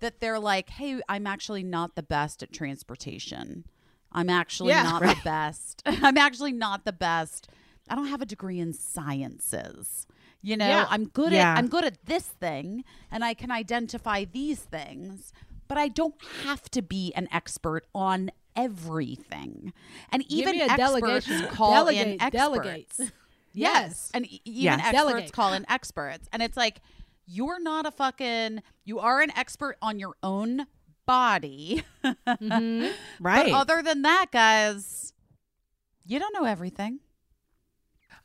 that they're like, hey, I'm actually not the best at transportation. I'm actually Yeah. not the best. (laughs) I'm actually not the best. I don't have a degree in sciences. You know, Yeah. I'm good Yeah. at I'm good at this thing and I can identify these things, but I don't have to be an expert on everything. And Give even a experts (laughs) call in experts. delegate. (laughs) Yes. Yes. And e- even Yes. experts Delegate. call in experts. And it's like, you're not a fucking, you are an expert on your own body. (laughs) Mhm. Right. But other than that, guys, you don't know everything.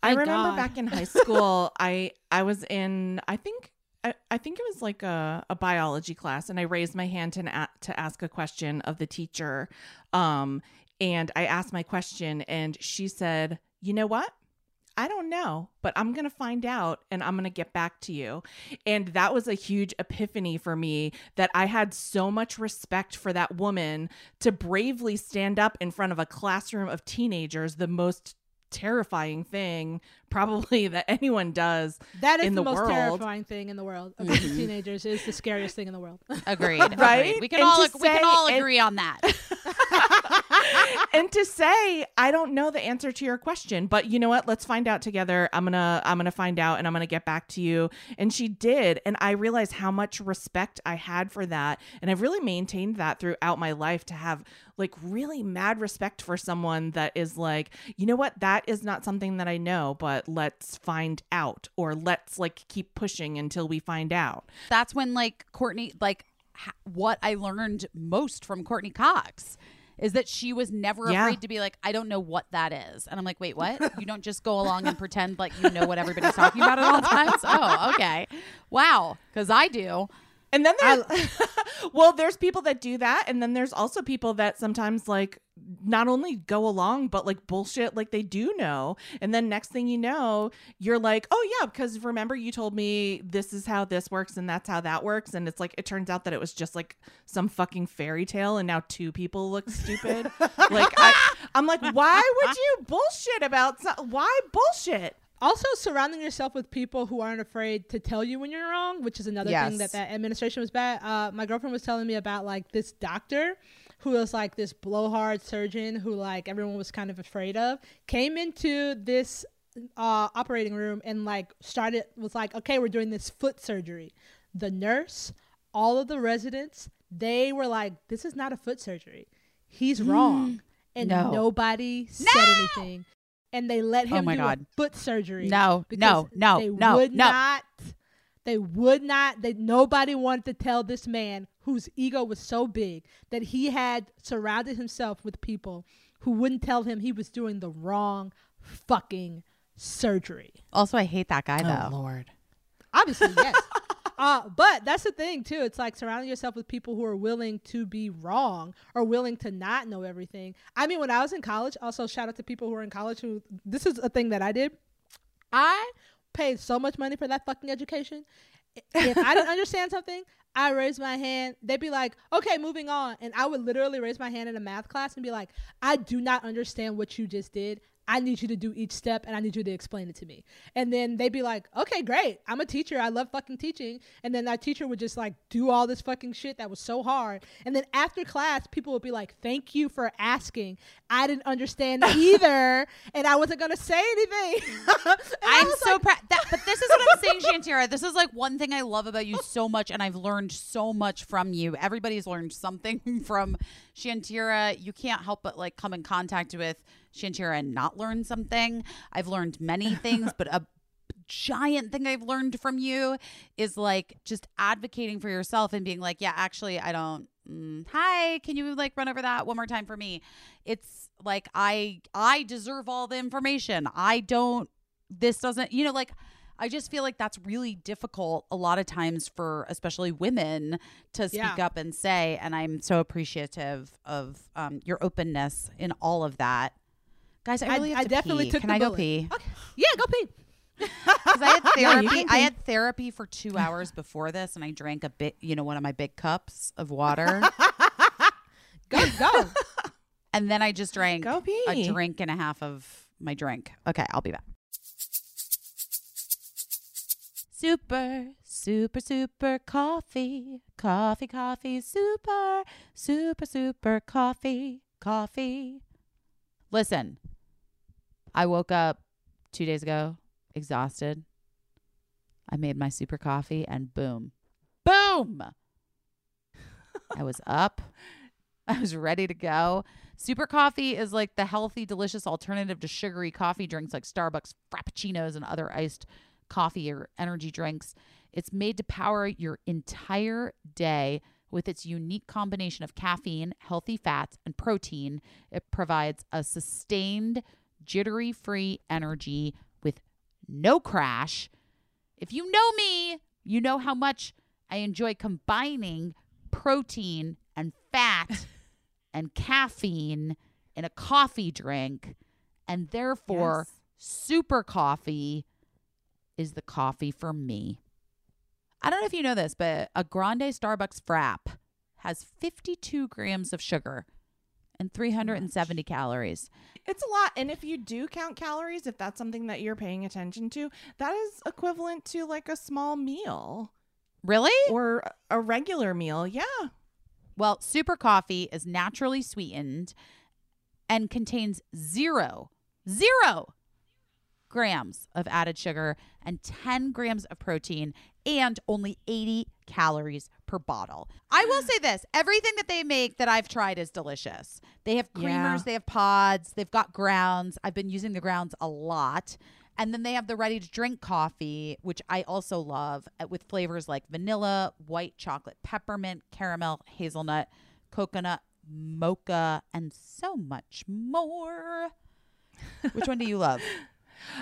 I Thank remember God. back in high (laughs) school, I I was in I think I, I think it was like a, a biology class, and I raised my hand to a- to ask a question of the teacher, um, and I asked my question, and she said, "You know what? I don't know, but I'm going to find out and I'm going to get back to you. And that was a huge epiphany for me that I had so much respect for that woman to bravely stand up in front of a classroom of teenagers, the most terrifying thing probably (laughs) that anyone does. That is In the, the most world. terrifying thing in the world. Of mm-hmm. teenagers is the scariest thing in the world. Agreed. (laughs) Right? Agreed. We can And all to we can say- all and- agree on that. (laughs) and to say I don't know the answer to your question, but you know what? Let's find out together. I'm going to I'm going to find out and I'm going to get back to you. And she did, and I realized how much respect I had for that, and I've really maintained that throughout my life to have like really mad respect for someone that is like, "You know what? That is not something that I know, but let's find out or let's like keep pushing until we find out." That's when like Courteney like ha- what I learned most from Courteney Cox is that she was never Yeah. afraid to be like I don't know what that is. And I'm like, "Wait, what? (laughs) You don't just go along and pretend like you know what everybody's talking about at all times?" (laughs) Oh, okay. Wow, cuz I do. And then there's (laughs) (laughs) well, there's people that do that, and then there's also people that sometimes like not only go along but like bullshit like they do know. And then next thing you know you're like oh yeah because remember you told me this is how this works and that's how that works. And it's like it turns out that it was just like some fucking fairy tale and now two people look stupid. (laughs) Like I, i'm like why would you bullshit about so- why bullshit Also, surrounding yourself with people who aren't afraid to tell you when you're wrong, which is another thing that that administration was bad. Uh, my girlfriend was telling me about like this doctor who was like this blowhard surgeon who like everyone was kind of afraid of came into this uh, operating room and like started was like, okay, we're doing this foot surgery. The nurse, all of the residents, they were like, this is not a foot surgery. He's wrong, and No. nobody said anything. And they let Oh him my do God. a foot surgery. No, because no, no, they no, would no. not. They would not. They nobody wanted to tell this man whose ego was so big that he had surrounded himself with people who wouldn't tell him he was doing the wrong fucking surgery. Also, I hate that guy oh, though. lord Obviously, yes. (laughs) Uh, but that's the thing too. It's like surrounding yourself with people who are willing to be wrong or willing to not know everything. I mean, when I was in college, also shout out to people who are in college who this is a thing that I did. I paid so much money for that fucking education. If I didn't (laughs) understand something, I raised my hand. They'd be like, "Okay, moving on," and I would literally raise my hand in a math class and be like, "I do not understand what you just did. I need you to do each step and I need you to explain it to me." And then they'd be like, "Okay, great. I'm a teacher. I love fucking teaching." And then that teacher would just like do all this fucking shit that was so hard. And then after class, people would be like, "Thank you for asking. I didn't understand (laughs) either, and I wasn't gonna say anything." (laughs) I'm so like, proud. That, but this is what I'm (laughs) saying, Shantira. This is like one thing I love about you so much, and I've learned so much from you. Everybody's learned something from Shantira. You can't help but like come in contact with Shantira and not learn something. I've learned many (laughs) things, but a giant thing I've learned from you is like just advocating for yourself and being like, yeah, actually, I don't. Mm, hi, can you like run over that one more time for me? It's like I I deserve all the information. I don't. This doesn't. You know, like I just feel like that's really difficult a lot of times for especially women to speak Yeah. up and say. And I'm so appreciative of um, your openness in all of that. Guys, I I- really have I to definitely pee. took Can the I go pee? Okay. Yeah, go pee. (laughs) Because I had (laughs) therapy. can I had therapy for two (laughs) hours before this, and I drank a bit, you know, one of my big cups of water, Go, go. and then I just drank Go pee. a drink and a half of my drink. Okay, I'll be back. Super, super, super coffee, coffee, coffee, super, super, super coffee, coffee. Listen, I woke up two days ago exhausted. I made my super coffee and boom, boom. I was up. (laughs) I was ready to go. Super coffee is like the healthy, delicious alternative to sugary coffee drinks like Starbucks Frappuccinos and other iced coffee or energy drinks. It's made to power your entire day with its unique combination of caffeine, healthy fats, and protein. It provides a sustained, jittery free energy with no crash. If you know me, you know how much I enjoy combining protein and fat (laughs) and caffeine in a coffee drink. And therefore, Yes. super coffee is the coffee for me. I don't know if you know this, but a grande Starbucks frap has 52 grams of sugar and 370 calories. It's a lot. And if you do count calories, if that's something that you're paying attention to, that is equivalent to like a small meal Really? or a regular meal. Yeah. Well, super coffee is naturally sweetened and contains zero, zero grams of added sugar and 10 grams of protein and only 80 calories per bottle. I will say this everything that they make that I've tried is delicious. They have creamers, Yeah. they have pods, they've got grounds. I've been using the grounds a lot. And then they have the ready to drink coffee, which I also love, uh, with flavors like vanilla, white chocolate, peppermint, caramel, hazelnut, coconut, mocha, and so much more. Which one do you love? (laughs)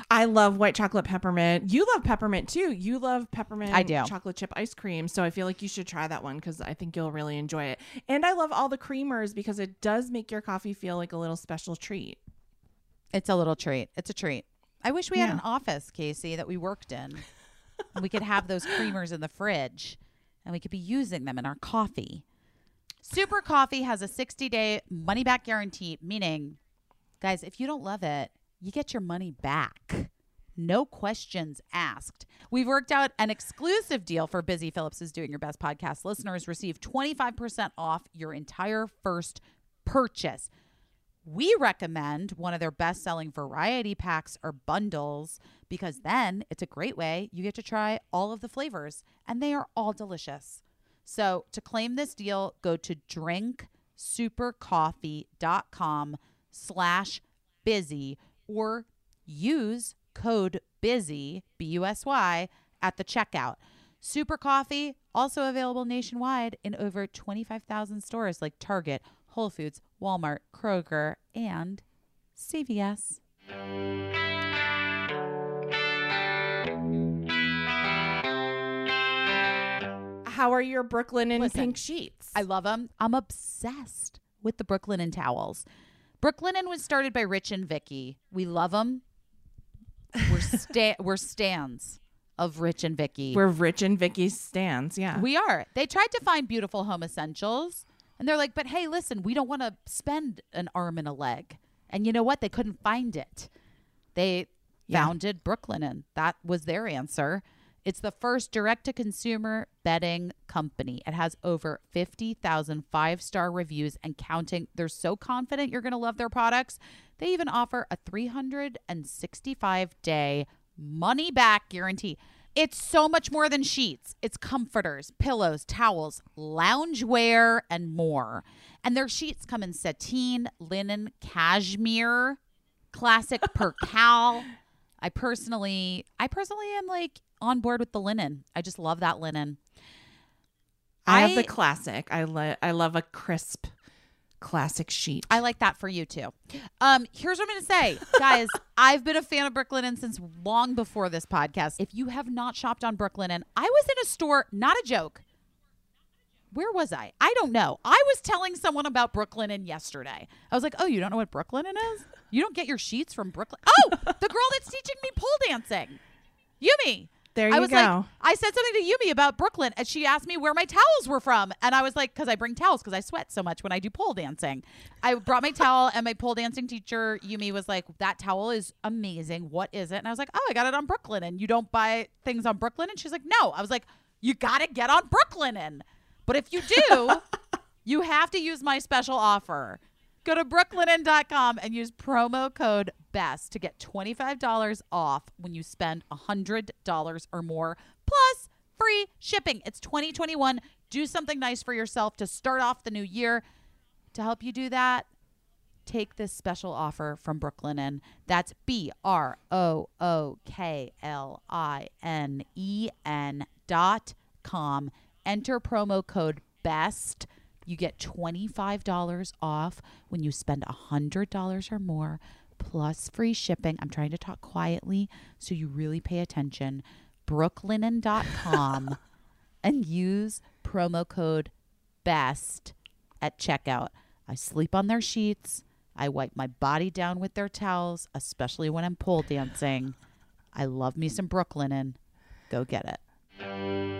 I love white chocolate peppermint. You love peppermint too. You love peppermint I do. chocolate chip ice cream. So I feel like you should try that one because I think you'll really enjoy it. And I love all the creamers because it does make your coffee feel like a little special treat. It's a little treat. It's a treat. I wish we had an office, Caissie, that we worked in. and we could have those creamers in the fridge and we could be using them in our coffee. Super Coffee has a 60 day money back guarantee, meaning, guys, if you don't love it, you get your money back. No questions asked. We've worked out an exclusive deal for Busy Philipps is Doing Your Best podcast. Listeners receive 25% off your entire first purchase. We recommend one of their best selling variety packs or bundles because then it's a great way you get to try all of the flavors and they are all delicious. So to claim this deal, go to drinksupercoffee.com slash busy or use code busy, B-U-S-Y, at the checkout. Super Coffee, also available nationwide in over 25,000 stores like Target, Whole Foods, Walmart, Kroger, and CVS. How are your Brooklinen Listen, pink sheets? I love them. I'm obsessed with the Brooklinen towels. Brooklinen was started by Rich and Vicky. We love them. We're sta- (laughs) we're stands of Rich and Vicky. We're Rich and Vicky stands. Yeah. We are. They tried to find beautiful home essentials, and they're like, "But hey, listen, we don't want to spend an arm and a leg." And you know what? They couldn't find it. They Yeah. founded Brooklinen. That was their answer. It's the first direct-to-consumer bedding company. It has over 50,000 five-star reviews and counting. They're so confident you're going to love their products. They even offer a 365-day money-back guarantee. It's so much more than sheets. It's comforters, pillows, towels, loungewear, and more. And their sheets come in sateen, linen, cashmere, classic (laughs) percale. I personally, I personally am like on board with the linen. I just love that linen. I, have the classic. I lo- I love a crisp classic sheet. I like that for you too. Um, here's what I'm gonna say, (laughs) guys. I've been a fan of Brooklinen since long before this podcast. If you have not shopped on Brooklinen, I was in a store, not a joke. Where was I? I don't know. I was telling someone about Brooklinen yesterday. I was like, "Oh, you don't know what Brooklinen is? You don't get your sheets from Brooklinen? Oh, the girl that's teaching me pole dancing, Yumi. There I you was go. like, I said something to Yumi about Brooklinen, and she asked me where my towels were from, and I was like, because I bring towels because I sweat so much when I do pole dancing. I brought my towel, and my pole dancing teacher Yumi was like, "That towel is amazing. What is it?" And I was like, "Oh, I got it on Brooklinen, and you don't buy things on Brooklinen." And she's like, "No." I was like, "You got to get on Brooklinen, and but if you do, (laughs) you have to use my special offer." Go to brooklinen.com and use promo code BEST to get $25 off when you spend $100 or more, plus free shipping. It's 2021. Do something nice for yourself to start off the new year. To help you do that, take this special offer from Brooklinen. That's B R O O K L I N E N dot com. Enter promo code BEST. You get $25 off when you spend $100 or more, plus free shipping. I'm trying to talk quietly so you really pay attention. Brooklinen.com (laughs) and use promo code BEST at checkout. I sleep on their sheets. I wipe my body down with their towels, especially when I'm pole dancing. I love me some Brooklinen. Go get it.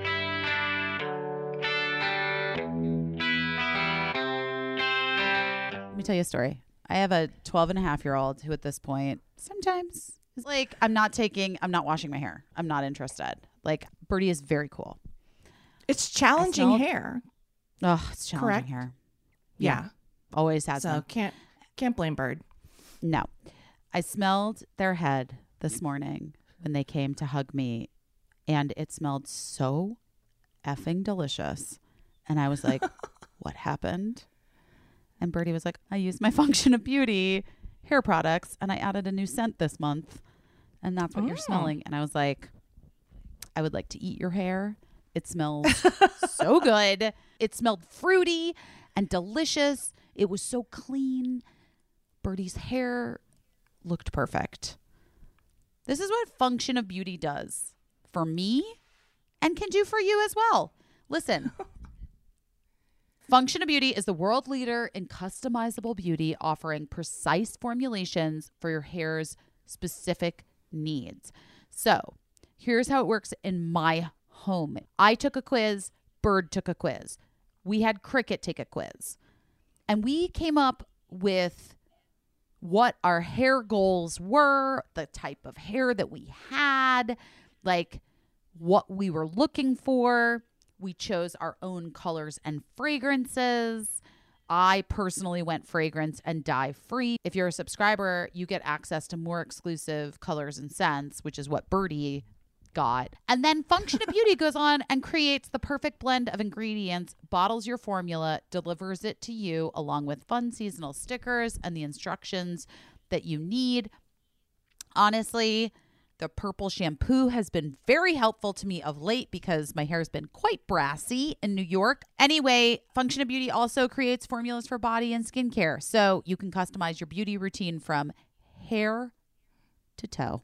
Me tell you a story. I have a 12 and a half year old who, at this point, sometimes is like, I'm not taking, I'm not washing my hair. I'm not interested. Like, Birdie is very cool. it's challenging smelled- hair. Oh, it's challenging Correct. hair. Yeah. Always has So been. can't can't blame Bird. No. I smelled their head this morning when they came to hug me, and it smelled so effing delicious. And I was like, (laughs) what happened? And Birdie was like, I used my (laughs) Function of Beauty hair products and I added a new scent this month. And that's what you're Oh. smelling. And I was like, I would like to eat your hair. It smells (laughs) so good. It smelled fruity and delicious. It was so clean. Birdie's hair looked perfect. This is what Function of Beauty does for me and can do for you as well. Listen. (laughs) Function of Beauty is the world leader in customizable beauty, offering precise formulations for your hair's specific needs. So, here's how it works in my home I took a quiz, Bird took a quiz. We had Cricket take a quiz. And we came up with what our hair goals were, the type of hair that we had, like what we were looking for. We chose our own colors and fragrances. I personally went fragrance and dye free. If you're a subscriber, you get access to more exclusive colors and scents, which is what Birdie got. And then Function of Beauty (laughs) goes on and creates the perfect blend of ingredients, bottles your formula, delivers it to you along with fun seasonal stickers and the instructions that you need. Honestly, the purple shampoo has been very helpful to me of late because my hair has been quite brassy in New York. Anyway, Function of Beauty also creates formulas for body and skincare. So you can customize your beauty routine from hair to toe.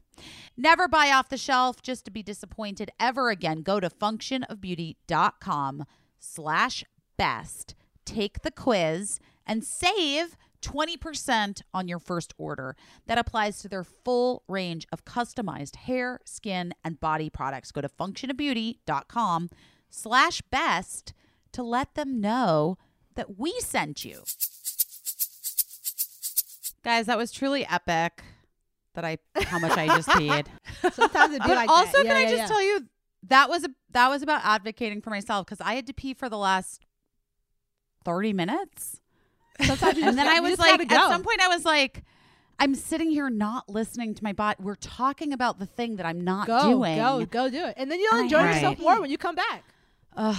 Never buy off the shelf just to be disappointed ever again. Go to functionofbeauty.com slash best. Take the quiz and save 20% on your first order. That applies to their full range of customized hair, skin, and body products. Go to functionofbeauty.com slash best to let them know that we sent you. Guys, that was truly epic that I how much I just peed. (laughs) Sometimes it'd be But like also, that. can I Yeah, just yeah, tell you that was a that was about advocating for myself because I had to pee for the last thirty minutes, yeah. Sometimes (laughs) you and then I was like, at go. some point, I was like, I'm sitting here not listening to my body. We're talking about the thing that I'm not go, doing. go, go do it, and then you'll And I enjoy had yourself to more when you come back. Ugh.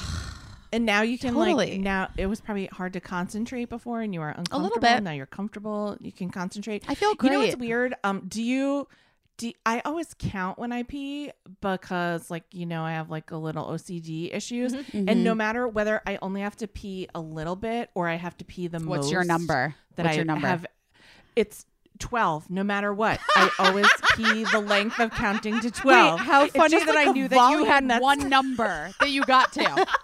And now you can Totally. like now it was probably hard to concentrate before and you were uncomfortable. little bit. Now you're comfortable. You can concentrate. I feel great. You know what's weird? Um, do you do, I always count when I pee because, like, you know, I have like a little OCD issues, Mm-hmm. and no matter whether I only have to pee a little bit or I have to pee the most. What's your number? That What's I your number? have, it's twelve. No matter what, (laughs) I always pee the length of counting to twelve. Wait, how funny that like I a knew that you had that's- one number that you got to. (laughs)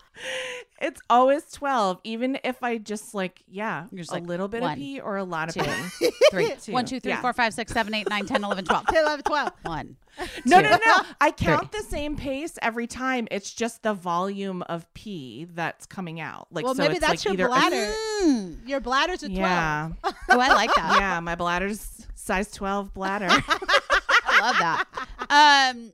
It's always twelve, even if I just like yeah, You're just a like, little bit one, of pee or a lot of two, pee. Three, (laughs) Two. one, two, three, Yeah. four, five, six, seven, eight, nine, 10, 11, 12. 10, 11, 12. One. No, (laughs) two, no, no. I count the same pace every time. It's just the volume of pee that's coming out. Like, Well, so maybe it's that's like your either bladder. Mm. Your bladder's a 12. yeah, (laughs) Oh, I like that. yeah. My bladder's size twelve bladder. (laughs) I love that. Um,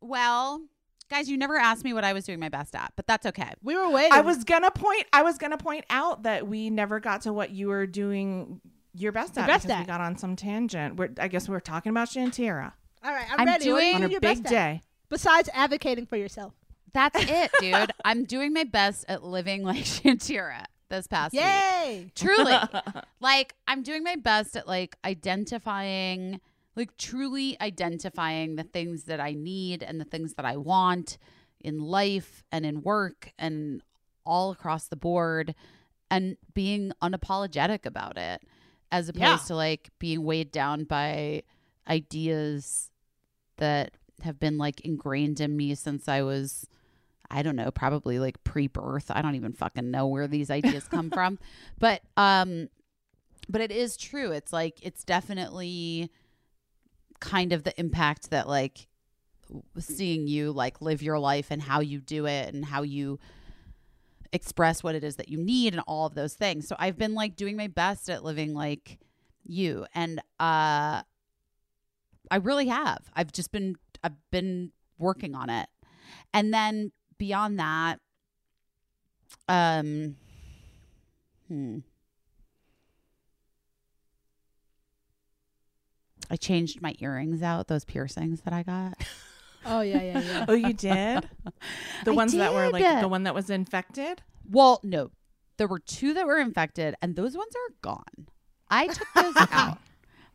well, guys, you never asked me what I was doing my best at, but that's okay. We were waiting. I was gonna point. I was gonna point out that we never got to what you were doing your best Your at best because at. we got on some tangent. We're, I guess we are talking about Shantira All right, I'm, I'm ready. What doing- on doing her your big best at? day. Besides advocating for yourself. That's (laughs) it, dude. I'm doing my best at living like (laughs) Shantira this past week. Yay. Truly. (laughs) like I'm doing my best at like identifying like truly identifying the things that I need and the things that I want in life and in work and all across the board and being unapologetic about it as opposed Yeah. to like being weighed down by ideas that have been like ingrained in me since I was I don't know, probably like pre-birth. I don't even fucking know where these ideas come (laughs) from. But um but it is true. It's like it's definitely kind of the impact that like seeing you like live your life and how you do it and how you express what it is that you need and all of those things. So I've been like doing my best at living like you and uh I really have. I've just been I've been working on it. And then beyond that um hmm I changed my earrings out, those piercings that I got. (laughs) Oh, yeah, yeah, yeah. Oh, you did? (laughs) The I ones that were like the one that was infected? Well, no. There were two that were infected, and those ones are gone. I took those (laughs) out.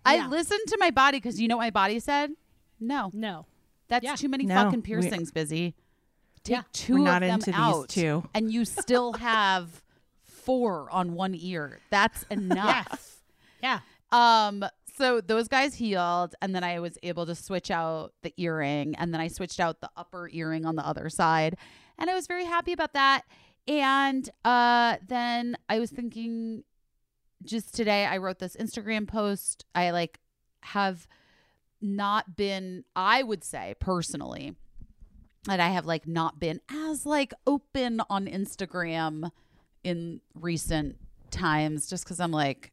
I Yeah. listened to my body because you know what my body said? No. No. That's Yeah. too many No, fucking we- piercings, busy. Take Yeah. two We're of not them into these out, two. and you still (laughs) have four on one ear. That's (laughs) enough. Yeah. Um, so those guys healed, and then I was able to switch out the earring, and then I switched out the upper earring on the other side, and I was very happy about that. And uh, then I was thinking, just today, I wrote this Instagram post. I like have not been, I would say personally, that I have like not been as like open on Instagram in recent times, just because I'm like.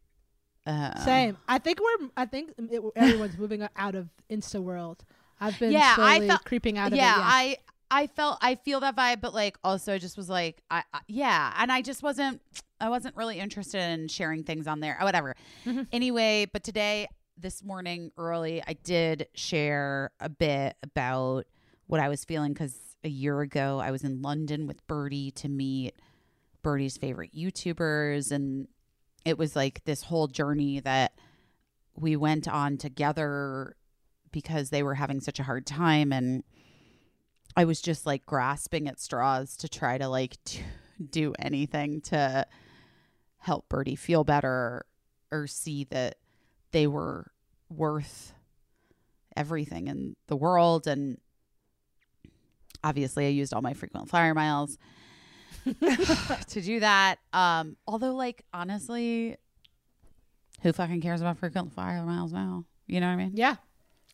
Uh, Same. I think we're. I think it, everyone's moving out of Insta world. I've been Yeah, I slowly felt- creeping out yeah, of it. I I felt I feel that vibe, but like also I just was like I, I yeah, and I just wasn't I wasn't really interested in sharing things on there or whatever. Mm-hmm. Anyway, but today this morning early I did share a bit about what I was feeling because a year ago I was in London with Birdie to meet Birdie's favorite YouTubers and it was like this whole journey that we went on together because they were having such a hard time and I was just like grasping at straws to try to like t- (laughs) do anything to help Birdie feel better or see that they were worth everything in the world and obviously I used all my frequent flyer miles (laughs) to do that um although like honestly who fucking cares about frequent flyer miles now you know what I mean yeah.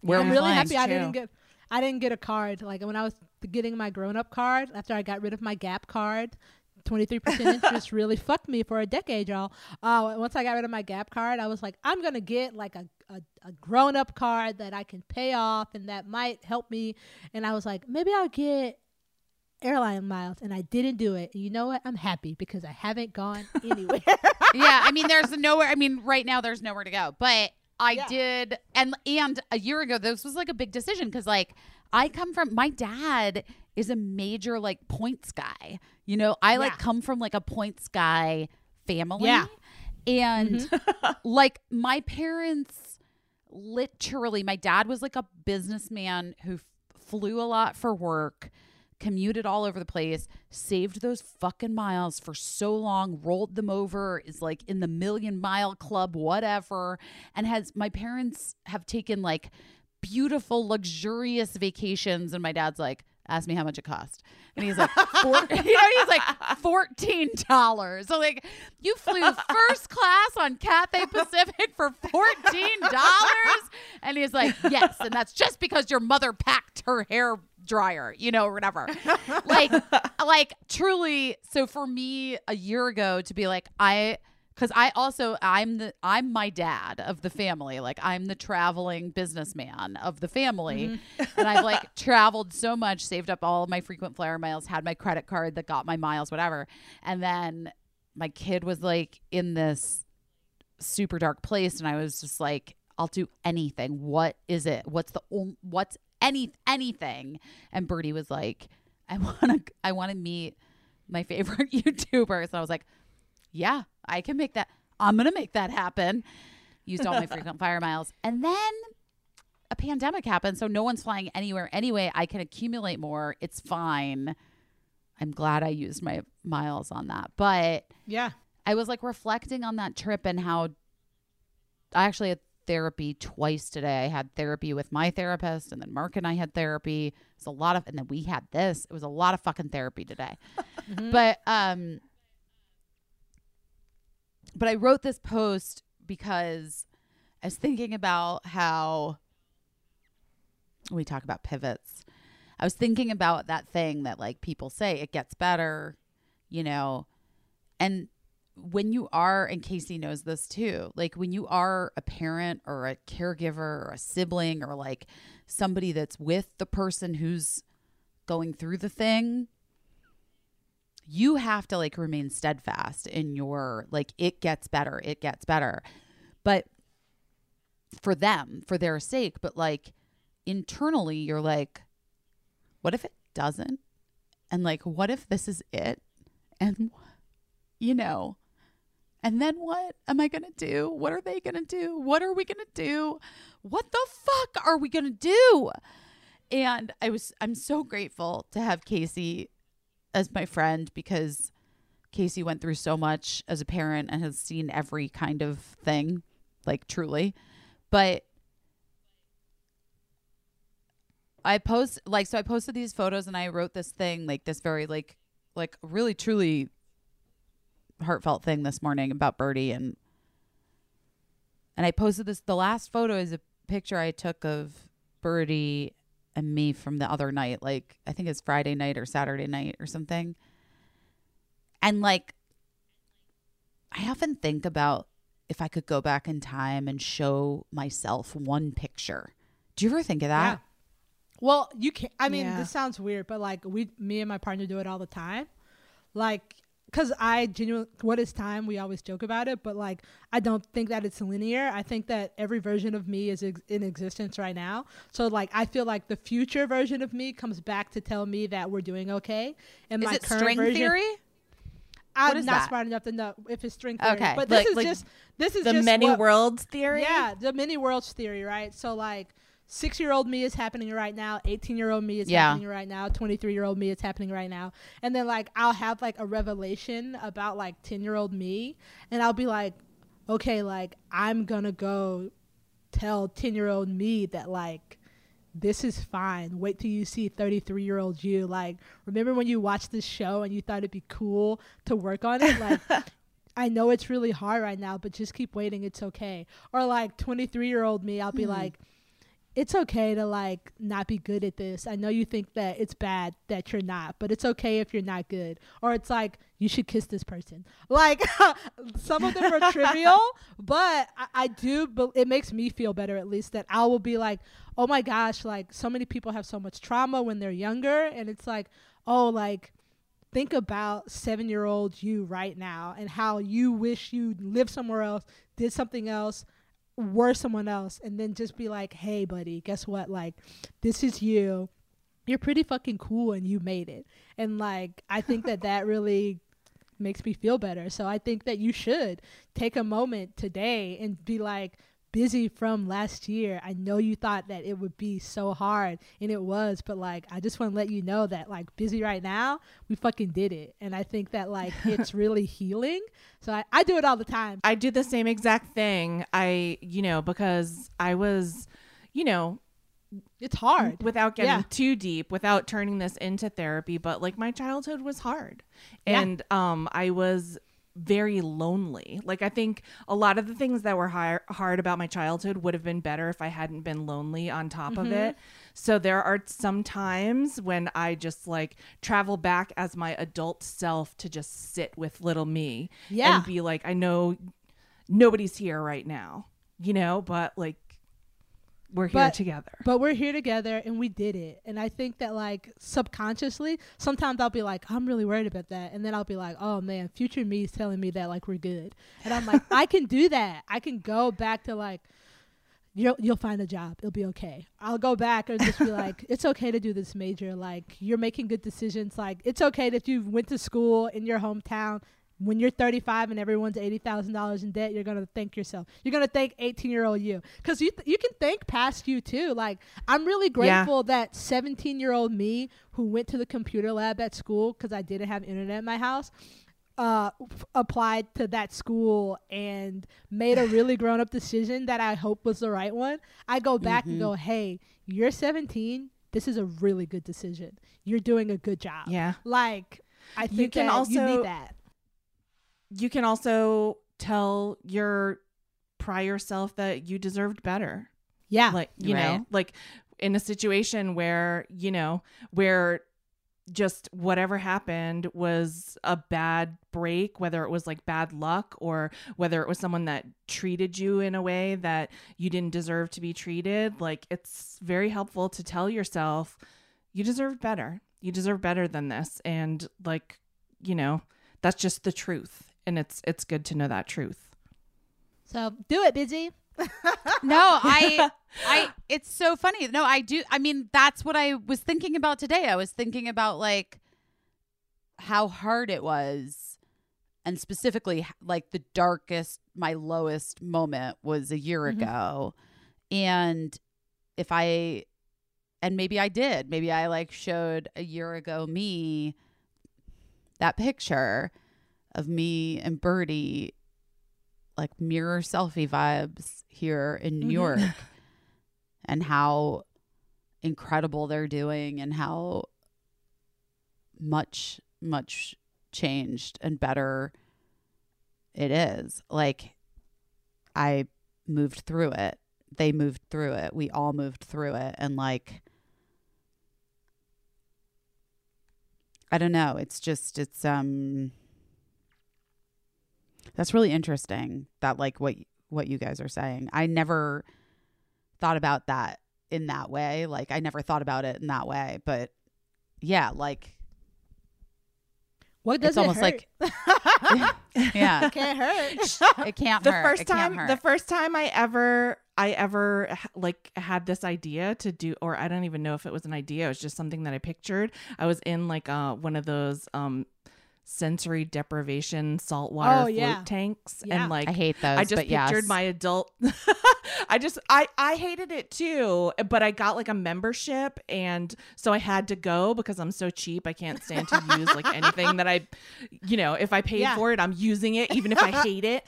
Where I'm really flying? happy I True. didn't get. I didn't get a card. Like when I was getting my grown up card after I got rid of my Gap card. 23% interest really (laughs) fucked me for a decade, y'all. Uh, once I got rid of my Gap card, I was like, I'm going to get like a, a, a grown up card that I can pay off and that might help me. And I was like, maybe I'll get airline miles. And I didn't do it. And you know what? I'm happy because I haven't gone (laughs) anywhere. yeah, I mean, there's (laughs) nowhere. I mean, right now there's nowhere to go. But I Yeah. did, and and a year ago, this was like a big decision because like I come from my dad is a major like points guy. You know, I like Yeah. come from like a points guy family. Yeah. and mm-hmm. (laughs) like my parents literally, my dad was like a businessman who f- flew a lot for work, commuted all over the place, saved those fucking miles for so long, rolled them over, is like in the million mile club, whatever. And has my parents have taken like beautiful, luxurious vacations. And my dad's like, ask me how much it cost. And he's like, (laughs) four, (laughs) you know, he's like fourteen dollars. So like, you flew first class on Cathay Pacific for fourteen dollars, and he's like, yes, and that's just because your mother packed her hair dryer, you know, or whatever. (laughs) like, like truly. So for me, a year ago, to be like, I because I also I'm the I'm my dad of the family. Like I'm the traveling businessman of the family, mm-hmm. and I've like (laughs) traveled so much, saved up all of my frequent flyer miles, had my credit card that got my miles, whatever. And then my kid was like in this super dark place, and I was just like, I'll do anything. What is it? What's the what's any anything? And Birdie was like, I (laughs) want to I want to meet my favorite (laughs) YouTubers. And I was like, yeah, I can make that. I'm going to make that happen. Used all my frequent (laughs) flyer miles. And then a pandemic happened. So no one's flying anywhere anyway. I can accumulate more. It's fine. I'm glad I used my miles on that. But Yeah. I was like reflecting on that trip and how I actually had therapy twice today. I had therapy with my therapist, and then Marc and I had therapy. It was a lot of, and then we had this. It was a lot of fucking therapy today. (laughs) But um, but I wrote this post because I was thinking about how we talk about pivots. I was thinking about that thing that like people say it gets better, you know, and when you are, and Caissie knows this too, like when you are a parent or a caregiver or a sibling or like somebody that's with the person who's going through the thing, you have to like remain steadfast in your like it gets better, it gets better. But for them, for their sake, but like internally, you're like, what if it doesn't? And like, what if this is it? And, you know, and then what am I going to do? What are they going to do? What are we going to do? What the fuck are we going to do? And I was, I'm so grateful to have Caissie as my friend because Caissie went through so much as a parent and has seen every kind of thing, like truly. But I post like so I posted these photos and I wrote this thing like this very like like really truly heartfelt thing this morning about Birdie and and I posted this the last photo is a picture I took of Birdie and me from the other night like I think it's Friday night or Saturday night or something. And like I often think about if I could go back in time and show myself one picture. Do you ever think of that? Yeah. Well, you can't. I mean, Yeah. this sounds weird, but like we, me and my partner do it all the time. Like, cause I genuinely, what is time? We always joke about it, but like, I don't think that it's linear. I think that every version of me is ex- in existence right now. So like, I feel like the future version of me comes back to tell me that we're doing okay. And Is my it current string version, theory? I'm not that? smart enough to know if it's string theory. Okay. But this Like- is like just this is the many what- worlds theory. yeah, the many worlds theory, right? So like six year old me is happening right now, eighteen year old me is Yeah. happening right now, twenty three year old me is happening right now. And then like I'll have like a revelation about like ten year old me and I'll be like, Okay, like I'm gonna go tell ten year old me that like this is fine. Wait till you see 33 year old you. Like, remember when you watched this show and you thought it'd be cool to work on it? Like, (laughs) I know it's really hard right now, but just keep waiting. It's okay. Or like 23 year old me, I'll be hmm. like, it's okay to like not be good at this. I know you think that it's bad that you're not, but it's okay if you're not good. Or it's like you should kiss this person. Like (laughs) some of them are (laughs) trivial, but I, I do. But it makes me feel better at least that I will be like, oh my gosh, like so many people have so much trauma when they're younger, and it's like, oh, like think about seven year old you right now and how you wish you lived somewhere else, did something else, were someone else, and then just be like, hey, buddy, guess what? Like, this is you. You're pretty fucking cool and you made it. And like, I think that that (laughs) really makes me feel better. So I think that you should take a moment today and be like, busy from last year. I know you thought that it would be so hard, and it was, but like, I just want to let you know that like busy right now, we fucking did it, and I think that like (laughs) it's really healing. So I, I do it all the time. I do the same exact thing. I, you know, because I was, you know, It's hard. without getting Yeah. too deep, without turning this into therapy, but like my childhood was hard. Yeah. And um I was very lonely. Like I think a lot of the things that were hi- hard about my childhood would have been better if I hadn't been lonely on top Mm-hmm. of it. So there are some times when I just like travel back as my adult self to just sit with little me Yeah. and be like I know nobody's here right now, you know, but like we're here But- together. But we're here together and we did it. And I think that like subconsciously, sometimes I'll be like, I'm really worried about that. And then I'll be like, oh man, future me is telling me that like we're good. And I'm like, I can do that. I can go back to like you'll you'll find a job. It'll be okay. I'll go back and just be like, it's okay to do this major. Like you're making good decisions. Like it's okay that you went to school in your hometown. When you're 35 and everyone's eighty thousand dollars in debt, you're gonna thank yourself. You're gonna thank 18 year old you, because you th- you can thank past you too. Like I'm really Yeah. grateful that 17 year old me who went to the computer lab at school because I didn't have internet in my house uh, f- applied to that school and made a (laughs) really grown up decision that I hope was the right one, I go back and go, hey, you're 17. This is a really good decision. You're doing a good job. Yeah. Like, I think You can that you also- need that. You can also tell your prior self that you deserved better. Yeah. Like, you Right. know, like in a situation where, you know, where just whatever happened was a bad break, whether it was like bad luck or whether it was someone that treated you in a way that you didn't deserve to be treated. Like, it's very helpful to tell yourself you deserve better. You deserve better than this. And, like, you know, that's just the truth. And it's it's good to know that truth. so do it, busy. (laughs) No, I (laughs) I it's so funny. No, I do I mean that's what I was thinking about today. I was thinking about like how hard it was and specifically like the darkest my lowest moment was a year Mhm. ago. And if I and maybe I did. Maybe I like showed a year ago me that picture of me and Birdie like mirror selfie vibes here in New Mhm. York (laughs) and how incredible they're doing and how much much changed and better it is. Like i moved through it. They moved through it. We all moved through it. And like i don't know. It's just it's um that's really interesting that like what what you guys are saying i never thought about that in that way like i never thought about it in that way but yeah like What does it's it almost hurt? like (laughs) yeah it can't hurt. (laughs) it can't the hurt. first It time hurt. the first time i ever i ever like had this idea to do or i don't even know if it was an idea it was just something that i pictured i was in like uh one of those um sensory deprivation saltwater Oh, float yeah. tanks Yeah. and like I hate those. I just but yes. pictured my adult. (laughs) I just I I hated it too, but I got like a membership, and so I had to go because I'm so cheap. I can't stand to use like anything that I, you know, if I paid Yeah. for it, I'm using it, even if I hate it.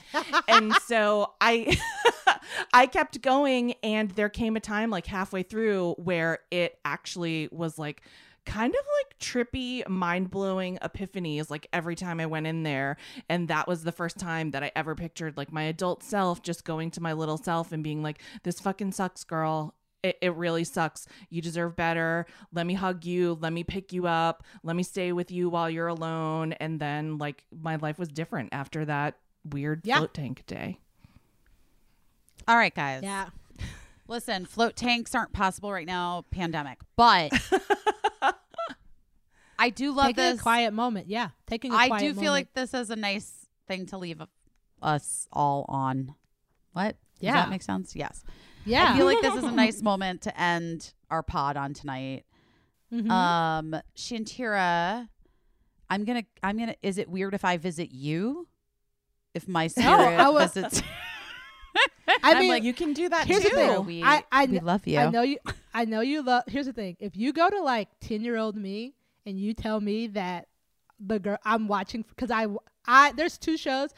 And so I, (laughs) I kept going, and there came a time like halfway through where it actually was like kind of like trippy, mind blowing epiphanies like every time I went in there. And that was the first time that I ever pictured like my adult self just going to my little self and being like, this fucking sucks, girl. It, it really sucks. You deserve better. Let me hug you. Let me pick you up. Let me stay with you while you're alone. And then, like, my life was different after that weird Yeah. float tank day. All right, guys. yeah. Listen, float tanks aren't possible right now, pandemic. But (laughs) I do love Taking this. a quiet moment. Yeah. Taking a I do feel moment. like this is a nice thing to leave us all on. What? Does Yeah. that make sense? Yes. yeah. I feel like this is a nice (laughs) moment to end our pod on tonight. Mhm. Um, Shantira, I'm gonna, I'm gonna. Is it weird if I visit you? If my spirit I was- visits, (laughs) (laughs) I I'm mean, like, you can do that here's too. the thing. we, I- I we love you. I know you. I know you love. Here's the thing: if you go to like ten year old me and you tell me that the girl I'm watching because I I there's two shows.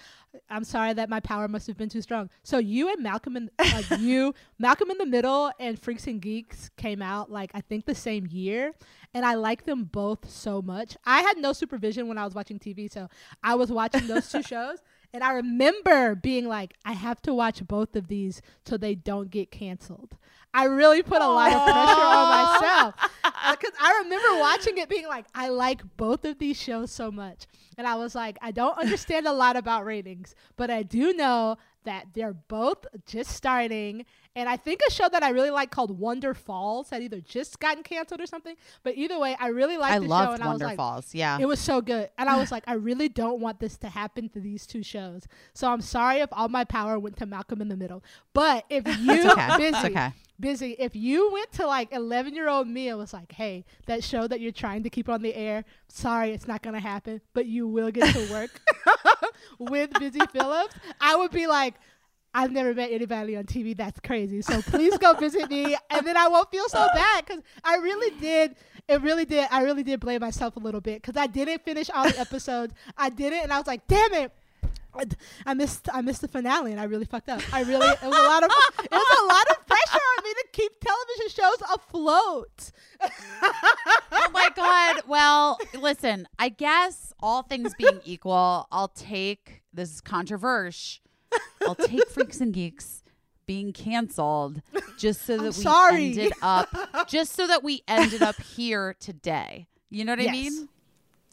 I'm sorry that my power must have been too strong. So you and Malcolm (laughs) like you Malcolm in the Middle and Freaks and Geeks came out like I think the same year, and I like them both so much. I had no supervision when I was watching TV, so I was watching those two (laughs) shows. And I remember being like, I have to watch both of these so they don't get canceled. I really put a lot of pressure on myself uh, because I remember watching it being like, I like both of these shows so much. And I was like, I don't understand a lot about ratings, but I do know that they're both just starting. And I think a show that I really like called Wonderfalls had either just gotten canceled or something. But either way, I really liked I the show. loved And I was Wonder like, Falls. Yeah. it was so good. And I was (laughs) like, I really don't want this to happen to these two shows. So I'm sorry if all my power went to Malcolm in the Middle. But if (laughs) you okay. busy, It's okay. Busy, if you went to like 11 year old me and was like, hey, that show that you're trying to keep on the air, sorry, it's not going to happen, but you will get to work (laughs) with Busy Philipps, I would be like, I've never met anybody on TV that's crazy. So please go visit me, and then I won't feel so bad because I really did. It really did. I really did blame myself a little bit because I didn't finish all the episodes. I did it, and I was like, "Damn it." I missed I missed the finale and I really fucked up. I really it was a lot of it was a lot of pressure on me to keep television shows afloat. oh my god. Well, listen, I guess all things being equal, I'll take this is controversial. I'll take Freaks and Geeks being canceled just so that we sorry. ended up just so that we ended up here today. You know what I mean?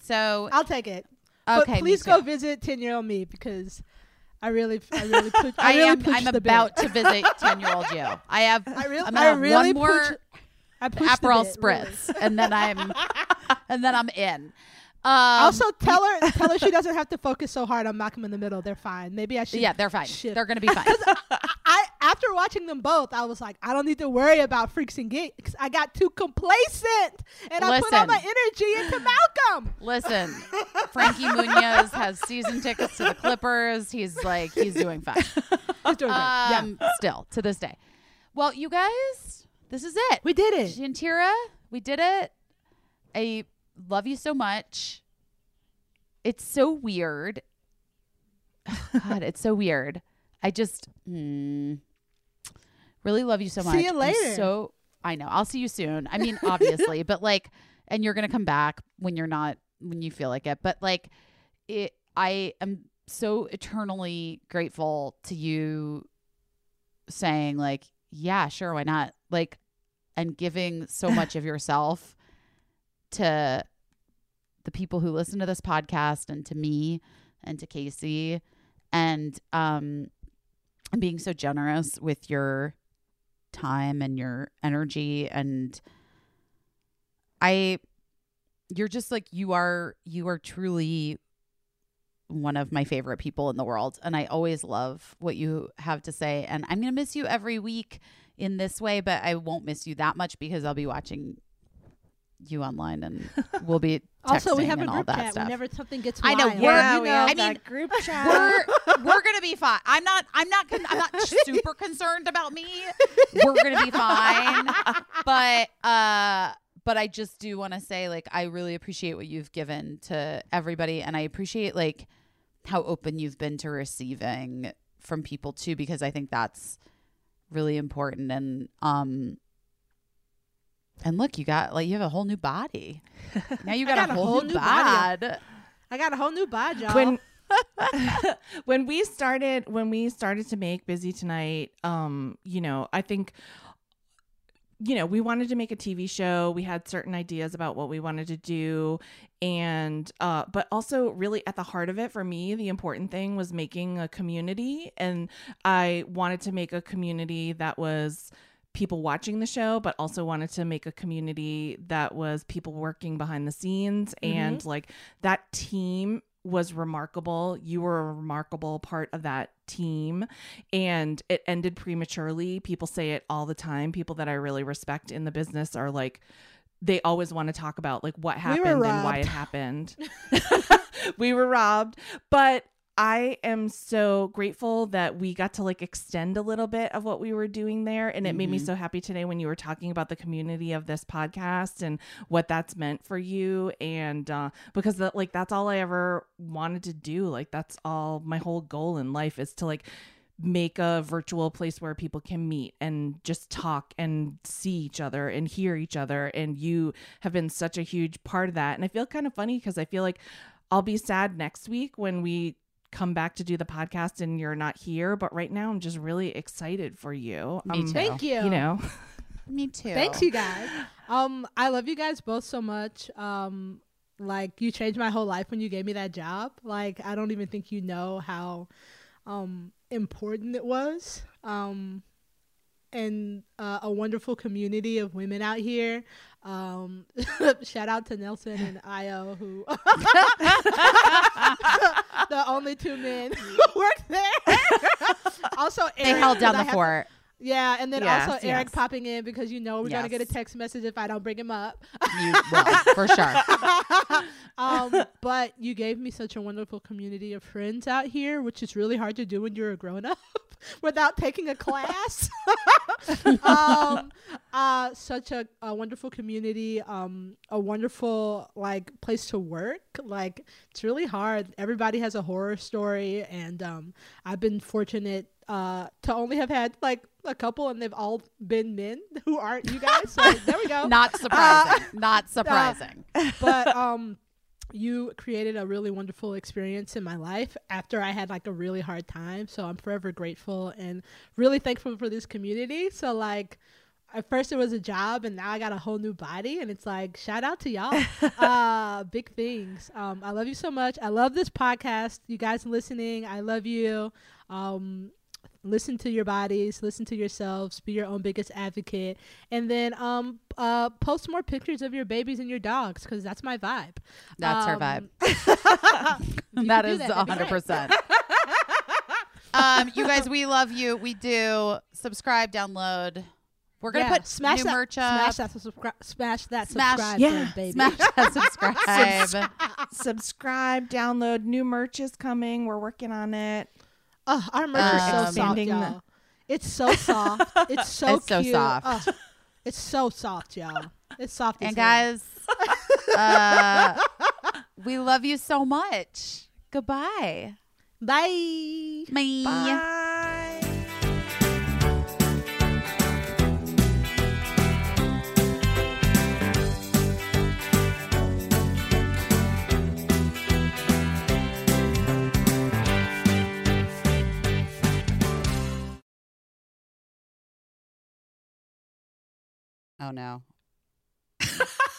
So I'll take it. Okay, but please go visit ten year old me because I really I really (laughs) put, I, I, really am. I'm about bit. to visit (laughs) ten year old you. I have. I really I'm I gonna have really one more pushed- I Aperol bit, really. spritz, and then I'm, (laughs) and then I'm in. Um, also, tell her tell her she doesn't have to focus so hard on Malcolm in the Middle. They're fine. Maybe I should. yeah, they're fine. shift. They're gonna be fine. After watching them both, I was like, I don't need to worry about freaks and geeks. I got too complacent, and I put all my energy into (sighs) Malcolm. Listen, (laughs) Frankie Muniz has season tickets to the Clippers. He's like, he's doing fine. (laughs) He's doing great. yeah, Um, still to this day. Well, you guys, this is it. we did it. Shantira, we did it. I love you so much. It's so weird. (sighs) God, it's so weird. I just mm, really love you so much. See you I'm later. so I know. I'll see you soon. I mean, obviously, (laughs) but like, and you're gonna come back when you're not when you feel like it. But like, it. I am so eternally grateful to you saying like, yeah, sure, why not? Like, and giving so (laughs) much of yourself to the people who listen to this podcast and to me and to Caissie and um and being so generous with your time and your energy and I you're just like you are you are truly one of my favorite people in the world. And I always love what you have to say. And I'm going to miss you every week in this way but I won't miss you that much because I'll be watching you online and (laughs) we'll be Also, we texting have a and all group that chat stuff. whenever something gets. I know, wild, we're- yeah, you know, have I mean, group chat. we're we're gonna be fine. I'm not. I'm not. Con- I'm not (laughs) super concerned about me. We're gonna be fine. But uh, but I just do want to say, like, I really appreciate what you've given to everybody, and I appreciate like how open you've been to receiving from people too, because I think that's really important. And um. And look, you got like you have a whole new body. (laughs) Now you got, got a a whole, whole new new body. I got a whole new bod, y'all. when (laughs) when we started when we started to make busy tonight um you know i think you know we wanted to make a tv show we had certain ideas about what we wanted to do and uh but also really at the heart of it for me the important thing was making a community and i wanted to make a community that was people watching the show but also wanted to make a community that was people working behind the scenes and like that team was remarkable. You were a remarkable part of that team and it ended prematurely. People say it all the time. People that I really respect in the business are like they always want to talk about like what happened were and why it happened. (laughs) (laughs) we were robbed, but I am so grateful that we got to like extend a little bit of what we were doing there. And it made me Mhm. so happy today when you were talking about the community of this podcast and what that's meant for you. And uh, because that, like, that's all I ever wanted to do. Like, that's all my whole goal in life is to like make a virtual place where people can meet and just talk and see each other and hear each other. And you have been such a huge part of that. And I feel kind of funny because I feel like I'll be sad next week when we come back to do the podcast and you're not here. But right now, I'm just really excited for you. Me Um, too. Thank you. You know, (laughs) Me too. Thanks, you guys. Um, I love you guys both so much. Um, like you changed my whole life when you gave me that job. Like I don't even think you know how um important it was. Um, and uh, a wonderful community of women out here. Um, (laughs) shout out to Nelson and Io who (laughs) the only two men (laughs) who work there. also, They held down the fort. Yeah, and then Yes, also Eric yes. popping in because you know we're gonna get a text message if I don't bring him up. You for sure. (laughs) um, but you gave me such a wonderful community of friends out here, which is really hard to do when you're a grown up (laughs) without taking a class. (laughs) um, uh, such a, a wonderful community, um, a wonderful like place to work. Like it's really hard. Everybody has a horror story, and um, I've been fortunate uh, to only have had like a couple, and they've all been men (laughs) who aren't you guys. So there we go (laughs) Not surprising. Not (laughs) surprising. but um you created a really wonderful experience in my life after I had like a really hard time. So I'm forever grateful and really thankful for this community. So like at first it was a job and now I got a whole new body and it's like shout out to y'all. uh big things. Um I love you so much. I love this podcast. You guys listening, I love you. Um listen to your bodies, listen to yourselves, be your own biggest advocate, and then um uh post more pictures of your babies and your dogs because that's my vibe. That's her Um, (laughs) vibe. that is that can do is that, that'd be hundred great. percent. (laughs) Um, you guys, we love you. We do. Subscribe, download. We're gonna Yeah, put smash new that, merch up. Smash that, subscribe, smash that Smash- subscribe Yeah, button, baby. Smash that (laughs) subscribe. subscribe, download. New merch is coming. We're working on it. Oh, our merch is so Um, soft, y'all. It's so (laughs) soft. It's so It's so cute. soft. Oh, it's so soft, y'all. It's soft. as and hell. guys, uh, we love you so much. Goodbye. bye. Bye. Bye. Oh no. (laughs)